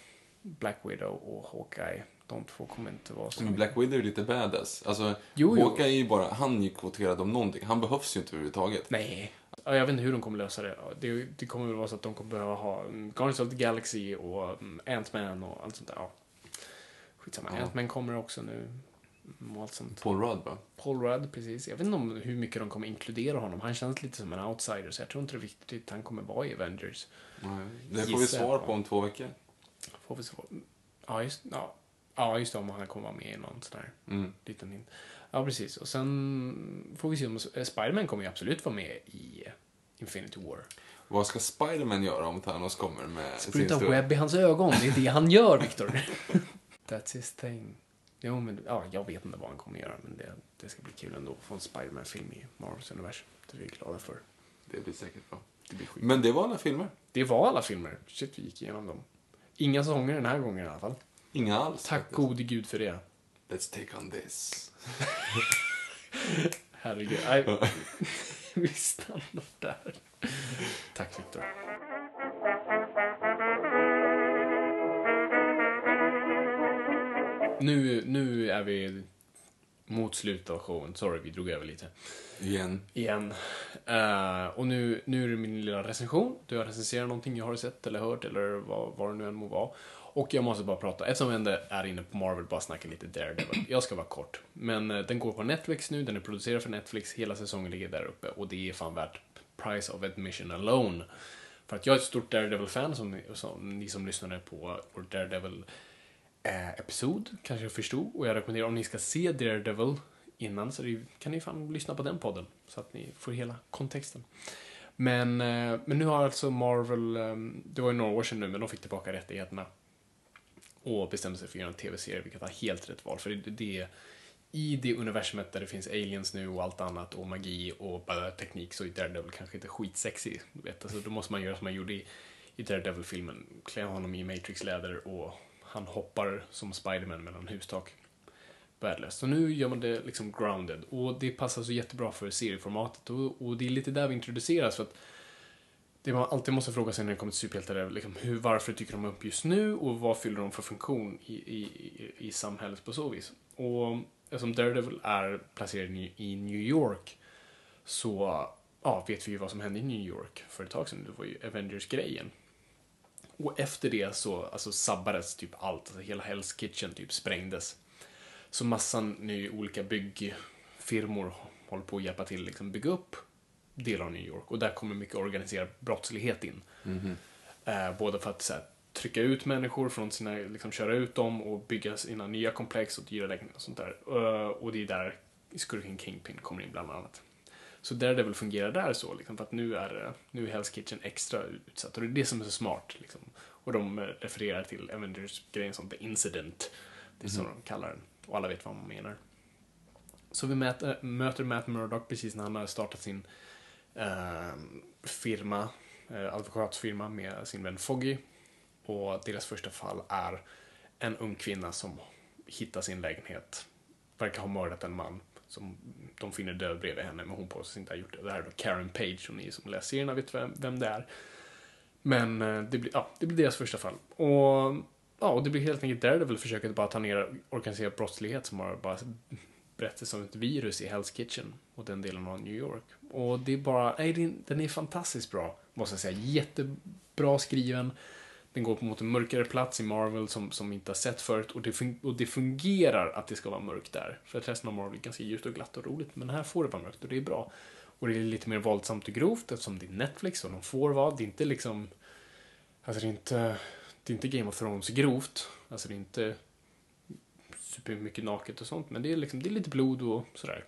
Black Widow och Hawkeye. De två kommer inte vara så Men Black Widow är lite badass. Alltså, Jo, jo. Hawkeye är ju bara, han är ju kvoterad om någonting. Han behövs ju inte överhuvudtaget. Nej. Ja, Jag vet inte hur de kommer lösa det. Det, det kommer väl vara så att de kommer behöva ha mm, Guardians of the Galaxy och mm, Ant-Man och allt sånt där. Ja. Skitsamma. Ja. Ant-Man kommer också nu. Mm, Och allt sånt. Paul Rudd va? Paul Rudd, precis. Jag vet inte om hur mycket de kommer inkludera honom. Han känns lite som en outsider, så jag tror inte det är viktigt att han kommer vara i Avengers. Nej. Det får vi svar på. om två veckor. Får vi se. Ja, just, ja. ja, just det. Om han kommer vara med i någon sån här Mm. liten hint. Ja, precis. Och sen får vi se om eh, Spiderman kommer ju absolut vara med i Infinity War. Vad ska Spiderman göra om Thanos kommer med Spruta stor- webb i hans ögon. Det är det han gör, Victor. That's his thing. Jo, men ja, jag vet inte vad han kommer göra, men det, det ska bli kul ändå att få en Spiderman-film i Marvels universum. Det är vi glada för. Det blir säkert bra. Det blir skit. Men det var alla filmer. Det var alla filmer. Shit, vi gick igenom dem. Inga sånger den här gången i alla fall. Inga alls. Tack faktiskt. gode gud för det. Let's take on this. Herregud. Nej, vi stannar där. Tack Victor. Nu, nu är vi mot slutet av showen. Sorry, vi drog över lite. Igen. Igen. Eh, och nu, nu är det min lilla recension. Du har recenserat någonting jag har sett eller hört eller vad, vad det nu än må vara. Och jag måste bara prata, eftersom vi ändå är inne på Marvel, bara snacka lite Daredevil. Jag ska vara kort. Men eh, den går på Netflix nu, den är producerad för Netflix, hela säsongen ligger där uppe och det är fan värt price of admission alone. För att jag är ett stort Daredevil-fan, som, som ni som lyssnade på vår Daredevil eh, episod kanske jag förstod. Och jag rekommenderar om ni ska se Daredevil innan så det, kan ni fan lyssna på den podden. Så att ni får hela kontexten. Men, eh, men nu har alltså Marvel, eh, det var ju några år sedan nu, men de fick tillbaka rättigheterna. Och bestämde sig för att göra en tv-serie, vilket var helt rätt val. För det, det i det universumet där det finns aliens nu och allt annat och magi och bara teknik så är Daredevil kanske inte skitsexy. Vet, alltså, då måste man göra som man gjorde i, i Daredevil-filmen. Klä honom i Matrix-läder och han hoppar som Spiderman mellan hustak. Värdelöst. Så nu gör man det liksom grounded och det passar så jättebra för serieformatet och, och det är lite där vi introduceras för att det man alltid måste fråga sig när det kommer till superhjältar är liksom hur, varför dyker de upp just nu och vad fyller de för funktion i, i, i, i samhället på så vis. Och eftersom Daredevil är placerad i, i New York så ja, vet vi ju vad som hände i New York för ett tag sedan. Det var ju Avengers-grejen. Och efter det så alltså, sabbades typ allt. Alltså, hela Hell's Kitchen typ sprängdes. Så massan nu olika byggfirmor håller på att hjälpa till liksom bygga upp delar av New York. Och där kommer mycket organiserad brottslighet in. Eh, både för att här, trycka ut människor från sina, liksom köra ut dem och bygga sina nya komplex och dyra lägenheter och sånt där. Eh, och det är där skurken Kingpin kommer in bland annat. Så där det väl fungerar där så, liksom, för att nu är, nu är Hell's Kitchen extra utsatt. Och det är det som är så smart. Liksom. Och de eh, refererar till Avengers-grejen som The Incident. Det är så de kallar den. Och alla vet vad man menar. Så vi möter, möter Matt Murdock precis när han har startat sin eh, firma, eh, advokatfirma med sin vän Foggy. Och deras första fall är en ung kvinna som hittar sin lägenhet, verkar ha mördat en man som de finner död bredvid henne, men hon påstås inte ha gjort det. Det här är då Karen Page, och ni som läser serierna vet vem, vem det är. Men eh, det blir, ja, det blir deras första fall. Och, ja, och det blir helt enkelt Daredevil försöker bara ta ner organiserad brottslighet som har bara berättats som ett virus i Hell's Kitchen och den delen av New York. Och det är bara, nej, den är fantastiskt bra, måste jag säga. Jättebra skriven. Den går mot en mörkare plats i Marvel som, som inte har sett förut och det, och det fungerar att det ska vara mörkt där. För att resten av Marvel är ganska ljust och glatt och roligt, men här får det vara mörkt och det är bra. Och det är lite mer våldsamt och grovt eftersom det är Netflix och de får vara. Det är inte liksom, alltså det är inte, det är inte Game of Thrones grovt. Alltså det är inte supermycket naket och sånt, men det är liksom, det är lite blod och sådär.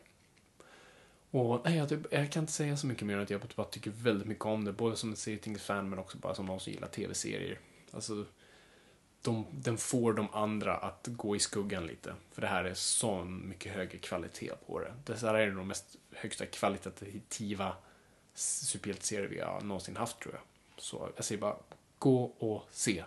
Och nej, jag, typ- jag kan inte säga så mycket mer än att jag bara tycker väldigt mycket om det, både som en serietidningsfan men också bara som någon som gillar tv-serier. Alltså, de, den får de andra att gå i skuggan lite, för det här är sån mycket högre kvalitet på det. Det här är de mest högsta kvalitativa superhjälteserier vi har någonsin haft, tror jag. Så jag säger bara, gå och se.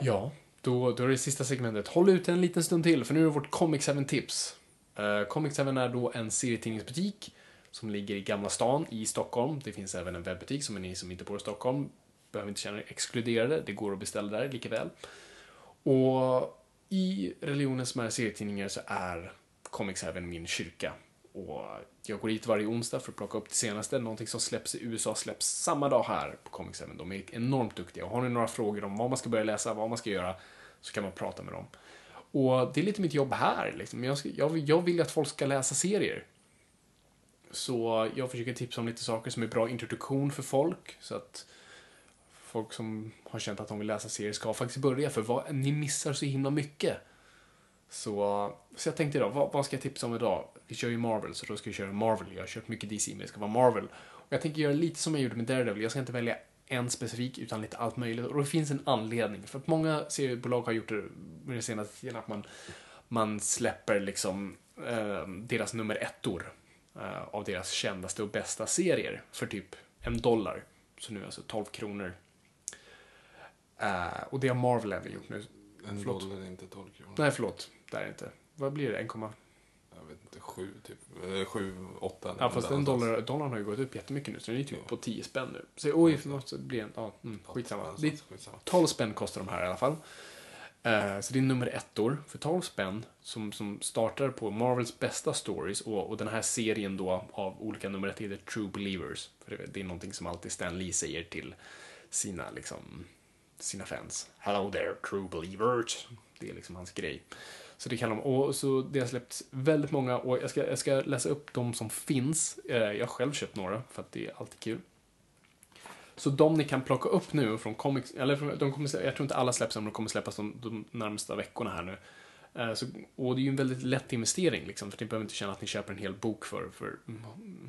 Ja, då, då är det sista segmentet. Håll ut en liten stund till, för nu är det vårt Comic 7-tips. Uh, eh, Comic 7 är då en serietidningsbutik som ligger i Gamla stan i Stockholm. Det finns även en webbutik som är ni som inte bor i Stockholm behöver inte känna er exkluderade. Det går att beställa där lika väl. Och i religionens med serietidningar så är Comics även min kyrka. Och jag går dit varje onsdag för att plocka upp det senaste. Någonting som släpps i USA släpps samma dag här på Comics 7. De är enormt duktiga. Och har ni några frågor om vad man ska börja läsa, vad man ska göra, så kan man prata med dem. Och det är lite mitt jobb här. Liksom. Jag, ska, jag, jag vill att folk ska läsa serier. Så jag försöker tipsa om lite saker som är bra introduktion för folk. Så att folk som har känt att de vill läsa serier ska faktiskt börja. För vad, ni missar så himla mycket. Så, så jag tänkte idag, vad, vad ska jag tipsa om idag? Vi kör ju Marvel, så då ska vi köra Marvel. Jag har kört mycket DC, men det ska vara Marvel. Och jag tänker göra lite som jag gjorde med Daredevil. Jag ska inte välja en specifik, utan lite allt möjligt. Och det finns en anledning. För att många seriebolag har gjort det med den senaste tiden, att man, man släpper liksom eh, deras nummer ettor av deras kändaste och bästa serier för typ en dollar. Så nu alltså 12 kronor. Eh, och det har Marvel även gjort nu. En Förlåt. dollar är inte 12 kronor. Nej, förlåt. Det är det inte. Vad blir det? 1, Jag vet inte, 7 typ. Eh, 7, 8. Ja, fast en dollar, dollarn har ju gått upp jättemycket nu, så den är ju typ på 10 spänn nu. Så oj, så blir det en, ja, mm, skitsamma. Det är Skitsamma. 12 spänn kostar de här i alla fall. Eh, så det är nummer ettor för 12 spänn som, som startar på Marvels bästa stories och, och den här serien då av olika nummer ett heter True Believers. För det, det är någonting som alltid Stan Lee säger till sina, liksom, sina fans. Hello there, true believers. Det är liksom hans grej. Så det kallar de, och så det har släppts väldigt många och jag ska, jag ska läsa upp de som finns. Eh, jag har själv köpt några för att det är alltid kul. Så de ni kan plocka upp nu från comics, eller från- de kommer, jag tror inte alla släpps än, men de kommer släppas de, de närmsta veckorna här nu. Eh, Så, och det är ju en väldigt lätt investering, liksom, för ni behöver inte känna att ni köper en hel bok för, för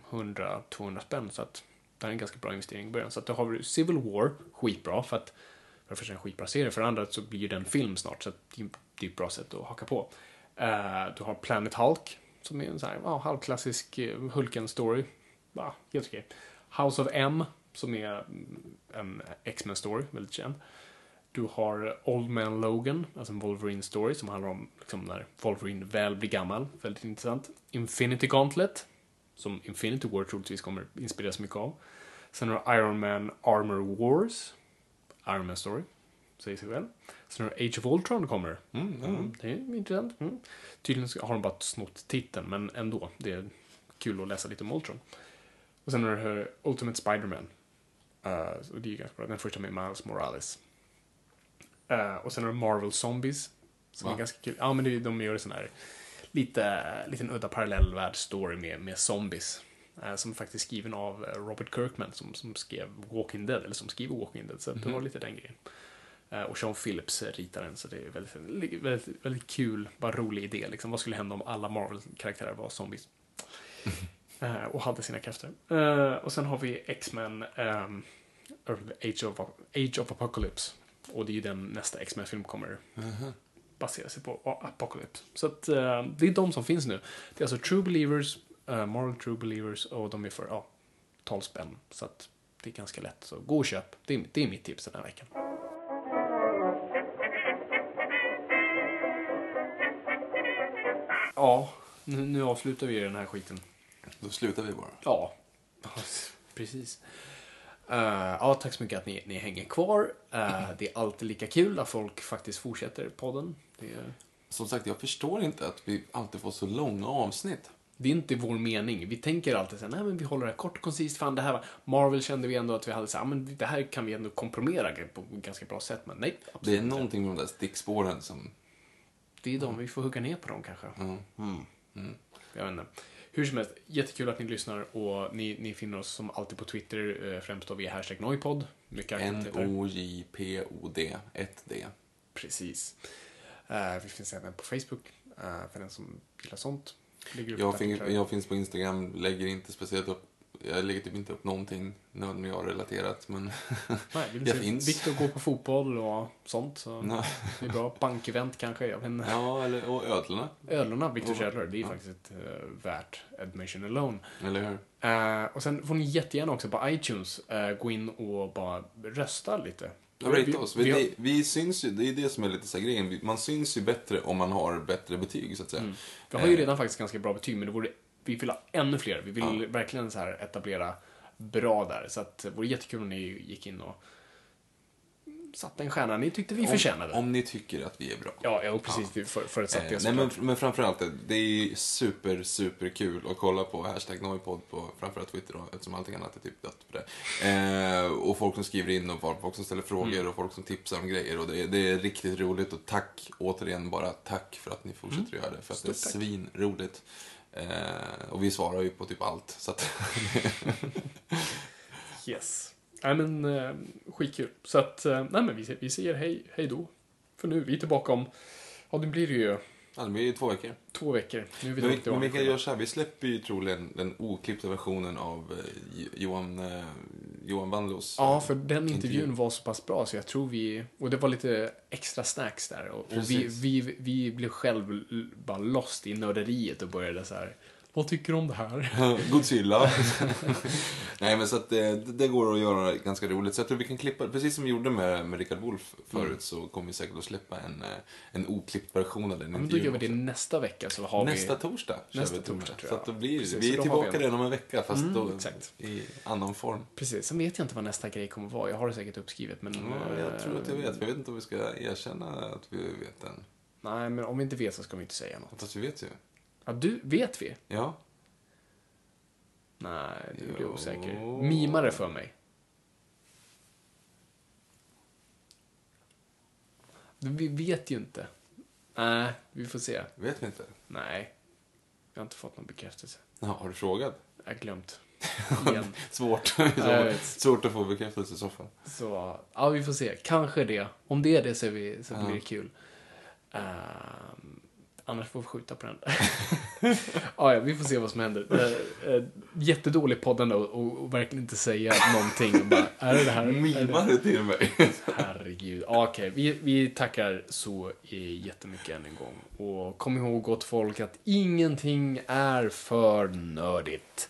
100-200 spänn. Så att det här är en ganska bra investering i början. Så att då har vi Civil War, skitbra, för att för det första är det en skitbra serie, för det andra så blir den film snart, så att det är ett bra sätt att haka på. Uh, du har Planet Hulk, som är en sån här, ja, halvklassisk eh, Hulken-story. Ja, helt okej. House of M, som är mm, en X-Men-story, väldigt känd. Du har Old Man Logan, alltså en Wolverine-story som handlar om liksom, när Wolverine väl blir gammal. Väldigt intressant. Infinity Gauntlet, som Infinity War troligtvis kommer inspireras mycket av. Sen har du Iron Man Armor Wars, Iron Man Story, säger sig själv. Sen har du Age of Ultron kommer. Mm, det är intressant. Mm. Tydligen har de bara snott titeln, men ändå. Det är kul att läsa lite om Ultron. Och sen har du Ultimate Spider-Man. Uh, det är ju ganska bra. Den första med Miles Morales. Eh, och sen har du Marvel Zombies. Som Va? är ganska kul. Ja, men det, de gör en sån här lite, liten udda parallellvärldsstory med, med zombies. Eh, som faktiskt är skriven av Robert Kirkman som, som skrev Walking Dead, eller som skriver Walking Dead. Så att det var lite den grejen. Och Sean Phillips ritar den, så det är väldigt, väldigt, väldigt kul, bara rolig idé. Liksom. Vad skulle hända om alla Marvel-karaktärer var zombies? Eh, och hade sina krafter. Eh, och sen har vi X-Men ehm, Age, of, Age of Apocalypse. Och det är ju den nästa X-Men-film kommer basera sig på. Apocalypse. Så att eh, det är de som finns nu. Det är alltså True Believers, Marvel True Believers och de är för ja, 12 spänn. Så att det är ganska lätt. Så gå och köp. Det är, det är mitt tips den här veckan. Ja, nu, nu avslutar vi den här skiten. Då slutar vi bara. Ja, precis. Eh, ja, tack så mycket att ni, ni hänger kvar. Eh, det är alltid lika kul att folk faktiskt fortsätter podden. Är, Som sagt, jag förstår inte att vi alltid får så långa avsnitt. det är inte vår mening. Vi tänker alltid så här, nej men vi håller det här kort och koncist. Fan, det här var, Marvel kände vi ändå att vi hade så här, men det här kan vi ändå komprimera på ett ganska bra sätt. Men nej, Det är någonting med de där stickspåren som... Det är de, vi får hugga ner på dem kanske. Ja. Jag vet inte. Hur som helst, jättekul att ni lyssnar och ni, ni finner oss som alltid på Twitter, eh, främst då via hashtag aktiviteter. N-O-J-P-O-D. 1D. Precis. Eh, vi finns även på Facebook eh, för den som gillar sånt. Jag, fin- jag finns på Instagram, lägger inte speciellt upp... Jag lägger typ inte upp någonting nöden jag relaterat men... Nej, jag se finns. Viktor går på fotboll och sånt. Så Nej. det är bra. Bankevent kanske. Jag inte. Ja, eller, och ödlorna. Ödlorna, Viktor Ja. Kjellor, det är Ja. faktiskt uh, värt admission alone. Eller hur? Eh, och sen får ni jättegärna också på iTunes eh, gå in och bara rösta lite. Ja, rate oss. Vi, vi har- vi, syns ju, det är det som är lite så här grejen. Man syns ju bättre om man har bättre betyg, så att säga. Vi har ju Eh, redan faktiskt ganska bra betyg, men det vore, vi vill ha ännu fler. Vi vill verkligen så här etablera bra där. Så att det vore jättekul om ni gick in och satte en stjärna ni tyckte vi förtjänade. Om, om ni tycker att vi är bra. Ja, ja precis. Vi för, förutsatte det Eh, nej, men, men framförallt, det- är super, super kul att kolla på hashtag Noipod på framförallt Twitter då, eftersom allting annat är typ dött på det. Eh, och folk som skriver in och folk som ställer frågor Mm. och folk som tipsar om grejer. Och det, är- det är riktigt roligt och tack, återigen bara tack för att ni fortsätter att göra det. För att det är Mm. Stort tack. svinroligt. Eh, och vi svarar ju på typ allt. Så att, Yes. Nej men, eh, skitkul. Så att, eh, nej men vi, vi säger hej, hej då. För nu, vi är tillbaka om, ja det blir det ju ja, det blir ju två veckor. två veckor. Nu är vi Men men vi kan göra så här, vi släpper ju troligen den oklippta versionen av eh, Johan, eh, Johan Bandlos Ja, eh, för den intervjun intervju. var så pass bra så jag tror vi... Och det var lite extra snacks där. Och, och vi, vi, vi blev själv bara lost i nörderiet och började så här. Vad tycker du om det här? Godzilla. Nej, men så att det, det går att göra ganska roligt. Så jag tror vi kan klippa, precis som vi gjorde med, med Richard Wolff förut, Mm. så kommer vi säkert att släppa en, eh, en oklippt version av den Ja, men då intervjun gör vi det också. nästa vecka så har Nästa vi... torsdag Nästa vi torsdag. tror Så jag. att då blir, Precis, vi så är tillbaka redan om en vecka, fast Mm, då exakt. i annan form. Precis, sen vet jag inte vad nästa grej kommer vara. Jag har det säkert uppskrivet men... Ja, jag tror att jag eh, vet. Jag vet inte om vi ska erkänna att vi vet än. Nej, men om vi inte vet så ska vi inte säga något. Fast vi vet ju. Ja, du, vet vi? Ja. Nej, du blir osäker. Mima det för mig. Vi vet ju inte. Nej, vi får se. Vet vi inte? Nej. Jag har inte fått någon bekräftelse. Ja, har du frågat? Jag har glömt. Igen. Svårt. Svårt att få bekräftelse i så fall. Så, ja, vi får se. Kanske det. Om det är det så, är vi, så blir det kul. Ehm, annars får vi skjuta på den. ja, ja, vi får se vad som händer. Uh, uh, jättedålig poddande och, och, och verkligen inte säga någonting. Och bara, är det det här? Mimar det till mig? Herregud. Ja, Okej, vi, vi tackar så eh, jättemycket än en gång. Och kom ihåg gott folk att ingenting är för nördigt.